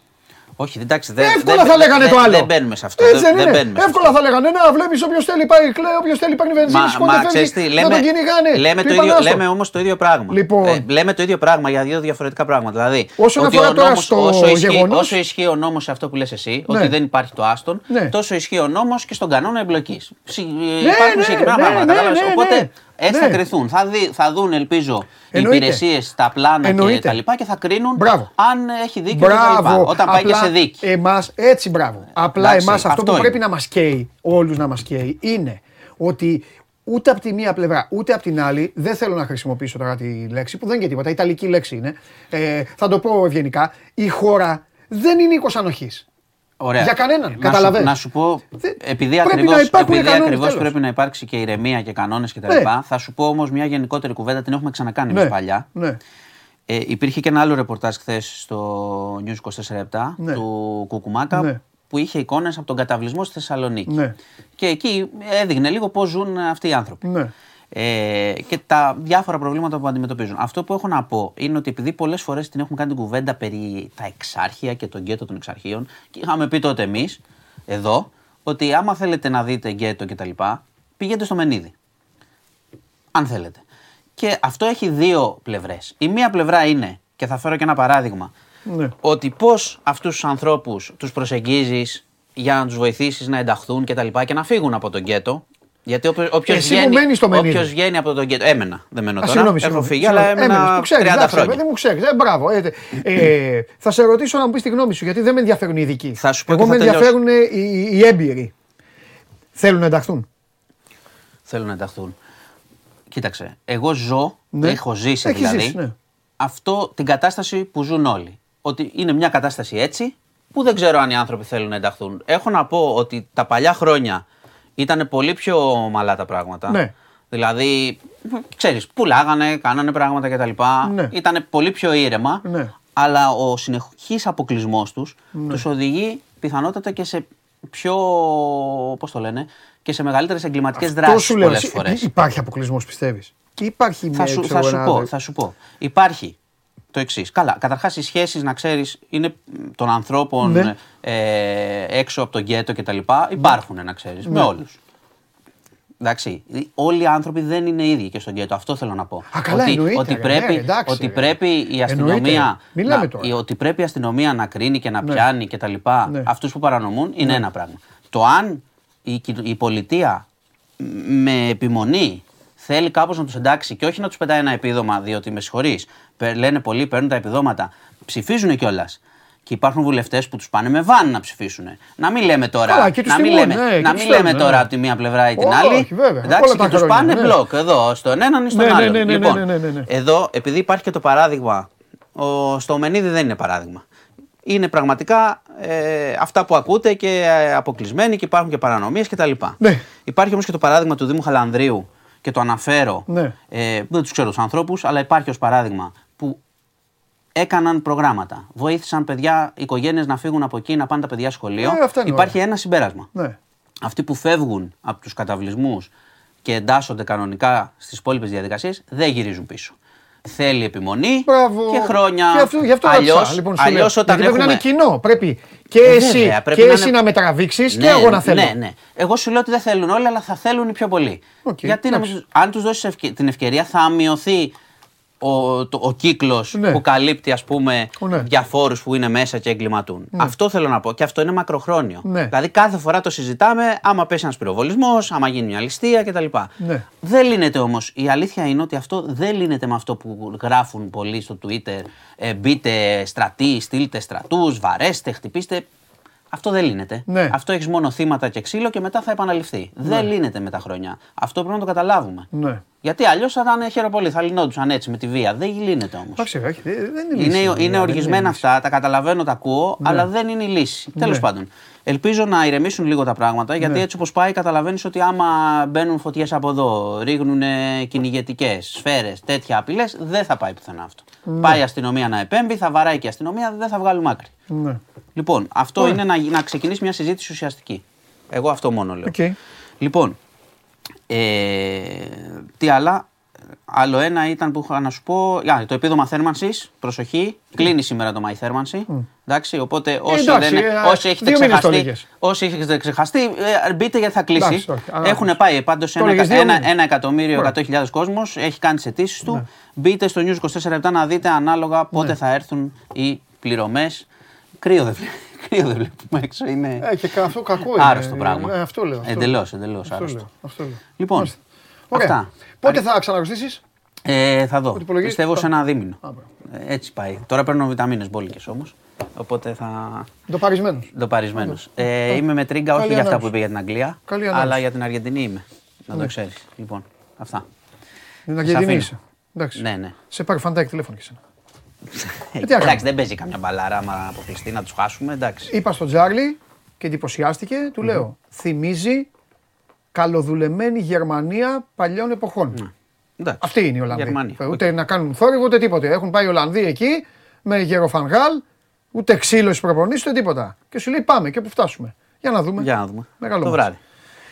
Όχι, εντάξει, δεν, εύκολα δεν- θα λέγανε δεν- το άλλο. Δεν μπαίνουμε σε αυτό. Έτσι δεν, δεν δεν είναι. μπαίνουμε σε Εύκολα αυτό. θα λέγανε. Να βλέπεις όποιος θέλει πάει κλαίει, όποιος θέλει παίρνει βενζίνη, Μα, σκόνη μα φεύγει. ξέρεις τι, Δεν λέμε, τον κυνηγάνε. λέμε, Του το είπαν ίδιο, άστο. λέμε όμως το ίδιο πράγμα. Λοιπόν. Ε, λέμε το ίδιο πράγμα για δύο διαφορετικά πράγματα. Δηλαδή, Όσον ότι αφορά ο τώρα νόμος, στο όσο, ισχύει, γεγονός- όσο ισχύει ο νόμος σε αυτό που λες εσύ, Ναι. ότι δεν υπάρχει το άστον, Ναι. τόσο ισχύει ο νόμος και στον κανόνα εμπλοκής. Ψη- Ναι, υπάρχουν ναι, συγκεκριμένα ναι, πράγματα. ναι, κατάλαβες; ναι, Οπότε ναι. Έτσι Ναι. θα κρυθούν. Θα, δει, θα δουν, ελπίζω, οι Εννοείται. υπηρεσίες, τα πλάνα και Εννοείται. τα λοιπά και θα κρίνουν Μπράβο. αν έχει δίκιο κτλ. Μπράβο. Όταν πάει και Απλά σε δίκη. Εμάς, έτσι μπράβο. Απλά Εντάξει, εμάς αυτό, αυτό που είναι. πρέπει να μας καίει, όλους να μας καίει, είναι ότι ούτε από τη μία πλευρά ούτε από την άλλη, δεν θέλω να χρησιμοποιήσω τώρα τη λέξη που δεν είναι και τίποτα, ιταλική λέξη είναι, ε, θα το πω ευγενικά, η χώρα δεν είναι οίκος ανοχής. Ωραία. Για κανέναν, Να καταλαβες. Σου, να σου πω, Δεν- επειδή πρέπει ακριβώς, να υπάρχουν επειδή κανόνες, ακριβώς τέλος. πρέπει να υπάρξει και ηρεμία και κανόνες κτλ. Ναι. Θα σου πω όμως μια γενικότερη κουβέντα, την έχουμε ξανακάνει Ναι, εμείς παλιά. ναι. Ε, υπήρχε και ένα άλλο ρεπορτάζ χθες στο News 24 Ναι. του Κουκουμάκα Ναι. που είχε εικόνες από τον καταβλισμό στη Θεσσαλονίκη. Ναι. Και εκεί έδειχνε λίγο πώς ζουν αυτοί οι άνθρωποι. Ναι. Ε, και τα διάφορα προβλήματα που αντιμετωπίζουν. Αυτό που έχω να πω είναι ότι επειδή πολλές φορές την έχουμε κάνει την κουβέντα περί τα εξάρχεια και τον γκέτο των εξαρχείων, και είχαμε πει τότε εμείς, εδώ, ότι άμα θέλετε να δείτε γκέτο κτλ., πηγαίνετε στο Μενίδη. Αν θέλετε. Και αυτό έχει δύο πλευρές. Η μία πλευρά είναι, και θα φέρω και ένα παράδειγμα, Ναι. ότι πώς αυτούς τους ανθρώπους τους προσεγγίζεις για να τους βοηθήσεις να ενταχθούν κτλ. Και, και να φύγουν από τον γκέτο. Γιατί όποιο Εσύ που βγαίνει, μένεις στο Μενίδη. όποιος βγαίνει από τον γκέτο. Έμενα. Δεν μένω Α, τώρα. συγγνώμη, Έχω συγγνώμη. φύγει, αλλά συγγνώμη. Έμενες, έμενα που ξέρεις, 30 εντάξει, χρόνια. Δεν μου ξέρεις. Ε, μπράβο. Ε, ε, θα σε ρωτήσω να μου πεις τη γνώμη σου, γιατί δεν με ενδιαφέρουν οι ειδικοί. Θα σου πω Εγώ και με θα τελειώσω. ενδιαφέρουν οι, οι έμπειροι. Θέλουν να ενταχθούν. Θέλουν να ενταχθούν. Κοίταξε, εγώ ζω, Ναι. έχω ζήσει Έχεις δηλαδή, ζήσει, ναι. αυτό την κατάσταση που ζουν όλοι. Ότι είναι μια κατάσταση έτσι που δεν ξέρω αν οι άνθρωποι θέλουν να ενταχθούν. Έχω να πω ότι τα παλιά χρόνια ήταν πολύ πιο μαλά τα πράγματα. Ναι. Δηλαδή, ξέρεις, πουλάγανε, κάνανε πράγματα κτλ. Ναι. Ήταν πολύ πιο ήρεμα. Ναι. Αλλά ο συνεχής αποκλεισμός τους τους οδηγεί πιθανότατα και σε πιο, πώς το λένε, και σε μεγαλύτερες εγκληματικές Αυτό δράσεις σου λέω. πολλές εσύ, φορές. Υπάρχει αποκλεισμός, πιστεύεις; Και υπάρχει Θα μια, σου, ξέρω, θα, σου ένα- πω, θα σου πω. Υπάρχει το εξής. Καλά, καταρχάς οι σχέσεις, να ξέρεις, είναι των ανθρώπων Ναι. ε, έξω από τον γκέτο κτλ. Υπάρχουν, να ξέρεις, Ναι. με όλους. Εντάξει, όλοι οι άνθρωποι δεν είναι ίδιοι και στον γκέτο. Αυτό θέλω να πω. Α, καλά, ότι, εννοείται, ότι, ρε, πρέπει, ναι, εντάξει, ότι ρε. πρέπει η Εννοείται. αστυνομία. Μη λέμε να, τώρα. η- ότι πρέπει η αστυνομία να κρίνει και να Ναι. πιάνει κτλ. Ναι. Αυτούς που παρανομούν είναι ένα πράγμα. Το αν η, κυ- η πολιτεία μ, με επιμονή θέλει κάπως να τους εντάξει και όχι να τους πετάει ένα επίδομα, διότι με συγχωρείς, πε- λένε πολλοί, παίρνουν τα επιδόματα, ψηφίζουν κιόλας. Και υπάρχουν βουλευτές που τους πάνε με βάν να ψηφίσουν. Να μην λέμε τώρα. Καλά, και τους να μην τιμούν, λέμε, ναι, και να τους μην λέμε στέλνουν, τώρα ναι. από τη μία πλευρά ή την Όχι, άλλη. βέβαια, όλα Εντάξει, τα και τους χρόνια, πάνε ναι. μπλοκ εδώ, στον έναν ή στον Ναι, ναι, άλλον. ναι, ναι, λοιπόν, ναι, ναι, ναι, ναι. εδώ, επειδή υπάρχει και το παράδειγμα, ο, στο Μενίδη δεν είναι παράδειγμα. Είναι πραγματικά ε, αυτά που ακούτε και ε, αποκλεισμένοι και υπάρχουν και παρανομίες κτλ. Ναι. Υπάρχει όμως και το παράδειγμα του Δήμου Χαλανδρίου και το αναφέρω. Ναι. Ε, δεν τους ξέρω τους ανθρώπους, αλλά υπάρχει ως παράδειγμα που έκαναν προγράμματα. Βοήθησαν παιδιά, οικογένειες να φύγουν από εκεί, να πάνε τα παιδιά σχολείο. Ε, αυτά είναι υπάρχει ωραία. ένα συμπέρασμα. Ναι. Αυτοί που φεύγουν από τους καταυλισμούς και εντάσσονται κανονικά στις υπόλοιπες διαδικασίες δεν γυρίζουν πίσω. Θέλει επιμονή Μπράβο. και χρόνια. Και αυτό, γι' αυτό αλλιώς, ρώτησα, λοιπόν, σου αλλιώς λέω. όταν Γιατί πρέπει να έχουμε... είναι κοινό. Πρέπει και Ε, εσύ, βέβαια, πρέπει και να εσύ είναι- να με τραβήξει και Ναι, εγώ να θέλω. Ναι, ναι. Εγώ σου λέω ότι δεν θέλουν όλοι, αλλά θα θέλουν οι πιο πολλοί. Οκ, Γιατί εντάξει. νομίζω, αν τους δώσεις την ευκαιρία, θα μειωθεί ο, το, ο κύκλος Ναι. που καλύπτει ας πούμε Ναι. διαφόρους που είναι μέσα και εγκληματούν. Αυτό θέλω να πω και αυτό είναι μακροχρόνιο. Ναι. Δηλαδή κάθε φορά το συζητάμε άμα πέσει ένας πυροβολισμός, άμα γίνει μια ληστεία κτλ. Ναι. Δεν λύνεται όμως. Η αλήθεια είναι ότι αυτό δεν λύνεται με αυτό που γράφουν πολλοί στο Twitter. Ε, μπείτε στρατοί, στείλτε στρατούς, βαρέστε, χτυπήστε. Αυτό δεν λύνεται. Ναι. Αυτό έχεις μόνο θύματα και ξύλο και μετά θα επαναληφθεί. Δεν λύνεται με τα χρόνια. Αυτό πρέπει να το καταλάβουμε. Ναι. Γιατί αλλιώς θα ήταν χειροπολί, θα λυνόντουσαν έτσι με τη βία. Δεν λύνεται όμως. Εντάξει, όχι, δεν είναι Είναι, λύση, είναι δεν οργισμένα λύση. αυτά, τα καταλαβαίνω, τα ακούω, αλλά δεν είναι η λύση. Τέλος Ναι. πάντων. Ελπίζω να ηρεμήσουν λίγο τα πράγματα, γιατί έτσι όπως πάει, καταλαβαίνεις ότι άμα μπαίνουν φωτιές από εδώ, ρίχνουν κυνηγετικές σφαίρες, τέτοια απειλές, δεν θα πάει πουθενά αυτό. Πάει η αστυνομία να επέμβει, θα βαράει και η αστυνομία, δεν θα βγάλουμε άκρη. Ναι. Λοιπόν, αυτό Ωραία. είναι να, να ξεκινήσει μια συζήτηση ουσιαστική. Εγώ αυτό μόνο λέω. Οκ. Λοιπόν, ε, τι άλλα; Άλλο ένα ήταν που είχα να σου πω. Α, το επίδομα θέρμανσης. Προσοχή. Κλείνει σήμερα το μάη θέρμανση. Εντάξει, οπότε όσοι, εντάξει, δεν, ε, όσοι έχετε δύο μήνες το ξεχαστεί, έλεγες. όσοι έχετε ξεχαστεί, ε, μπείτε γιατί θα κλείσει. Εντάξει, όχι, ανάπτυξη. Έχουν πάει πάντως ένα, έλεγες δύο ένα, μήνες. ένα εκατομμύριο Ωραία. 100.000 κόσμος. Έχει κάνει τις αιτήσεις του. Ναι. Μπείτε στο News 24 λεπτά να δείτε ανάλογα πότε θα έρθουν οι πληρωμές. Κρύο δεν βλέπουμε. Κρύο δεν βλέπουμε έξω. Είναι... Ε, και κα- αυτό κακό είναι. Άρρωστο πράγμα. Ε, αυτό λέω. αυτό Εντελώς, λέω. εντελώς Αυτό άρρωστο. λέω, Αυτό λέω. Λοιπόν, Μάλιστα. Ωραία. αυτά. Πότε θα ξαναγνωστήσεις. Ε, θα δω. Ότι υπολογίζεις- Πιστεύω σε ένα δίμηνο. Α, μπράβο. Ε, έτσι πάει. Τώρα παίρνω βιταμίνες μπόλικες όμως. Οπότε θα. Το παρισμένος. Το παρισμένο. Ε, είμαι με τρίγκα όχι Καλή για αυτά που ανάλυση. είπε για την Αγγλία, Καλή ανάλυση. αλλά για την Αργεντινή είμαι. Να το ξέρεις. Λοιπόν, αυτά. Είναι Σε Αργεντινή αφήνω. είσαι. Εντάξει. Ναι, ναι. Σε πάρει φαντάκι τηλέφωνο και εσένα. Εντάξει, δεν παίζει καμιά μπαλάρα άμα αποκλειστεί να τους χάσουμε. Εντάξει. Είπα στον Τζάρλι και εντυπωσιάστηκε, του λέω, θυμίζει καλοδουλεμένη Γερμανία παλιών εποχών. εντάξει. Αυτή είναι η Ολλανδία. Γερμανία. Ούτε να κάνουν θόρυβο ούτε τίποτε. Έχουν πάει οι Ολλανδοί εκεί με γεροφανγάλ, ούτε ξύλο στις προπονήσεις ούτε τίποτα. Και σου λέει πάμε και που φτάσουμε. Για να δούμε. Για να δούμε. Μεγάλο το μας. βράδυ.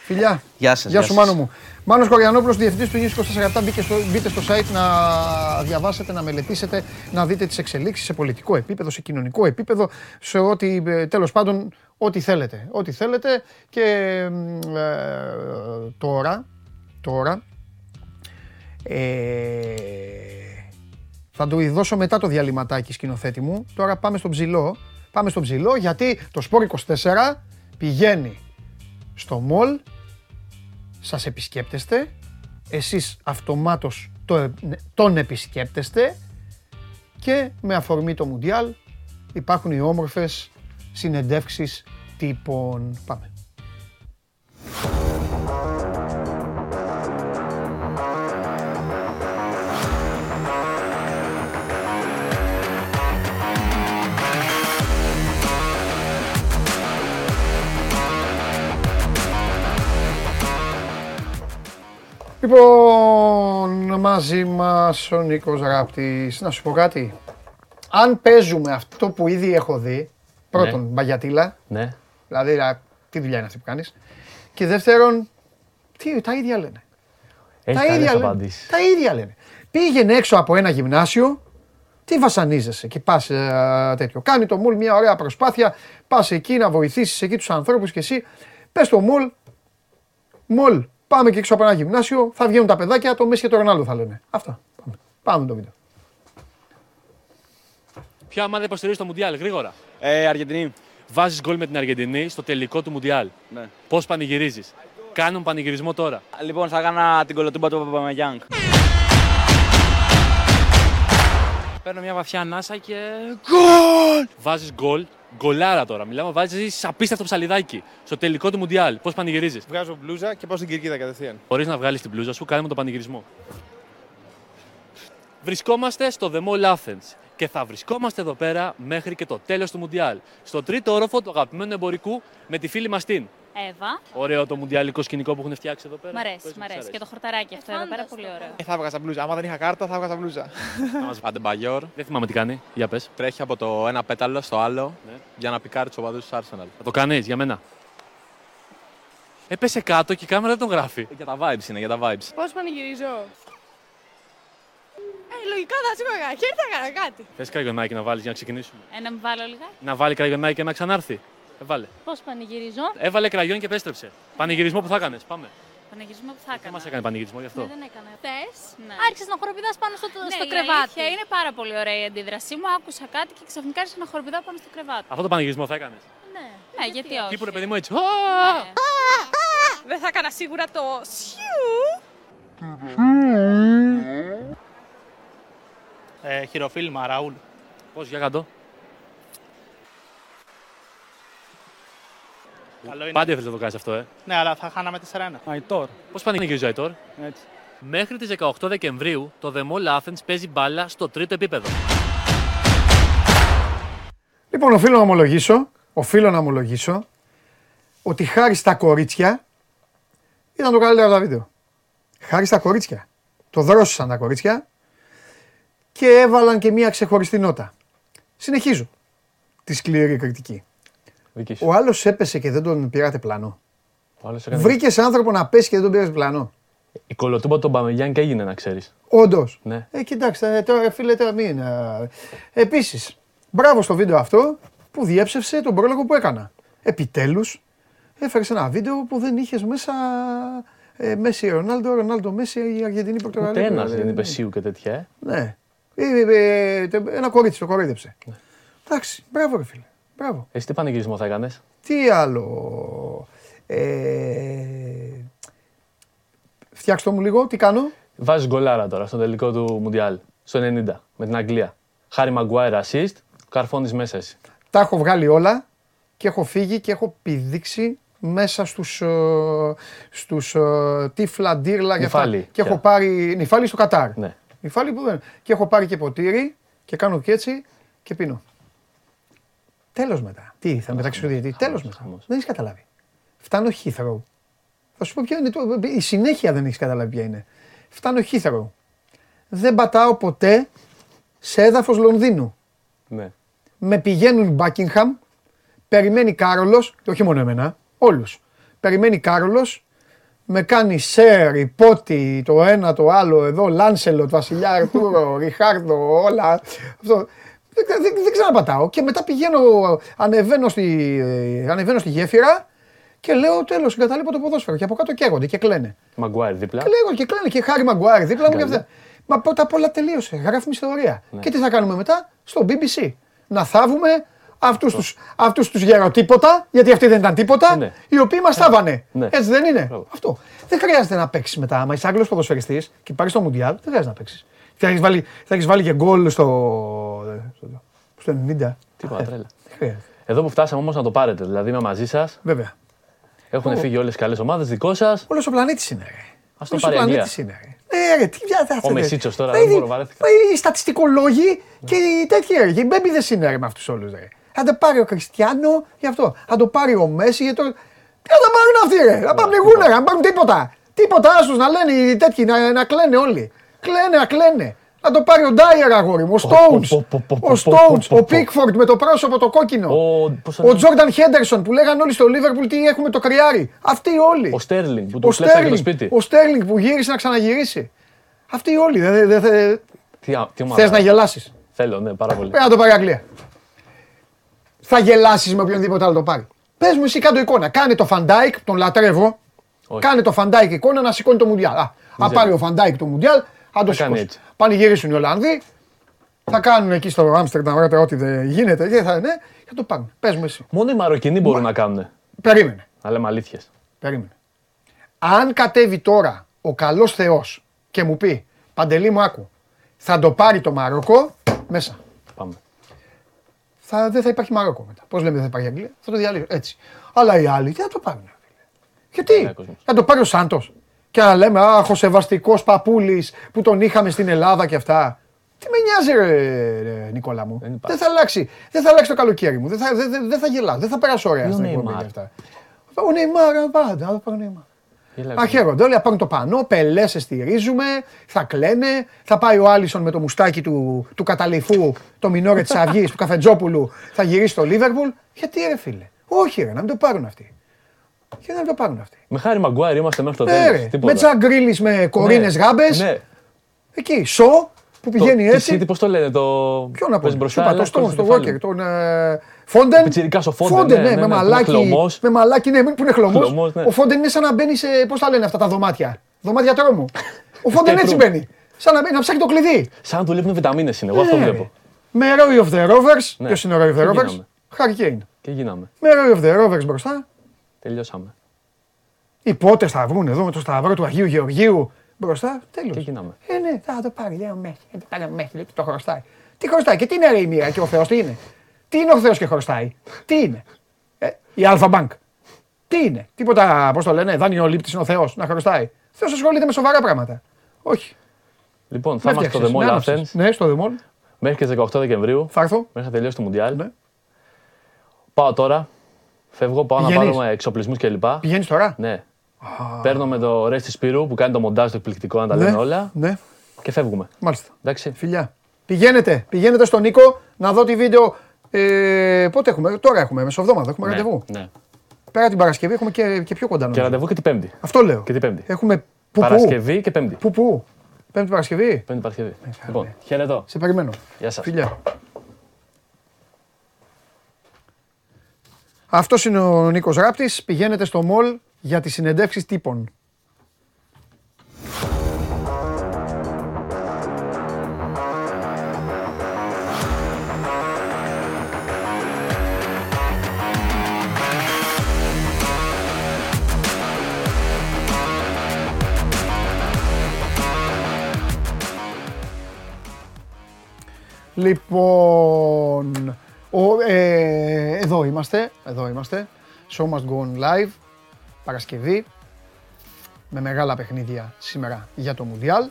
Φιλιά. Γεια σας, Γεια γεια σου, σας. Μάνο μου. Μάνος Κοριανόπουλος, διευθυντής του News 24 μπείτε στο, μπείτε στο site να διαβάσετε, να μελετήσετε, να δείτε τις εξελίξεις σε πολιτικό επίπεδο, σε κοινωνικό επίπεδο, σε ό,τι, ε, τέλος πάντων, ό,τι θέλετε. Ό,τι θέλετε και μ, ε, τώρα, τώρα, ε, θα του δώσω μετά το διαλυματάκι σκηνοθέτη μου. Τώρα πάμε στον ψηλό. Πάμε στον ψηλό γιατί το Sport 24 πηγαίνει στο μολ σας επισκέπτεστε, εσείς αυτομάτως το, τον επισκέπτεστε και με αφορμή το Μουντιάλ υπάρχουν οι όμορφες συνεντεύξεις τύπων. Πάμε. Λοιπόν, μαζί μας ο Νίκος Ράπτης. Να σου πω κάτι. Αν παίζουμε αυτό που ήδη έχω δει, πρώτον, Ναι. μπαγιατήλα, Ναι. δηλαδή α, τι δουλειά είναι αυτή που κάνεις, και δεύτερον, τι, τα ίδια λένε. Έχεις τα καλές ίδια λένε. απαντήσεις. Τα ίδια λένε. Πήγαινε έξω από ένα γυμνάσιο, τι βασανίζεσαι και πας ε, τέτοιο. Κάνει το Μουλ μια ωραία προσπάθεια, πας εκεί να βοηθήσεις εκεί τους ανθρώπους και εσύ, πες το Μουλ, Μουλ, πάμε και έξω από ένα γυμνάσιο, θα βγαίνουν τα παιδάκια, το Μέση και το Ρονάλντο θα λένε. Αυτά. Πάμε. Πάμε το βίντεο. Ποια ομάδα υποστηρίζει το Μουντιάλ, γρήγορα; Ε, Αργεντινή. Βάζεις γκολ με την Αργεντινή στο τελικό του Μουντιάλ. Ναι. Πώς πανηγυρίζεις; Κάνουν πανηγυρισμό τώρα. Λοιπόν, θα έκανα την κολοτούμπα του Παπαμαγιάνγκ. Παίρνω μια βαθιά ανάσα και. Βάζεις γκολ, γκολάρα τώρα. Μιλάμε, βάζεις απίστευτο ψαλιδάκι στο τελικό του Μουντιάλ. Πώς πανηγυρίζεις; Βγάζω μπλούζα και πάω στην κερκίδα κατευθείαν. Μπορεί να βγάλεις την πλούζα σου, κάνουμε τον πανηγυρισμό. Βρισκόμαστε στο The Mall Athens και θα βρισκόμαστε εδώ πέρα μέχρι και το τέλος του Μουντιάλ. Στο τρίτο όροφο του αγαπημένου εμπορικού με τη φίλη μας την. Εύα. Ωραίο το μουντιαλικό σκηνικό που έχουν φτιάξει εδώ πέρα. Μ' αρέσει, Πες μ' μου, αρέσει. σ' Και το χορταράκι αυτό εδώ πέρα πολύ ωραίο. Ε, θα έβγαζα μπλούζα. Άμα δεν είχα κάρτα, θα έβγαζα μπλούζα. Αντεμπαγιόρ. Δεν θυμάμαι τι κάνει. Για πες. Τρέχει από το ένα πέταλο στο άλλο Ναι. για να πικάρει τους οπαδούς του Arsenal. Θα το κάνεις για μένα. Έπεσε κάτω και η κάμερα δεν τον γράφει. Για τα vibes είναι, για τα vibes. Πώς πανηγυρίζω; Ε, λογικά θα σήκωγα χέρι, θα έκανα κάτι. Θες κραγιονάκι να βάλεις για να ξεκινήσουμε; Ε, να μην βάλω λιγάκι. Να βάλει κραγιονάκι και να ξανάρθει. Ε, βάλε. Πώς πανηγυρίζω; Έβαλε κραγιόν και επέστρεψε. Πανηγυρισμό που θα έκανες. Πάμε. Πανηγυρισμό που θα Δεν έκανα. μας έκανε πανηγυρισμό γι' αυτό. Ναι, δεν έκανα. Θες; Ναι. Άρχισες να χοροπηδάς πάνω στο, στο κρεβάτι. είναι πάρα πολύ ωραία η αντίδρασή μου. Άκουσα κάτι και ξαφνικά άρχισα να χοροπηδάω πάνω στο κρεβάτι. Αυτό το πανηγυρισμό θα έκανες. Ναι, ναι γιατί όχι; Τι που ρε παιδί μου έτσι. Δεν θα έκανα σίγουρα το σιου. Ε, χειροφίλμα, Ραούλ. Πώς για κάτω. Καλό είναι. Πάντα ήθελες να το κάνεις αυτό, ε. Ναι, αλλά θα χάναμε 4-1. Αϊτόρ. Πώς πανηγυρίζει ο Αϊτόρ. Έτσι. Μέχρι τις 18 Δεκεμβρίου το The Mall Athens παίζει μπάλα στο τρίτο επίπεδο. Λοιπόν, οφείλω να ομολογήσω, οφείλω να ομολογήσω ότι χάρη στα κορίτσια ήταν το καλύτερο από τα βίντεο. Χάρη στα κορίτσια. Το δρόσισαν τα κορίτσια και έβαλαν και μία ξεχωριστή νότα. Συνεχίζω τη σκληρή κριτική. Δική σου. Ο άλλος έπεσε και δεν τον πήρατε πλάνο. Ο άλλος έκανε- Βρήκες άνθρωπο να πέσει και δεν τον πήρες πλάνο. Η κολοτούμπα των Παμεγιάν και έγινε, να ξέρεις. Όντως. Ναι. Ε, κοιτάξτε, τώρα φίλε, τώρα μην. Επίσης, μπράβο στο βίντεο αυτό που διέψευσε τον πρόλογο που έκανα. Επιτέλους, έφερες ένα βίντεο που δεν είχες μέσα ε, Μέση Ρονάλντο, Ρονάλντο Μέση, η Αργεντινή Πορτογαλία. Ούτε ένας Δηλαδή, δεν είπε ναι. σίου και τέτοια. Ε. Ναι. Ε, ε, ε, τε- ένα κορίτσι το κοροϊδέψε. Εντάξει, μπράβο ρε φίλε. Μπράβο. Εσύ τι πανηγυρισμό θα έκανες; Τι άλλο; Ε, φτιάξτε το μου λίγο, τι κάνω. Βάζεις γκολάρα τώρα στο τελικό του Μουντιάλ. Στο 90 με την Αγγλία. Χάρη Μαγκουάιρ assist, καρφώνεις μέσα εσύ. Τα έχω βγάλει όλα και έχω φύγει και έχω πηδήξει μέσα στους, ε, στους ε, τύφλα, ντύρλα και αυτά. Νυφάλι, Και έχω πια. πάρει νυφάλι στο Κατάρ. Ναι. Νυφάλι που δεν. Και έχω πάρει και ποτήρι και κάνω και έτσι και πίνω. Τέλος μετά. Τι, θα μεταξύ σου διαιτητή; Τέλος μετά. χαμός. Δεν έχεις καταλάβει. Φτάνω Heathrow. Θα σου πω ποια είναι το. Η συνέχεια δεν έχεις καταλάβει ποια είναι. Φτάνω Heathrow. Δεν πατάω ποτέ σε έδαφος Λονδίνου Ναι. με πηγαίνουν Buckingham, περιμένει Κάρολος, και όχι μόνο εμένα, όλους. Περιμένει Κάρολος, με κάνει Σέρ, Υπότι, το ένα, το άλλο, εδώ, Λάνσελοτ, Βασιλιά Αρτούρο, Ριχάρδο, όλα. Αυτό. Δεν, δεν, δεν ξαναπατάω και μετά πηγαίνω, ανεβαίνω στη, ε, ανεβαίνω στη γέφυρα και λέω τέλος, εγκαταλείπω το ποδόσφαιρο και από κάτω καίγονται και κλαίνε. Μαγκουάιρ δίπλα. Και λέγω και κλαίνε και Χάρη Μαγκουάρη δίπλα μου και Γκάλια. αυτά. Μα πρώτα απ' όλα τελείωσε. Γράφουμε ιστορία. Και τι θα κάνουμε μετά; Στο BBC. Να θάβουμε αυτούς τους, αυτούς τους γεροτίποτα, γιατί αυτοί δεν ήταν τίποτα, Ναι. οι οποίοι μας θάβανε. Ναι. Έτσι δεν είναι; Μπράβο. Αυτό. Δεν χρειάζεται να παίξεις μετά. Άμα είσαι Άγγλος ποδοσφαιριστής και πάρεις το Μουντιάλ, δεν χρειάζεται να παίξεις. Θα έχεις βάλει, θα έχεις βάλει και γκολ στο, στο, στο 90. Τίποτα Ε, τρέλα. Δεν χρειάζεται. Εδώ που φτάσαμε όμως να το πάρετε. Δηλαδή είμαι μαζί σας. Βέβαια. Έχουν Ω. φύγει όλες τι καλές ομάδες. Δικό σας. Α Όλος ο πλανήτης είναι. Ρε. το Όλος ο πάρει η Αγγλία. πλανήτης είναι. Ρε. Ναι, ρε, τι πια θα Ο Μεσίτσος τώρα, Δηλαδή, δεν μπορώ, βαρέθηκα. Οι στατιστικολόγοι και οι τέτοιοι ρε. Και οι μπέμπιδες είναι ρε με αυτούς όλους ρε. Θα το πάρει ο Κριστιανό γι' αυτό. Θα το πάρει ο Μέση για το... Τι θα τα πάρουν αυτοί ρε. Να πνιγούν ρε. Να πάρουν τίποτα. Τίποτα άσους να λένε οι τέτοιοι να, να κλαίνε όλοι. Κλαίνε, να κλαίνε. Να το πάρει ο Ντάιερ αγόρι μου, ο Stones. πω, πω, πω, Ο πω, Stones, πω, ο πω. Πίκφορντ με το πρόσωπο το κόκκινο. Ο, πώς το Ο λένε; Τζόρνταν Χέντερσον που λέγανε όλοι στο Λίβερπουλ τι έχουμε το κρυάρι. Αυτοί όλοι. Ο Στέρλινγκ που Ο του κλέψανε και το Στέρλινγκ, σπίτι. ο Στέρλινγκ που γύρισε να ξαναγυρίσει. Αυτοί όλοι. Δεν δε, δε, Τι, α- τι ομάδα. θες να γελάσεις; Θέλω, ναι, πάρα πολύ. Πρέπει να το πάρει η Αγγλία. Θα γελάσεις με οποιονδήποτε άλλο το πάρει. Πες μου εσύ κάτω εικόνα. Κάνε το Φαν Ντάικ, τον λατρεύω. Όχι. Κάνε το Φαν Ντάικ εικόνα να σηκώνει το Μουντιάλ. Α, αν ξέρω. πάρει ο Φαν Ντάικ το Μουντιάλ, θα το Θα κάνει σηκώσει. έτσι. Πανηγυρίσουν οι Ολλανδοί. Θα κάνουν εκεί στο Άμστερνταμ ωραία, ό,τι δεν γίνεται. Και θα, ναι, θα το πάρουν. Πες μου εσύ. Μόνο οι Μαροκινοί μπορούν να κάνουν. Περίμενε. Να λέμε αλήθειες. Περίμενε. Αν κατέβει τώρα ο καλός Θεός και μου πει Παντελή μου άκου, θα το πάρει το Μαρόκο μέσα. Πάμε. Θα, δεν θα υπάρχει Μαρόκο μετά. Πώς λέμε δεν θα υπάρχει Αγγλία, θα το διαλύσω. Έτσι. Αλλά οι άλλοι τι θα το πάρουν. ρε φίλε. Γιατί, Ναι, κόσμος. θα το πάρει ο Σάντος. Και να λέμε, αχ, ο σεβαστικός παππούλης που τον είχαμε στην Ελλάδα και αυτά. Τι με νοιάζει, ρε, ρε, Νικόλα μου. Δεν Δεν, υπάρχει. θα αλλάξει. Δεν θα αλλάξει το καλοκαίρι μου. Δεν θα, δεν, δεν- δεν θα γελάω. Δεν θα περάσω ωραία Ή ο στην εκπομπή Νεϊμάρ. και αυτά. Ο Νεϊμάρ, πάντα. Θα πάρω Νεϊμάρ. Γελάει Α, χαίρονται όλοι, θα πάρουν το πανό, πελές, σε στηρίζουμε, θα κλαίνε. Θα πάει ο Άλισον με το μουστάκι του, του καταληφού, το μινόρε της Αυγής, του Καφετζόπουλου, θα γυρίσει στο Λίβερπουλ. Γιατί ρε φίλε; Όχι, ρε, να μην το πάρουν αυτοί. Γιατί να μην το πάρουν αυτοί. Με χάρη Μαγκουάιρ είμαστε μέχρι το Ε, τέλο. ρε, με Τζακ Γκρίλις με κορίνες Ναι, γάμπες. Ναι. Εκεί, σο που πηγαίνει το, έτσι. Πώς το λένε, το. Ποιο να πω, παίζει σου μπροστά, είπα, αλλά το Στόν, κόλλησε το κεφάλι. Walker, τον ε, Φόντεν. Πιτσιρικάς ο Φόντεν, ναι, ναι, ναι, με ναι, που είναι μαλάκι. χλωμός. Με μαλάκι, ναι, που είναι χλωμός. Χλωμός, ναι. Ο Φόντεν είναι σαν να μπαίνει σε, πώς τα λένε αυτά τα δωμάτια; Δωμάτια τρόμου. Ο Φόντεν Escape έτσι room. μπαίνει. Σαν να, μπαίνει, να ψάχνει το κλειδί. Σαν να του λείπουν βιταμίνες είναι. Εγώ αυτό Ναι, βλέπω. Με Roy of the Rovers. Ναι. Ποιος είναι ο Roy of the Τι Rovers? γίναμε. Harry Kane. Και γίναμε. Με Roy of the Rovers μπροστά. Τελειώσαμε. Οι πότε θα βγουν εδώ με το σταυρό του Αγίου Γεωργίου μπροστά. Και Τέλος. γίναμε. Ε, ναι, θα το πάρει, λέει ο Μέση. Θα το πάρει ο Μέση, λέει, το χρωστάει. Τι χρωστάει και τι είναι ρε η μοίρα και ο Θεός τι είναι; Τι είναι ο Θεός και χρωστάει; Τι είναι; Ε, η Αλφα Bank. Τι είναι; Τίποτα, πώς το λένε, δάνειο λήπτης είναι ο Θεός να χρωστάει. Ο Θεός ασχολείται με σοβαρά πράγματα. Όχι. Λοιπόν, θα Με είμαστε στο The φτιάξεις, Mall με άναψες. Athens Ναι, στο The Mall. μέχρι και τις 18 Δεκεμβρίου. Θα έρθω. Μέχρι να τελειώσει το Μουντιάλ. Ναι. Πάω τώρα. Φεύγω, πάω Πηγαίνεις; να πάρουμε εξοπλισμούς κλπ. Πηγαίνεις τώρα; Ναι. Παίρνω με το Ρέστι Σπύρου που κάνει το μοντάζ το εκπληκτικό να τα Ναι, λένε όλα Ναι, και φεύγουμε. μάλιστα. Εντάξει. Φιλιά. Πηγαίνετε, πηγαίνετε στον Νίκο να δω τη βίντεο. Ε, πότε έχουμε, τώρα έχουμε, μεσοβδόμαδα, έχουμε Ναι, ραντεβού. ναι. Πέρα την Παρασκευή έχουμε και, και πιο κοντά Και νομίζω. ραντεβού και την Πέμπτη. Αυτό λέω. Και την Πέμπτη. Έχουμε που που. Παρασκευή και Πέμπτη. Πού πού. Πέμπτη Παρασκευή. Πέμπτη Παρασκευή. Λοιπόν, χαιρετώ. Σε περιμένω. Γεια σας. Φιλιά. Αυτός είναι ο Νίκος Ράπτης. Πηγαίνετε στο μολ για τις συνεντεύξεις τύπων. Λοιπόν, ο, ε, εδώ είμαστε, εδώ είμαστε. Show must go on live, Παρασκευή, με μεγάλα παιχνίδια σήμερα για το Μουντιάλ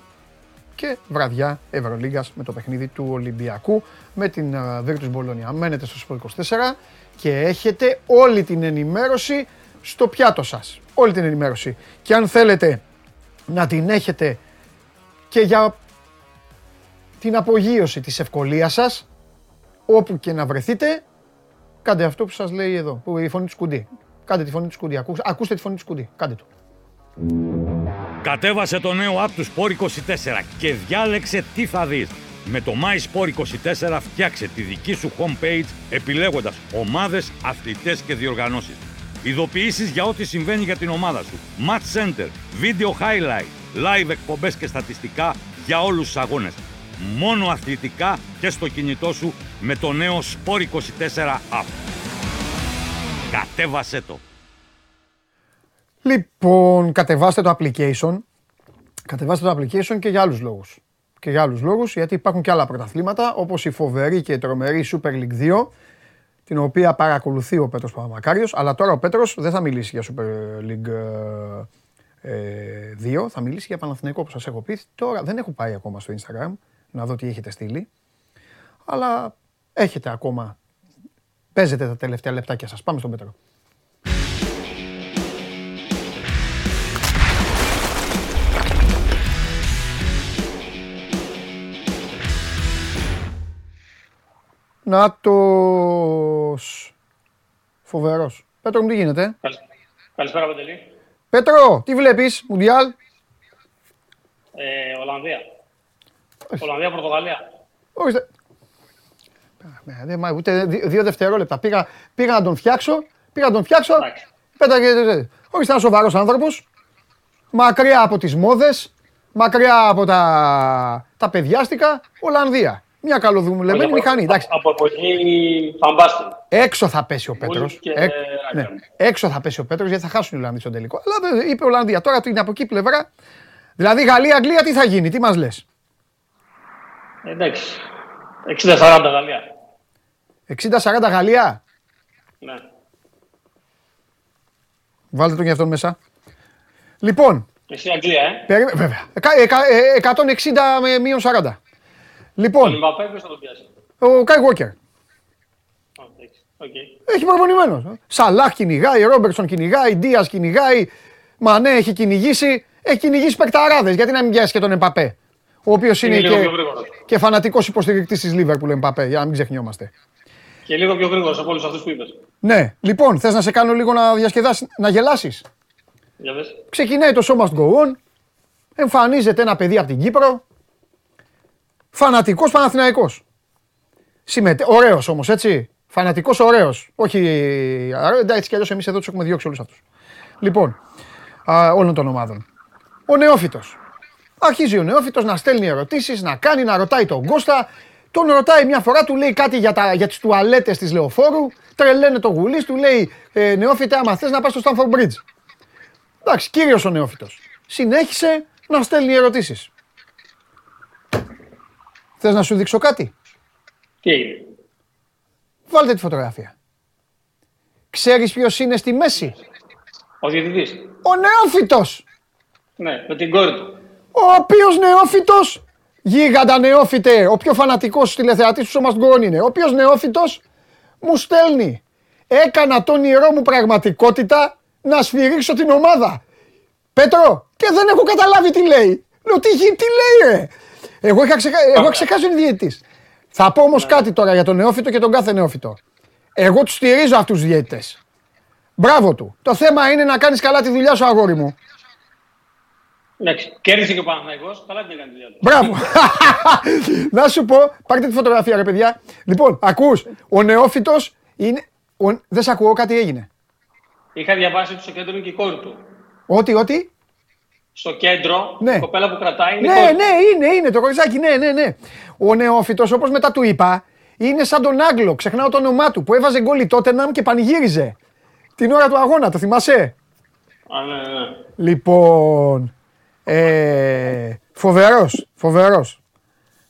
και βραδιά Ευρωλίγκας με το παιχνίδι του Ολυμπιακού με την uh, Virtus Bologna. Μένετε στο Sport 24 και έχετε όλη την ενημέρωση στο πιάτο σας. Όλη την ενημέρωση. Και αν θέλετε να την έχετε και για την απογείωση της ευκολίας σας, όπου και να βρεθείτε, κάντε αυτό που σας λέει εδώ, που η φωνή του σκουντί. Κάντε τη φωνή του σκουντί, ακούς- ακούστε τη φωνή του σκουντί, κάντε το. Κατέβασε το νέο app του Sport 24 και διάλεξε τι θα δεις. Με το My Sport 24 φτιάξε τη δική σου homepage επιλέγοντας ομάδες, αθλητές και διοργανώσεις. Ειδοποιήσεις για ό,τι συμβαίνει για την ομάδα σου. Match Center, Video Highlight, Live εκπομπές και στατιστικά για όλους τους αγώνες. Μόνο αθλητικά και στο κινητό σου με το νέο Sport 24 app. Κατέβασέ το. Λοιπόν, κατεβάστε το application. Κατεβάστε το application και για άλλους λόγους. Και για άλλους λόγους, γιατί υπάρχουν και άλλα πρωταθλήματα, όπως η φοβερή και τρομερή Super League 2, την οποία παρακολουθεί ο Πέτρος Παπαμακάριος, αλλά τώρα ο Πέτρος δεν θα μιλήσει για Super League ε, 2, θα μιλήσει για Παναθηναϊκό που σας έχω πει. Τώρα δεν έχω πάει ακόμα στο Instagram, να δω τι έχετε στείλει, αλλά έχετε ακόμα, παίζετε τα τελευταία λεπτάκια σας. Πάμε στον Πέτρο. Νάτος. Φοβερός. Πέτρο μου τι γίνεται; Καλησπέρα, Παντελή. Πέτρο, τι βλέπεις, Μουντιάλ; Ε, Ολλανδία. Ολλανδία, Πορτογαλία. Ορίστε. Ε, δεν μ' ούτε δι- δύο δευτερόλεπτα. Πήγα, πήγα να τον φτιάξω, πήγα να τον φτιάξω. Πέταγε. Ορίστε ένα σοβαρός άνθρωπος. Μακριά από τις μόδες, μακριά από τα, τα παιδιάστικα. Ολλανδία. Μια καλοδουλεμένη Από- μηχανή. Εντάξει. Από εποχή Φαμπάστιν. Έξω θα πέσει ο Πέτρος. και ναι. Έξω θα πέσει ο Πέτρος γιατί θα χάσουν οι Ολλανδοί στον τελικό. Αλλά δεν- είπε Ολλανδία. Τώρα του είναι από εκεί πλευρά. Δηλαδή Γαλλία-Αγγλία τι θα γίνει, τι μας λες; Εντάξει. 60-40 Γαλλία. 60-40 Γαλλία; Ναι. Βάλτε τον για αυτόν μέσα. Λοιπόν, Εσύ Αγγλία, ε. περί- βέβαια. Εκα- εκα- ε, 160 με μείον 40. Τον Λοιπόν, Εμπαπέ ποιος θα τον πιάσει; ο Κάιλ Walker. Α, εντάξει. Οκ. Έχει προπονημένο. Σαλάχ κυνηγάει, Ρόμπερτσον κυνηγάει, Ντία κυνηγάει, Μανέ έχει κυνηγήσει. Έχει κυνηγήσει παικταράδες. Γιατί να μην πιάσει και τον Εμπαπέ; Ο οποίος είναι, Είναι λίγο και, πιο γρήγορος. και φανατικός υποστηρικτής της Λίβερπουλ Εμπαπέ, για να μην ξεχνιόμαστε. Και λίγο πιο γρήγορος από όλους αυτούς που είπες. Ναι, λοιπόν, θες να σε κάνω λίγο να διασκεδάσεις, να γελάσεις; Για δες. Ξεκινάει το show must go on. Εμφανίζεται ένα παιδί από την Κύπρο. Φανατικός Παναθηναϊκός. Συμμετέ... Ωραίος όμως, έτσι. Φανατικός, ωραίος. Όχι. α, Εντάξει κι αλλιώς εμείς εδώ τους έχουμε διώξει όλους αυτούς. Λοιπόν, α, όλων των ομάδων. Ο νεόφυτος. Αρχίζει ο νεόφυτος να στέλνει ερωτήσεις, να κάνει, να ρωτάει τον Κώστα. Τον ρωτάει μια φορά, του λέει κάτι για, τα, για τις τουαλέτες της Λεωφόρου. Τρελαίνε το γουλής, του λέει ε, νεόφυτε άμα θες να πας στο Stanford Bridge. Εντάξει, κύριος ο νεόφυτος. Συνέχισε να στέλνει ερωτήσεις. Θες να σου δείξω κάτι; Τι; Έγινε. Βάλτε τη φωτογραφία. Ξέρεις ποιος είναι στη μέση; Ο διαιτητής. Ο νεόφυτος. Ναι, με την κόρη του. Ο οποίος νεόφυτος, γίγαντα νεόφυτε, ο πιο φανατικός τηλεθεατής του σώμας γκορών είναι. Ο οποίος νεόφυτος μου στέλνει. Έκανα το όνειρό μου πραγματικότητα να σφυρίξω την ομάδα. Πέτρο, και δεν έχω καταλάβει τι λέει. Λέω τι, γι- τι λέει ρε; Εγώ είχα, ξεχα... Εγώ είχα ξεχάσει ο διαιτητής. Θα πω όμως κάτι τώρα για τον νεόφυτο και τον κάθε νεόφυτο. Εγώ τους στηρίζω αυτούς τους διαιτητές. Μπράβο του. Το θέμα είναι να κάνεις καλά τη δουλειά σου αγόρι μου. Εντάξει. Κέρδισε και ο Παναθηναϊκός. Καλά την έκανε τη δουλειά του. Μπράβο. να σου πω, πάρτε τη φωτογραφία ρε παιδιά. Λοιπόν, ακούς, ο νεόφυτος είναι... Ο... Δεν σε ακούω, κάτι έγινε. Είχα διαβάσει ότι στο κέντρο είναι και η κόρη του. Ό,τι, ό,τι. Στο κέντρο, Ναι. η κοπέλα που κρατάει είναι η Ναι, κόρη του. ναι, είναι, είναι το κοριτσάκι, ναι, ναι, ναι. Ο νεόφυτος, όπως μετά του είπα, είναι σαν τον Άγγλο, ξεχνάω το όνομά του, που έβαζε γκολ η Τότεναμ και πανηγύριζε. Την ώρα του αγώνα, το θυμάσαι; Α, ναι, ναι. Λοιπόν, ε, φοβερός, φοβερός.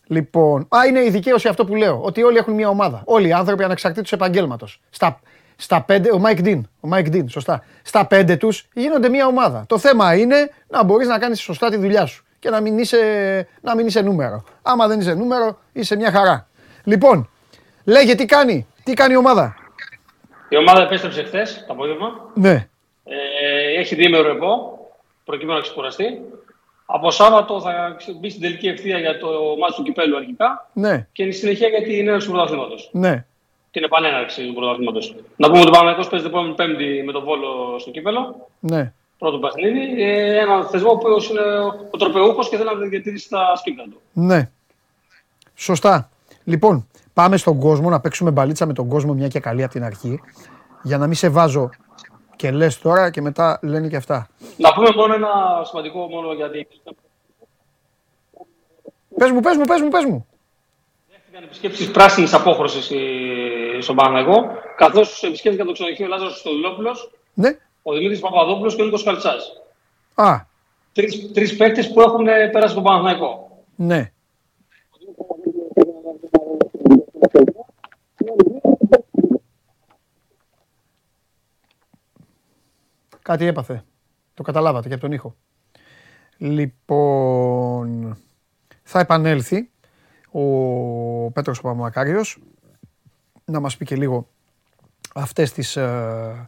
Λοιπόν, α, είναι η δικαίωση αυτό που λέω, ότι όλοι έχουν μια ομάδα. Όλοι οι άνθρωποι ανεξαρτήτως επαγγέλματος. Στα, στα πέντε, ο Μάικ Ντίν, ο Μάικ Ντίν, σωστά. Στα πέντε τους γίνονται μια ομάδα. Το θέμα είναι να μπορείς να κάνεις σωστά τη δουλειά σου και να μην είσαι, να μην είσαι νούμερο. Άμα δεν είσαι νούμερο, είσαι μια χαρά. Λοιπόν, λέγε τι κάνει, τι κάνει η ομάδα; Η ομάδα επέστρεψε χθες το απόγευμα. Ναι, Ε, έχει διήμερο ρεπό, προκειμένου να ξεκουραστεί. Από Σάββατο θα ξε- μπει στην τελική ευθεία για το μάτι του κυπέλου αρχικά ναι, και στη συνεχεία για την έναρξη του πρωταθλήματος. ναι. Την επανέναρξη του πρωταθλήματος. Να πούμε ότι ο Παναγιώτο παίζει την επόμενη Πέμπτη με τον Βόλο στο κύπελο. Ναι. Πρώτο παιχνίδι. Ε, ένα θεσμό που είναι ο τροπεούχος και θέλει να διατηρήσει τα σκύπτα του. Ναι. Σωστά. Λοιπόν, πάμε στον κόσμο να παίξουμε μπαλίτσα με τον κόσμο μια και καλή από την αρχή. Για να μην σε βάζω και λες τώρα και μετά λένε και αυτά. Να πούμε μόνο ένα σημαντικό μόνο για την. Πες μου, πες μου, πες μου, πες μου. Δέχτηκαν επισκέψεις πράσινης απόχρωσης στον Παναγό, καθώς επισκέφθηκαν το ξενοδοχείο Λάζαρος Στοδηλόπουλο, Ναι. ο Δημήτρης Παπαδόπουλος και ο Νίκος Καλτσάς. Α, Τρεις παίκτες που έχουν ε, πέρασει τον Παναγό. ναι. Κάτι έπαθε. Το καταλάβατε και από τον ήχο. Λοιπόν, θα επανέλθει ο Πέτρος Παπαμακάριος να μας πει και λίγο αυτές τις, ε,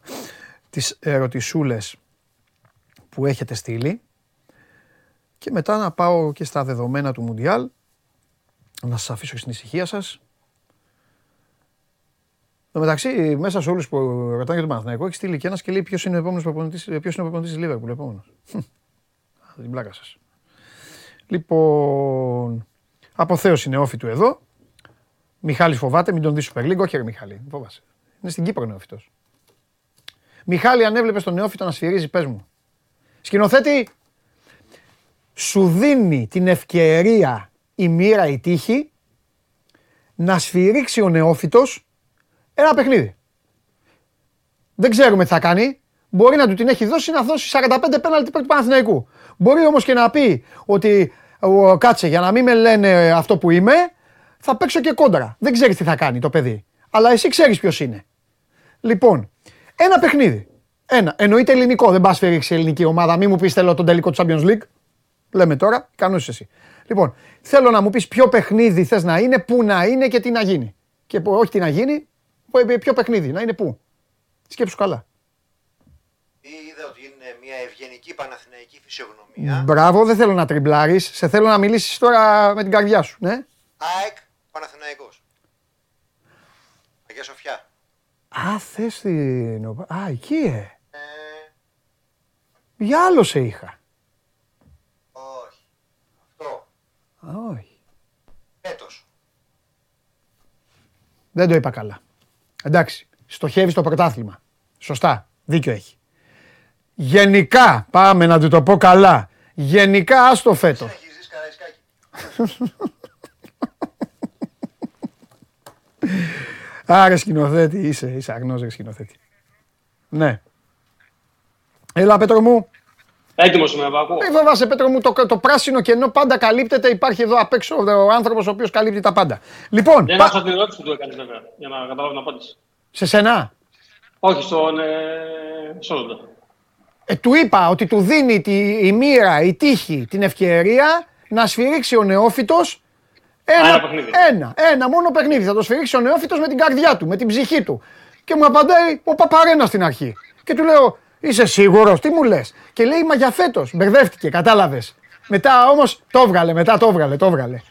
τις ερωτησούλες που έχετε στείλει και μετά να πάω και στα δεδομένα του Μουντιάλ να σας αφήσω στην ησυχία σας. Εν τω μεταξύ, μέσα σε όλους που ρωτάνε για τον Παναθηναϊκό, έχει στείλει και ένας και λέει ποιος είναι ο επόμενος προπονητής, ποιος είναι ο προπονητής της Λίβερπουλ, επόμενος. Χμ. Α, Την πλάκα σας. Λοιπόν, αποθέωση νεόφυτου εδώ. Μιχάλης φοβάται, μην τον δεις Super League. Όχι ρε Μιχάλη, μην φοβάσαι. Είναι στην Κύπρο νεόφυτος. Μιχάλη, αν έβλεπες τον νεόφυτο να σφυρίζει, πες μου. Σκηνοθέτη, σου δίνει την ευκαιρία η μοίρα, η τύχη, να σφυρίξει ο νεόφυτος ένα παιχνίδι. Δεν ξέρουμε τι θα κάνει. Μπορεί να του την έχει δώσει να δώσει 45 πέναλτι πρώτου Παναθηναϊκού. Μπορεί όμως και να πει ότι ο, κάτσε για να μην με λένε αυτό που είμαι, θα παίξω και κόντρα. Δεν ξέρεις τι θα κάνει το παιδί. Αλλά εσύ ξέρεις ποιος είναι. Λοιπόν, ένα παιχνίδι. Ένα. Εννοείται ελληνικό. Δεν πας φέρεις ελληνική ομάδα. Μην μου πεις θέλω τον τελικό του Champions League. Λέμε τώρα, κανό εσύ. Λοιπόν, θέλω να μου πεις ποιο παιχνίδι θες να είναι, πού να είναι και τι να γίνει. Και που- όχι τι να γίνει, που- ποιο παιχνίδι, να είναι πού. Σκέψου καλά. Είδα ότι είναι μια ευγενική παναθηναϊκή φυσιογνωμία. Μπράβο, δεν θέλω να τριμπλάρεις. Σε θέλω να μιλήσεις τώρα με την καρδιά σου. Ναι. ΑΕΚ Παναθηναϊκός. Αγία Σοφιά. Α, θες την. Α, εκεί, ε. Για άλλο σε είχα. Όχι. Αυτό. Α, όχι. Έτος. Δεν το είπα καλά. Εντάξει, στοχεύεις στο πρωτάθλημα. Σωστά, δίκιο έχει. Γενικά, πάμε να του το πω καλά. Γενικά, άστο φέτο. Άρε σκηνοθέτη, είσαι, είσαι αγνός ρε σκηνοθέτη. Ναι. Έλα Πέτρο μου. Έτοιμος είμαι, Πάκο. Μην φοβάσαι Πέτρο μου, το, το πράσινο κενό πάντα καλύπτεται. Υπάρχει εδώ απ' έξω ο άνθρωπος ο οποίος καλύπτει τα πάντα. Λοιπόν, Δεν πα- άκουσα την ερώτηση που του έκανε, βέβαια, για να καταλάβω την απάντηση. σε σένα; Όχι, στον ε, Σόλοντα. Ε, του είπα ότι του δίνει τη, η μοίρα, η τύχη, την ευκαιρία να σφυρίξει ο νεόφυτος ένα, Ένα παιχνίδι. ένα, ένα μόνο παιχνίδι. Θα το σφυρίξει ο νεόφυτος με την καρδιά του, με την ψυχή του. Και μου απαντάει ο Παπαρένα στην αρχή. Και του λέω, είσαι σίγουρος, τι μου λες; Και λέει, μα για φέτος. Μπερδεύτηκε, κατάλαβες. Μετά όμως το έβγαλε, μετά το έβγαλε, το έβγαλε.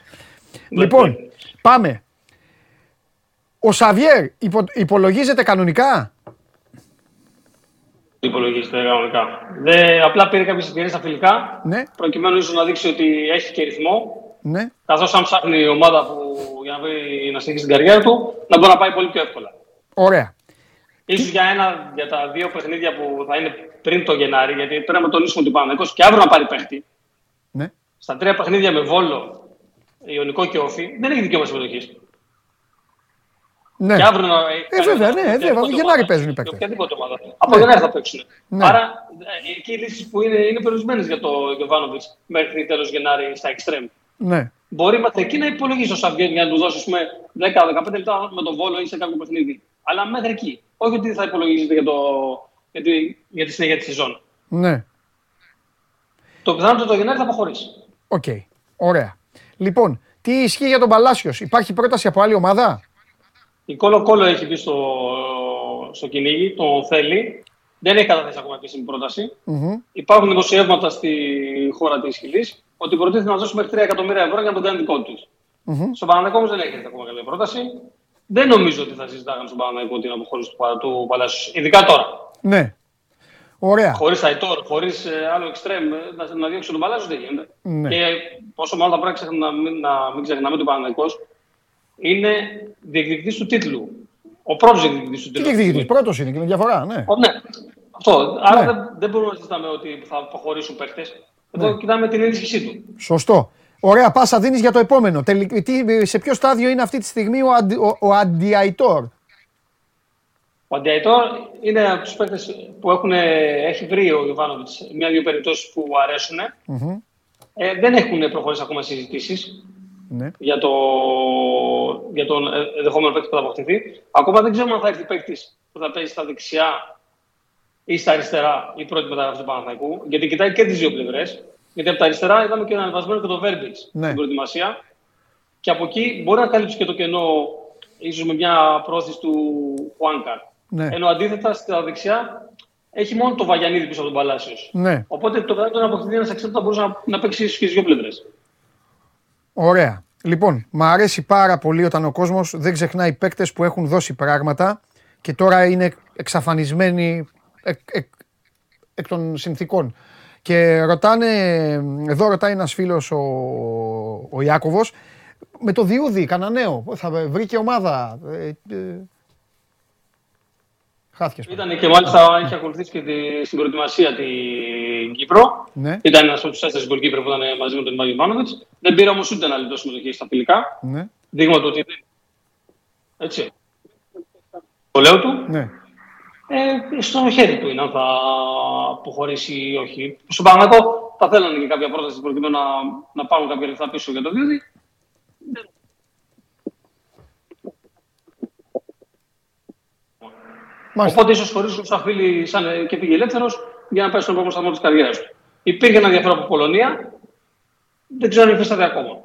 Λοιπόν, πάμε. Ο Σαβιέρ υπο- υπολογίζεται κανονικά; Υπολογίζεται κανονικά. Δε, απλά πήρε κάποιες ευκαιρίες στα φιλικά, Ναι, προκειμένου ίσως να δείξει ότι έχει και ρυθμό. ναι. Καθώς αν ψάχνει η ομάδα που, για να, βρει, να συνεχίσει την καριέρα του, να μπορεί να πάει πολύ πιο εύκολα. Ωραία. Ίσως για, ένα, για τα δύο παιχνίδια που θα είναι πριν το Γενάρη, γιατί πρέπει να τονίσουμε ότι ο Παναγενικό και αύριο να πάρει παίχτη. Ναι. Στα τρία παιχνίδια με Βόλο, Ιωνικό και Όφη, δεν έχει δικαίωμα συμμετοχής. Ναι. Και αύριο να. Ε, βέβαια, ναι, βέβαια. Γενάρη παίζουν οι παίκτες. Οποιαδήποτε ομάδα. Από Γενάρη θα παίξουν. Ναι. Άρα ε, εκεί οι λύσεις που είναι, είναι περιορισμένες για το Γιωβάνοβιτς μέχρι τέλος Γενάρη στα extreme. Ναι. Μπορεί μέχρι εκεί να υπολογίσει ο Σαββιέτ για να του δώσεις 10-15 λεπτά με τον Βόλο ή σε κάποιο παιχνίδι. Αλλά μέχρι εκεί. Όχι ότι θα υπολογίζεται για, το, για, τη, για τη συνέχεια της σεζόν. Ναι. Το πιθανότερο το Γενάρη θα αποχωρήσει. Οκ. Ωραία. Λοιπόν, τι ισχύει για τον Παλάσιος; Υπάρχει πρόταση από άλλη ομάδα; Η Κόλο Κόλο έχει μπει στο, στο κυνήγι, τον θέλει. Δεν έχει καταθέσει ακόμα επίσημη πρόταση. Μμμ. Υπάρχουν δημοσιεύματα στη χώρα της Χιλής ότι προτίθεται να δώσει μέχρι 3 εκατομμύρια ευρώ για να τον κάνει δικό του. Μμμ. Στον Παναναναϊκό όμως δεν έχει ακόμα καμία πρόταση. Δεν νομίζω ότι θα συζητάγανε στον Παναναναϊκό την αποχώρηση του, Πα- του Παλάσιου. Ειδικά τώρα. Ναι. Ωραία. Χωρίς Αϊτόρ, χωρίς άλλο εξτρέμ, ε, να, να διώξει τον Παλάσιο δεν γίνεται. Ναι. Και πόσο μάλλον θα πρέπει να, ξεχνά- να, μην, να μην ξεχνάμε ότι ο Παναναναϊκός είναι διεκδικητής του τίτλου. Ο πρώτος διεκδικητής του Τι τίτλου. διεκδικητής. Πρώτος είναι και είναι διαφορά. Ναι. Ο, ναι. Αυτό. Άρα Ναι. δεν, δεν μπορούμε να συζητάμε ότι θα αποχωρήσουν παίχτε. Εδώ Ναι. κοιτάμε την ενίσχυσή του. Σωστό. Ωραία, πάσα δίνεις για το επόμενο. Τελι- τι- σε ποιο στάδιο είναι αυτή τη στιγμή ο, αντι, ο, ο Αντιαϊτόρ; Ο Αντιαϊτόρ είναι από τους παίκτες που έχουν, έχει βρει ο Ιωβάνοβιτς μια-δύο περιπτώσεις που αρέσουν. Μμμ. Ε, δεν έχουν προχωρήσει ακόμα συζητήσεις Ναι. για, το, για τον ε, ενδεχόμενο παίκτη που θα αποκτηθεί. Ακόμα δεν ξέρουμε αν θα έρθει παίκτης που θα παίζει στα δεξιά ή στα αριστερά η πρώτη μεταγραφή του Παναθηναϊκού. Γιατί κοιτάει και τις δύο πλευρές. Γιατί από τα αριστερά είδαμε και ένα ανεβασμένο και το Βέρμπιτ Ναι. στην προετοιμασία. Και από εκεί μπορεί να καλύψει και το κενό, ίσως με μια πρόθεση του Χουάνκαρ. Ναι. Ενώ αντίθετα στα δεξιά έχει μόνο το Βαγιανίδη πίσω από τον Παλάσιος. Ναι. Οπότε το καλύτερο να αποκτηθεί ένα εξάρτητο θα μπορούσε να, να παίξει ίσως και στι δύο πλευρές. Ωραία. Λοιπόν, μ' αρέσει πάρα πολύ όταν ο κόσμος δεν ξεχνάει παίκτες που έχουν δώσει πράγματα και τώρα είναι εξαφανισμένοι εκ, εκ, εκ των συνθήκων. Και ρωτάνε, εδώ ρωτάει ένας φίλος ο, ο Ιάκωβος, με το Διούδη, κανένα νέο, θα βρήκε ομάδα. Ε, ε, χάθηκες. Ήταν και μάλιστα είχε ακολουθήσει και τη, στην προετοιμασία την Κύπρο. Ναι, Ήταν ένας από τους τέσσερις γκολ Κύπρο που ήταν μαζί με τον Μάγιο Μάνοβιτ. Δεν πήρε όμως ούτε ένα λεπτό συμμετοχή στα φιλικά. ναι, Δείγμα του ότι. δεν- Έτσι. Το λέω του. ναι. Ε, στο χέρι του είναι αν θα αποχωρήσει ή όχι. Στον Παναγό θα θέλανε και κάποια πρόταση προκειμένου να, να πάρουν κάποια λεφτά πίσω για το Διούδη. Οπότε ίσως χωρίσουν σαν φίλοι σαν, ε, και πήγε ελεύθερος για να πάει στον επόμενο σταθμό της καριέρας του. Υπήρχε ένα ενδιαφέρον από Πολωνία. Δεν ξέρω αν υφίσταται ακόμα.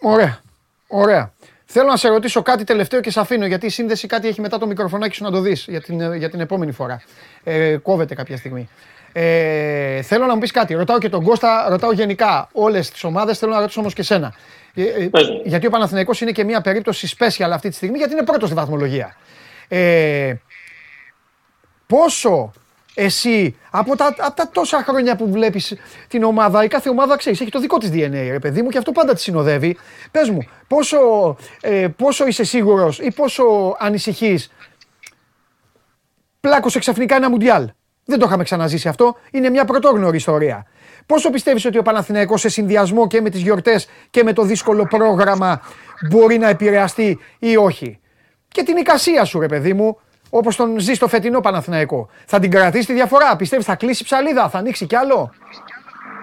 Ωραία. Ωραία. Θέλω να σε ρωτήσω κάτι τελευταίο και σε αφήνω γιατί η σύνδεση κάτι έχει μετά το μικροφωνάκι σου να το δεις για την, για την επόμενη φορά. Ε, κόβεται κάποια στιγμή. Ε, θέλω να μου πεις κάτι. Ρωτάω και τον Κώστα, ρωτάω γενικά όλες τις ομάδες, θέλω να ρωτήσω όμως και σένα. Ε, ε, γιατί ο Παναθηναϊκός είναι και μια περίπτωση special αυτή τη στιγμή γιατί είναι πρώτος στη βαθμολογία. Ε, πόσο εσύ από τα, από τα τόσα χρόνια που βλέπεις την ομάδα, η κάθε ομάδα ξέρεις, έχει το δικό της DNA, ρε παιδί μου, και αυτό πάντα τη συνοδεύει. Πες μου, πόσο, ε, πόσο είσαι σίγουρος ή πόσο ανησυχείς; Πλάκωσε ξαφνικά ένα μουντιάλ. Δεν το είχαμε ξαναζήσει αυτό. Είναι μια πρωτόγνωρη ιστορία. Πόσο πιστεύεις ότι ο Παναθηναϊκός σε συνδυασμό και με τις γιορτές και με το δύσκολο πρόγραμμα μπορεί να επηρεαστεί ή όχι; Και την εικασία σου, ρε παιδί μου, όπως τον ζει στο φετινό Παναθηναϊκό. Θα την κρατήσει τη διαφορά. Πιστεύεις θα κλείσει ψαλίδα, θα ανοίξει κι άλλο;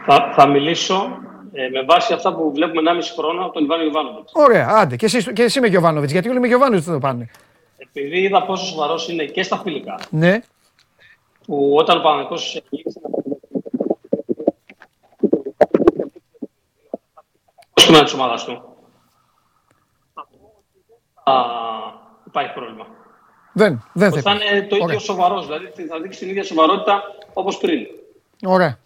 Θα, θα μιλήσω ε, με βάση αυτά που βλέπουμε 1,5 χρόνο από τον Ιβάνο Ιβάνοβιτς. Ωραία, άντε. Και εσύ, και εσύ με Γιωβάνοβιτς. Γιατί όλοι με Γιωβάνοβιτς δεν το πάνε. Επειδή είδα πόσο σοβαρός είναι και στα φιλικά, Ναι, που όταν ο Παναγικός γύρισε να το κομμάτι της ομάδας του, α, υπάρχει πρόβλημα. Δεν, δεν θα Θα υπάρχει. είναι το ίδιο Ωραία. σοβαρός, δηλαδή θα δείξει την ίδια σοβαρότητα όπως πριν. Ωραία.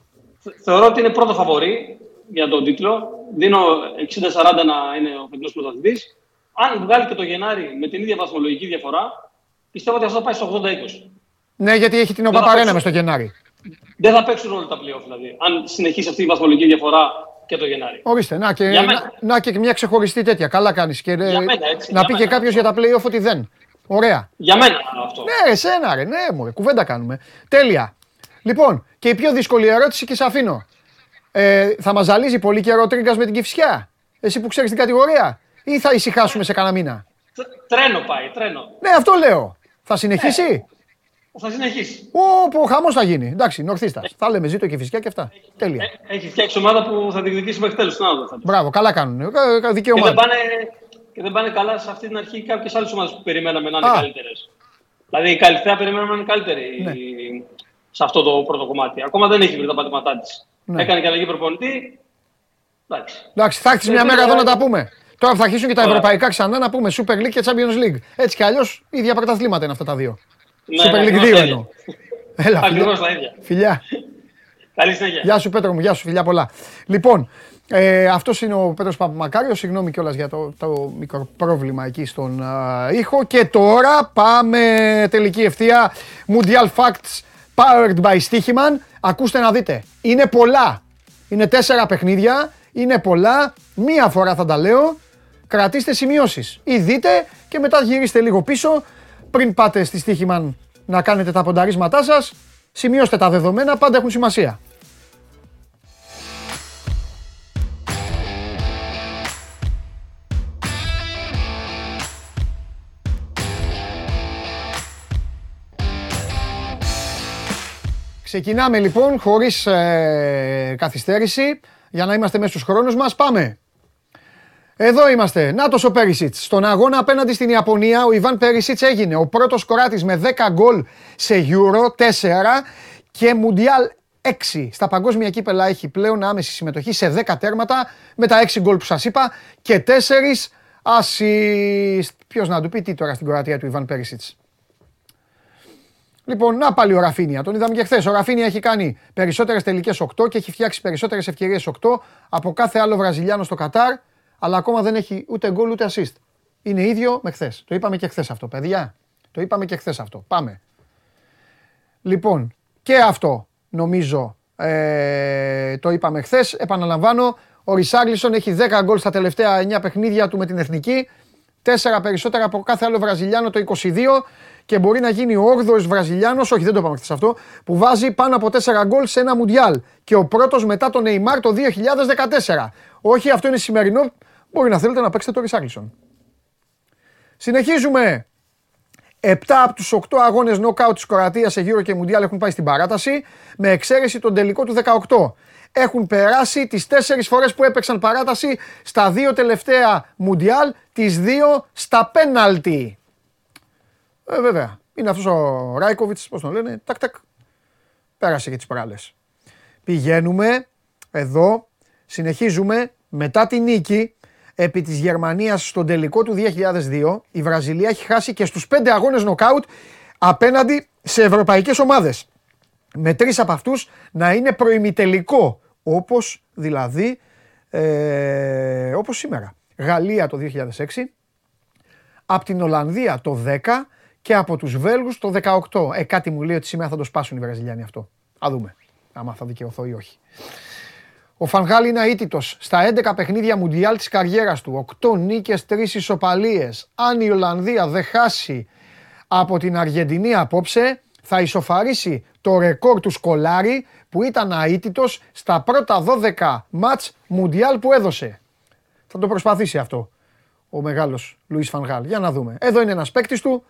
Θεωρώ ότι είναι πρώτο φαβορή για τον τίτλο. Δίνω 60-40 να είναι ο φετινός πρωταθλητής. Αν βγάλει και το Γενάρη με την ίδια βαθμολογική διαφορά, πιστεύω ότι αυτό θα πάει στο 80-20. Ναι, γιατί έχει την Δεν θα Οπαπαρένα παίξω. μες στο Γενάρη. Δεν θα παίξουν όλα τα playoff δηλαδή. Αν συνεχίσει αυτή η βαθμολογική διαφορά και το Γενάρη. Ορίστε, να και, Για να, μένα. να και μια ξεχωριστή τέτοια. Καλά κάνεις. Και, ε, Για μένα, έτσι, να για πει και μένα. κάποιος για τα playoff ότι δεν. Ωραία. Για μένα αυτό. Ναι, εσένα ρε, ναι, μωρέ, κουβέντα κάνουμε. Τέλεια. Λοιπόν, και η πιο δύσκολη ερώτηση και σε αφήνω. Ε, θα μας ζαλίζει πολύ καιρό ο Τρίγκα με την Κυφσιά; Εσύ που ξέρεις την κατηγορία; Ή θα ησυχάσουμε σε κανένα μήνα; Τρένο πάει, τρένο. Ναι, αυτό λέω. Θα συνεχίσει; Θα συνεχίσει. Όπου χαμός θα γίνει. Εντάξει, νορθίστα. Θα λέμε ζήτω και φυσικά και αυτά. Τέλεια. Έχει φτιάξει ομάδα που θα διεκδικήσει μέχρι τέλο. Μπράβο, καλά κάνουν. Ε, Και δεν, Δικαίωμα. πάνε, και δεν πάνε καλά σε αυτή την αρχή κάποιες άλλες ομάδες που περιμέναμε να είναι Α. καλύτερες. Δηλαδή η Καλυθέα περιμέναμε να είναι καλύτερη Ναι. σε αυτό το πρώτο κομμάτι. Ακόμα δεν έχει βρει τα πατήματά της. Ναι. Έκανε και αλλαγή προπονητή. Εντάξει. Εντάξει, θα έρθει μια Ε, μέρα εδώ ε, να τα πούμε. Τώρα θα αρχίσουν και τα Ωραία. ευρωπαϊκά ξανά να πούμε Super League και Champions League. Έτσι κι αλλιώς ίδια πρωταθλήματα είναι αυτά τα δύο. Ναι, Super ναι, League ακριβώς 2 τα εννοώ. Έλα, Ακριβώς φιλιά. τα ίδια. Φιλιά. Καλή συνέχεια. Γεια σου Πέτρο μου, γεια σου, φιλιά πολλά. Λοιπόν, ε, αυτός είναι ο Πέτρος Παπαμακάριος, συγγνώμη κιόλας για το, το μικρό πρόβλημα εκεί στον α, ήχο. Και τώρα πάμε τελική ευθεία, Mundial Facts powered by Stichiman. Ακούστε να δείτε, είναι πολλά, είναι τέσσερα παιχνίδια, είναι πολλά, μία φορά θα τα λέω, κρατήστε σημειώσεις. Ή δείτε και μετά γυρίστε λίγο πίσω. Πριν πάτε στη Stichiman να κάνετε τα πονταρίσματά σας, σημειώστε τα δεδομένα, πάντα έχουν σημασία. Ξεκινάμε λοιπόν χωρίς ε, καθυστέρηση για να είμαστε μέσα στους χρόνους μας. Πάμε. Εδώ είμαστε. Νάτος ο Πέρισιτς. Στον αγώνα απέναντι στην Ιαπωνία ο Ιβάν Πέρισιτς έγινε ο πρώτος κοράτης με 10 γκολ σε Euro 4 και Μουντιάλ 6. Στα παγκόσμια κύπελα έχει πλέον άμεση συμμετοχή σε 10 τέρματα με τα 6 γκολ που σας είπα και 4 assist. Ποιος να του πει τι τώρα στην Κροατία του Ιβάν Πέρισιτς. Λοιπόν, να πάλι ο Ραφίνια. Τον είδαμε και χθες. Ο Ραφίνια έχει κάνει περισσότερες τελικές 8 και έχει φτιάξει περισσότερες ευκαιρίες 8 από κάθε άλλο Βραζιλιάνο στο Κατάρ, αλλά ακόμα δεν έχει ούτε γκολ ούτε assist. Είναι ίδιο με χθες. Το είπαμε και χθες αυτό, παιδιά. Το είπαμε και χθες αυτό. Πάμε. Λοιπόν, και αυτό νομίζω ε, το είπαμε χθες. Επαναλαμβάνω, ο Ρισάγλισον έχει 10 γκολ στα τελευταία 9 παιχνίδια του με την εθνική. 4 περισσότερα από κάθε άλλο Βραζιλιάνο το 22 και μπορεί να γίνει ο 8ο Βραζιλιάνος, όχι δεν το είπαμε χθες αυτό, που βάζει πάνω από 4 γκολ σε ένα Μουντιάλ. Και ο πρώτος μετά τον Neymar το 2014. Όχι, αυτό είναι σημερινό. Μπορεί να θέλετε να παίξετε το Ρισάγκλισον. Συνεχίζουμε. 7 από τους 8 αγώνες νοκάουτ της Κροατίας σε γύρο και Μουντιάλ έχουν πάει στην παράταση, με εξαίρεση τον τελικό του 18. Έχουν περάσει τις 4 φορές που έπαιξαν παράταση στα δύο τελευταία Μουντιάλ, τις δύο στα πέναλτι. Ε, βέβαια. Είναι αυτός ο Ράικοβιτς, πώς τον λένε. Τακ, τακ. Πέρασε και τις παράλε. Πηγαίνουμε εδώ. Συνεχίζουμε μετά τη νίκη επί της Γερμανίας στον τελικό του 2002 η Βραζιλία έχει χάσει και στους πέντε αγώνες νοκάουτ απέναντι σε ευρωπαϊκές ομάδες. Με τρεις από αυτούς να είναι προημιτελικό όπως δηλαδή ε, όπως σήμερα. Γαλλία το 2006, από την Ολλανδία το 10 και από τους Βέλγους το 18. Ε, κάτι μου λέει ότι σήμερα θα το σπάσουν οι Βραζιλιάνοι αυτό. Α δούμε, άμα θα δικαιωθώ ή όχι. Ο Φανγάλ είναι αίτητος στα 11 παιχνίδια μουντιάλ της καριέρας του. 8 νίκες, 3 ισοπαλίες. Αν η Ολλανδία δεν χάσει από την Αργεντινή απόψε, θα ισοφαρίσει το ρεκόρ του Σκολάρη που ήταν αίτητος στα πρώτα 12 μάτς μουντιάλ που έδωσε. Θα το προσπαθήσει αυτό ο μεγάλος Λουίς Φανγάλ. Για να δούμε. Εδώ είναι ένας παίκτης του,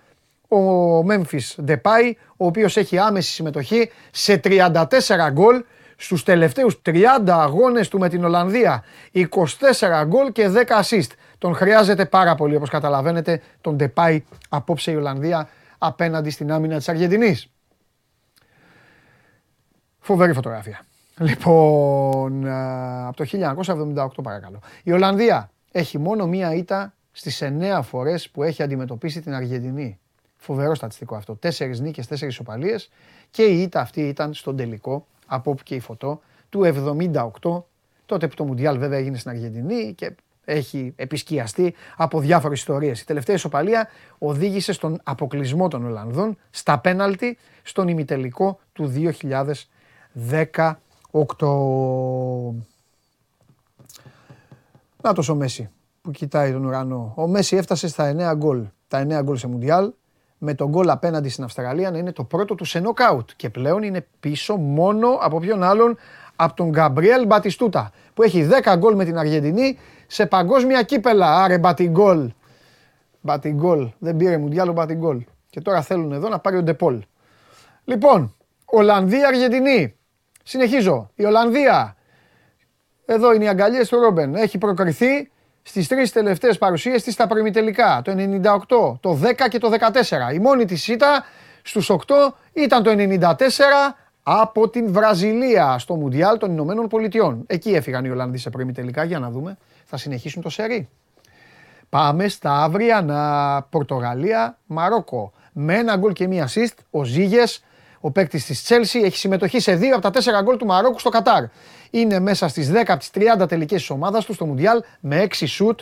ο Memphis Depay, ο οποίος έχει άμεση συμμετοχή σε 34 γκολ στους τελευταίους 30 αγώνες του με την Ολλανδία. 24 γκολ και 10 assist. Τον χρειάζεται πάρα πολύ όπως καταλαβαίνετε τον Depay απόψε η Ολλανδία απέναντι στην άμυνα της Αργεντινής. Φοβερή φωτογραφία. Λοιπόν, από το 1978 παρακαλώ. Η Ολλανδία έχει μόνο μία ήττα στις 9 φορές που έχει αντιμετωπίσει την Αργεντινή. Φοβερό στατιστικό αυτό. Τέσσερις νίκες, τέσσερις ισοπαλίες και η ήττα αυτή ήταν στον τελικό, από όπου και η φωτό, του 78. Τότε που το Μουντιάλ βέβαια έγινε στην Αργεντινή και έχει επισκιαστεί από διάφορες ιστορίες. Η τελευταία ισοπαλία οδήγησε στον αποκλεισμό των Ολλανδών στα πέναλτι στον ημιτελικό του 2018. Να ο Μέση που κοιτάει τον ουρανό. Ο Μέση έφτασε στα 9 γκολ. Τα 9 γκολ σε Μουντιάλ με τον γκολ απέναντι στην Αυστραλία να είναι το πρώτο του σε νοκάουτ. Και πλέον είναι πίσω μόνο από ποιον άλλον από τον Γκαμπριέλ Μπατιστούτα που έχει 10 γκολ με την Αργεντινή σε παγκόσμια κύπελα. Άρε Μπατιγκόλ. Μπατιγκόλ. Δεν πήρε Μουντιάλ ο Μπατιγκόλ. Και τώρα θέλουν εδώ να πάρει ο Ντεπόλ. Λοιπόν, Ολλανδία-Αργεντινή. Συνεχίζω. Η Ολλανδία. Εδώ είναι οι αγκαλιές του Ρόμπεν. Έχει προκριθεί στις τρεις τελευταίες παρουσίες της στα προημιτελικά. Το 98, το 10 και το 14. Η μόνη της ήττα στους 8 ήταν το 94 από την Βραζιλία στο Μουντιάλ των Ηνωμένων Πολιτειών. Εκεί έφυγαν οι Ολλανδοί σε προημιτελικά. Για να δούμε. Θα συνεχίσουν το σερί. Πάμε στα αυριανά. Πορτογαλία, Μαρόκο. Με ένα γκολ και μία assist, ο Ζήγες ο παίκτης της Τσέλσι έχει συμμετοχή σε δύο από τα τέσσερα γκολ του Μαρόκου στο Κατάρ. Είναι μέσα στις 10 από τις 30 τελικές της ομάδας του στο Μουντιάλ με 6 σουτ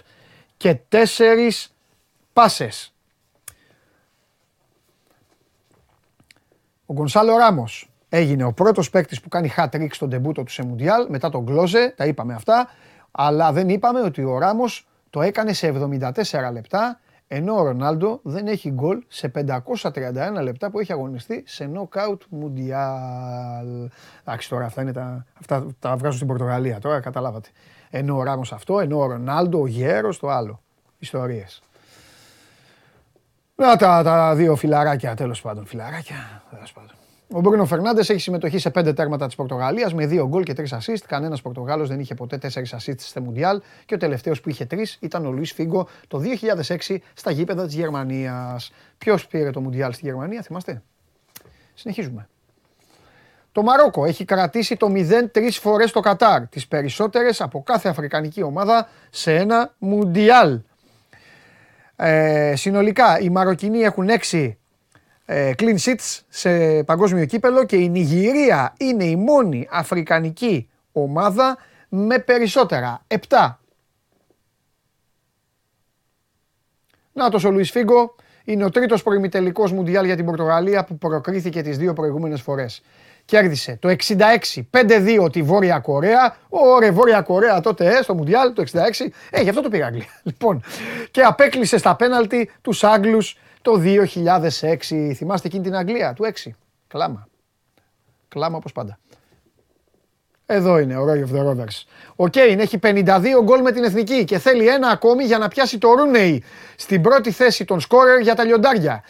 και 4 πάσες. Ο Γκονσάλο Ράμος έγινε ο πρώτος παίκτης που κάνει hat trick στον τεμπούτο του σε Μουντιάλ μετά τον Γκλόζε, τα είπαμε αυτά. Αλλά δεν είπαμε ότι ο Ράμος το έκανε σε 74 λεπτά ενώ ο Ρονάλντο δεν έχει γκολ σε 531 λεπτά που έχει αγωνιστεί σε knockout mundial. Εντάξει τώρα αυτά, είναι τα, αυτά τα βγάζω στην Πορτογαλία τώρα καταλάβατε. Ενώ ο Ράμος αυτό, ενώ ο Ρονάλντο, ο Γέρος το άλλο. Ιστορίες. Να τα, τα δύο φιλαράκια τέλος πάντων. Φιλαράκια, τέλος πάντων. Ο Μπρούνο Φερνάντες έχει συμμετοχή σε πέντε τέρματα της Πορτογαλίας με δύο γκολ και τρεις assist. Κανένας Πορτογάλος δεν είχε ποτέ τέσσερις assist στο Μουντιάλ και ο τελευταίος που είχε τρεις ήταν ο Λουίς Φίγκο το 2006 στα γήπεδα της Γερμανίας. Ποιος πήρε το Μουντιάλ στη Γερμανία, θυμάστε; Συνεχίζουμε. Το Μαρόκο έχει κρατήσει το 0 τρεις φορές το Κατάρ, τις περισσότερες από κάθε αφρικανική ομάδα σε ένα Μουντιάλ. Ε, συνολικά οι Μαροκινοί έχουν 6 ε, clean sheets σε παγκόσμιο κύπελο και η Νιγηρία είναι η μόνη αφρικανική ομάδα με περισσότερα. 7. Νάτος ο Λουίς Φίγκο είναι ο τρίτος προημιτελικός Μουντιάλ για την Πορτογαλία που προκρίθηκε τις δύο προηγούμενες φορές. Κέρδισε το 66 5-2 τη Βόρεια Κορέα. Ωραία, Βόρεια Κορέα τότε ε, στο Μουντιάλ το 66. Ε, γι' αυτό το πήγα Αγγλία. Λοιπόν, και απέκλεισε στα πέναλτι τους Άγγλους το 2006. Θυμάστε εκείνη την Αγγλία του 6. Κλάμα. Κλάμα όπως πάντα. Εδώ είναι ο Roy of the Rovers. Ο Κέιν έχει 52 γκολ με την εθνική και θέλει ένα ακόμη για να πιάσει το Ρούνεϊ στην πρώτη θέση των σκόρερ για τα λιοντάρια.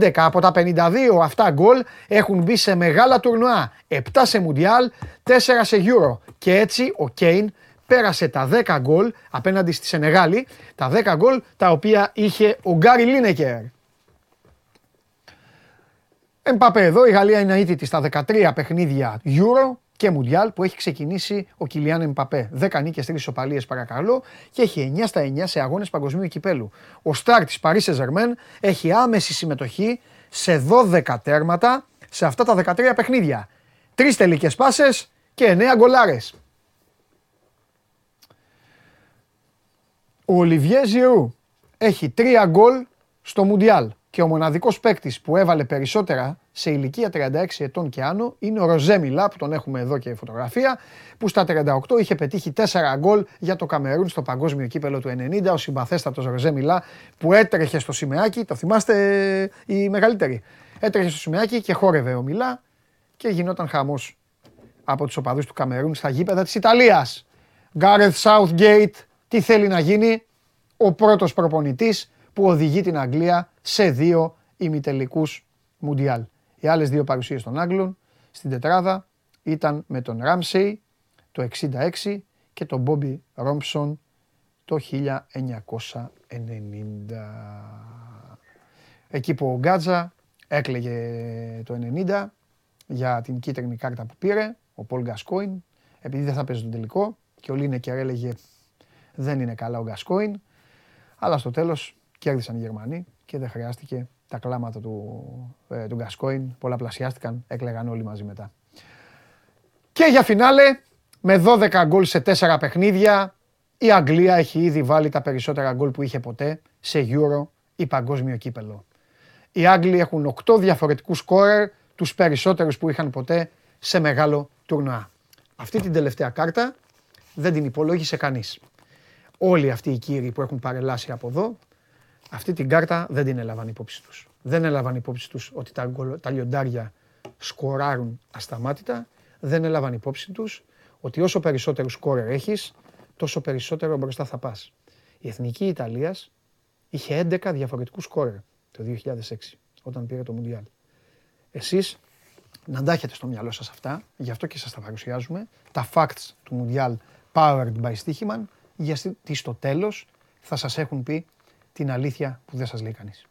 11 από τα 52 αυτά γκολ έχουν μπει σε μεγάλα τουρνουά. 7 σε Μουντιάλ, 4 σε Euro. Και έτσι ο Κέιν πέρασε τα 10 γκολ απέναντι στη Σενεγάλη, τα 10 γκολ τα οποία είχε ο Γκάρι Λίνεκερ. Εμπαπέ εδώ, η Γαλλία είναι αίτητη στα 13 παιχνίδια Euro και Μουντιάλ που έχει ξεκινήσει ο Κιλιάν Εμπαπέ. 10 νίκες, 3 ισοπαλίε παρακαλώ και έχει 9 στα 9 σε αγώνες παγκοσμίου κυπέλου. Ο Στάρ της Paris Saint-Germain έχει άμεση συμμετοχή σε 12 τέρματα σε αυτά τα 13 παιχνίδια. 3 τελικές πάσες και 9 γκολάρες. Ο Ολιβιέ Ζιρού έχει 3 γκολ στο Μουντιάλ και ο μοναδικός παίκτης που έβαλε περισσότερα σε ηλικία 36 ετών και άνω είναι ο Ροζέ Μιλά, που τον έχουμε εδώ και φωτογραφία, που στα 38 είχε πετύχει 4 γκολ για το Καμερούν στο παγκόσμιο κύπελο του 90, ο συμπαθέστατος Ροζέ Μιλά που έτρεχε στο σημαίακι, το θυμάστε οι μεγαλύτεροι, έτρεχε στο σημαίακι και χόρευε ο Μιλά και γινόταν χαμός από τους οπαδούς του Καμερούν στα γήπεδα της Ιταλίας. Γκάρεθ Southgate, τι θέλει να γίνει, ο πρώτος προπονητής που οδηγεί την Αγγλία σε δύο ημιτελικούς Μουντιάλ. Οι άλλες δύο παρουσίες των Άγγλων στην τετράδα ήταν με τον Ράμσεϊ το 66 και τον Μπόμπι Ρόμψον το 1990. Εκεί που ο Γκάτζα έκλαιγε το 90 για την κίτρινη κάρτα που πήρε, ο Πολ Γκασκόιν, επειδή δεν θα παίζει τον τελικό και ο Λίνεκερ έλεγε δεν είναι καλά ο Γκασκόιν, αλλά στο τέλος κέρδισαν οι Γερμανοί και δεν χρειάστηκε τα κλάματα του, ε, του Γκασκόιν, πολλαπλασιάστηκαν, έκλεγαν όλοι μαζί μετά. Και για φινάλε, με 12 γκολ σε 4 παιχνίδια, η Αγγλία έχει ήδη βάλει τα περισσότερα γκολ που είχε ποτέ σε Euro ή παγκόσμιο κύπελο. Οι Άγγλοι έχουν 8 διαφορετικούς σκόρερ, τους περισσότερους που είχαν ποτέ σε μεγάλο τουρνουά. Αυτή την τελευταία κάρτα δεν την υπολόγισε κανείς. Όλοι αυτοί οι κύριοι που έχουν παρελάσει από εδώ αυτή την κάρτα δεν την έλαβαν υπόψη τους. Δεν έλαβαν υπόψη τους ότι τα, τα λιοντάρια σκοράρουν ασταμάτητα. Δεν έλαβαν υπόψη τους ότι όσο περισσότερο σκόρερ έχεις, τόσο περισσότερο μπροστά θα πας. Η Εθνική Ιταλίας είχε 11 διαφορετικούς σκόρερ το 2006, όταν πήρε το Μουντιάλ. Εσείς να τα έχετε στο μυαλό σας αυτά, γι' αυτό και σας τα παρουσιάζουμε, τα facts του Μουντιάλ powered by Stichiman, γιατί στο τέλος θα σας έχουν πει την αλήθεια που δεν σας λέει κανείς.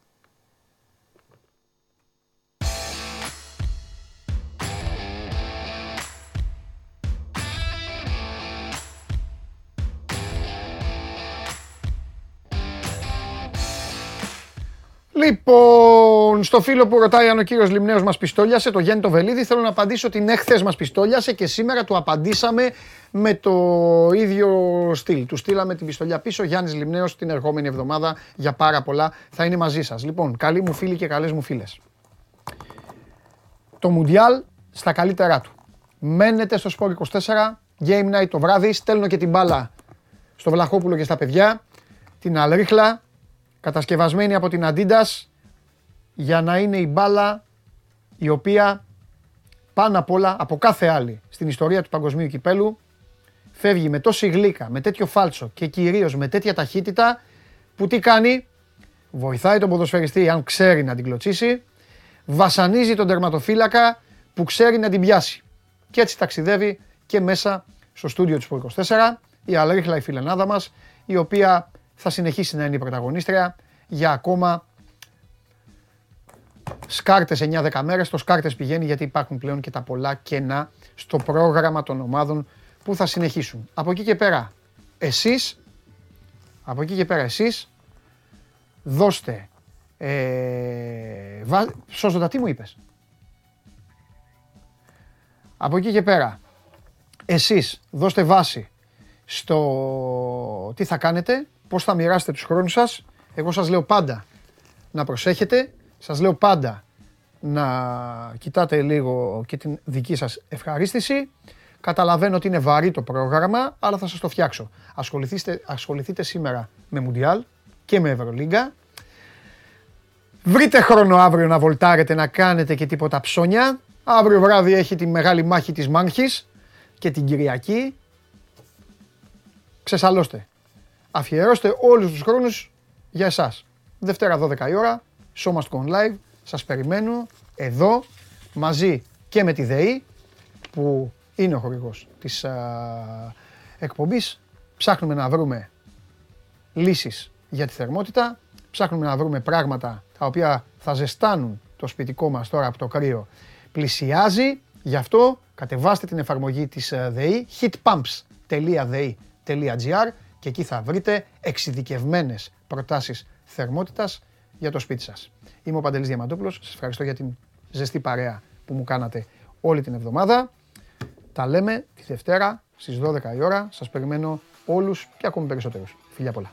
Λοιπόν, στο φίλο που ρωτάει αν ο κύριος Λιμνέος μας πιστόλιασε, το Γιάννη το Βελίδη, θέλω να απαντήσω ότι εχθέ μας πιστόλιασε και σήμερα του απαντήσαμε με το ίδιο στυλ. Του στείλαμε την πιστολιά πίσω. Γιάννης Λιμνέος την ερχόμενη εβδομάδα για πάρα πολλά θα είναι μαζί σας. Λοιπόν, καλοί μου φίλοι και καλές μου φίλες. Το Μουντιάλ στα καλύτερά του. Μένετε στο Sport 24, Game Night το βράδυ, στέλνω και την μπάλα στο Βλαχόπουλο και στα παιδιά, την Αλρίχλα, κατασκευασμένη από την Adidas για να είναι η μπάλα η οποία πάνω απ' όλα από κάθε άλλη στην ιστορία του παγκοσμίου κυπέλου φεύγει με τόση γλύκα, με τέτοιο φάλτσο και κυρίως με τέτοια ταχύτητα που τι κάνει, βοηθάει τον ποδοσφαιριστή αν ξέρει να την κλωτσίσει, βασανίζει τον τερματοφύλακα, που ξέρει να την πιάσει. Και έτσι ταξιδεύει και μέσα στο στούντιο του 24 η Αλρίχλα η φιλενάδα μας, η οποία θα συνεχίσει να είναι η πρωταγωνίστρια για ακόμα σκάρτες 9-10 μέρες. Το σκάρτες πηγαίνει γιατί υπάρχουν πλέον και τα πολλά κενά στο πρόγραμμα των ομάδων που θα συνεχίσουν. Από εκεί και πέρα, εσείς, από εκεί και πέρα εσείς, δώστε, ε, βα... σώζοντα τι μου είπες; Από εκεί και πέρα, εσείς δώστε βάση στο τι θα κάνετε, πώς θα μοιράσετε τους χρόνους σας. Εγώ σας λέω πάντα να προσέχετε, σας λέω πάντα να κοιτάτε λίγο και την δική σας ευχαρίστηση. Καταλαβαίνω ότι είναι βαρύ το πρόγραμμα, αλλά θα σας το φτιάξω. Ασχοληθείτε, ασχοληθείτε σήμερα με Μουντιάλ και με Ευρωλίγκα. Βρείτε χρόνο αύριο να βολτάρετε, να κάνετε και τίποτα ψώνια. Αύριο βράδυ έχει τη μεγάλη μάχη της Μάνχης και την Κυριακή. Ξεσαλώστε. Αφιερώστε όλους τους χρόνους για εσάς. Δευτέρα 12 η ώρα, Show Must Go Live. Σας περιμένω εδώ μαζί και με τη ΔΕΗ που είναι ο χορηγός της α, εκπομπής. Ψάχνουμε να βρούμε λύσεις για τη θερμότητα. Ψάχνουμε να βρούμε πράγματα τα οποία θα ζεστάνουν το σπιτικό μας τώρα από το κρύο. Πλησιάζει, γι' αυτό κατεβάστε την εφαρμογή της ε, ΔΕΗ heatpumps.de.gr και εκεί θα βρείτε εξειδικευμένες προτάσεις θερμότητας για το σπίτι σας. Είμαι ο Παντελής Διαμαντόπουλος, σας ευχαριστώ για την ζεστή παρέα που μου κάνατε όλη την εβδομάδα. Τα λέμε τη Δευτέρα στις 12 η ώρα. Σας περιμένω όλους και ακόμη περισσότερους. Φιλιά πολλά.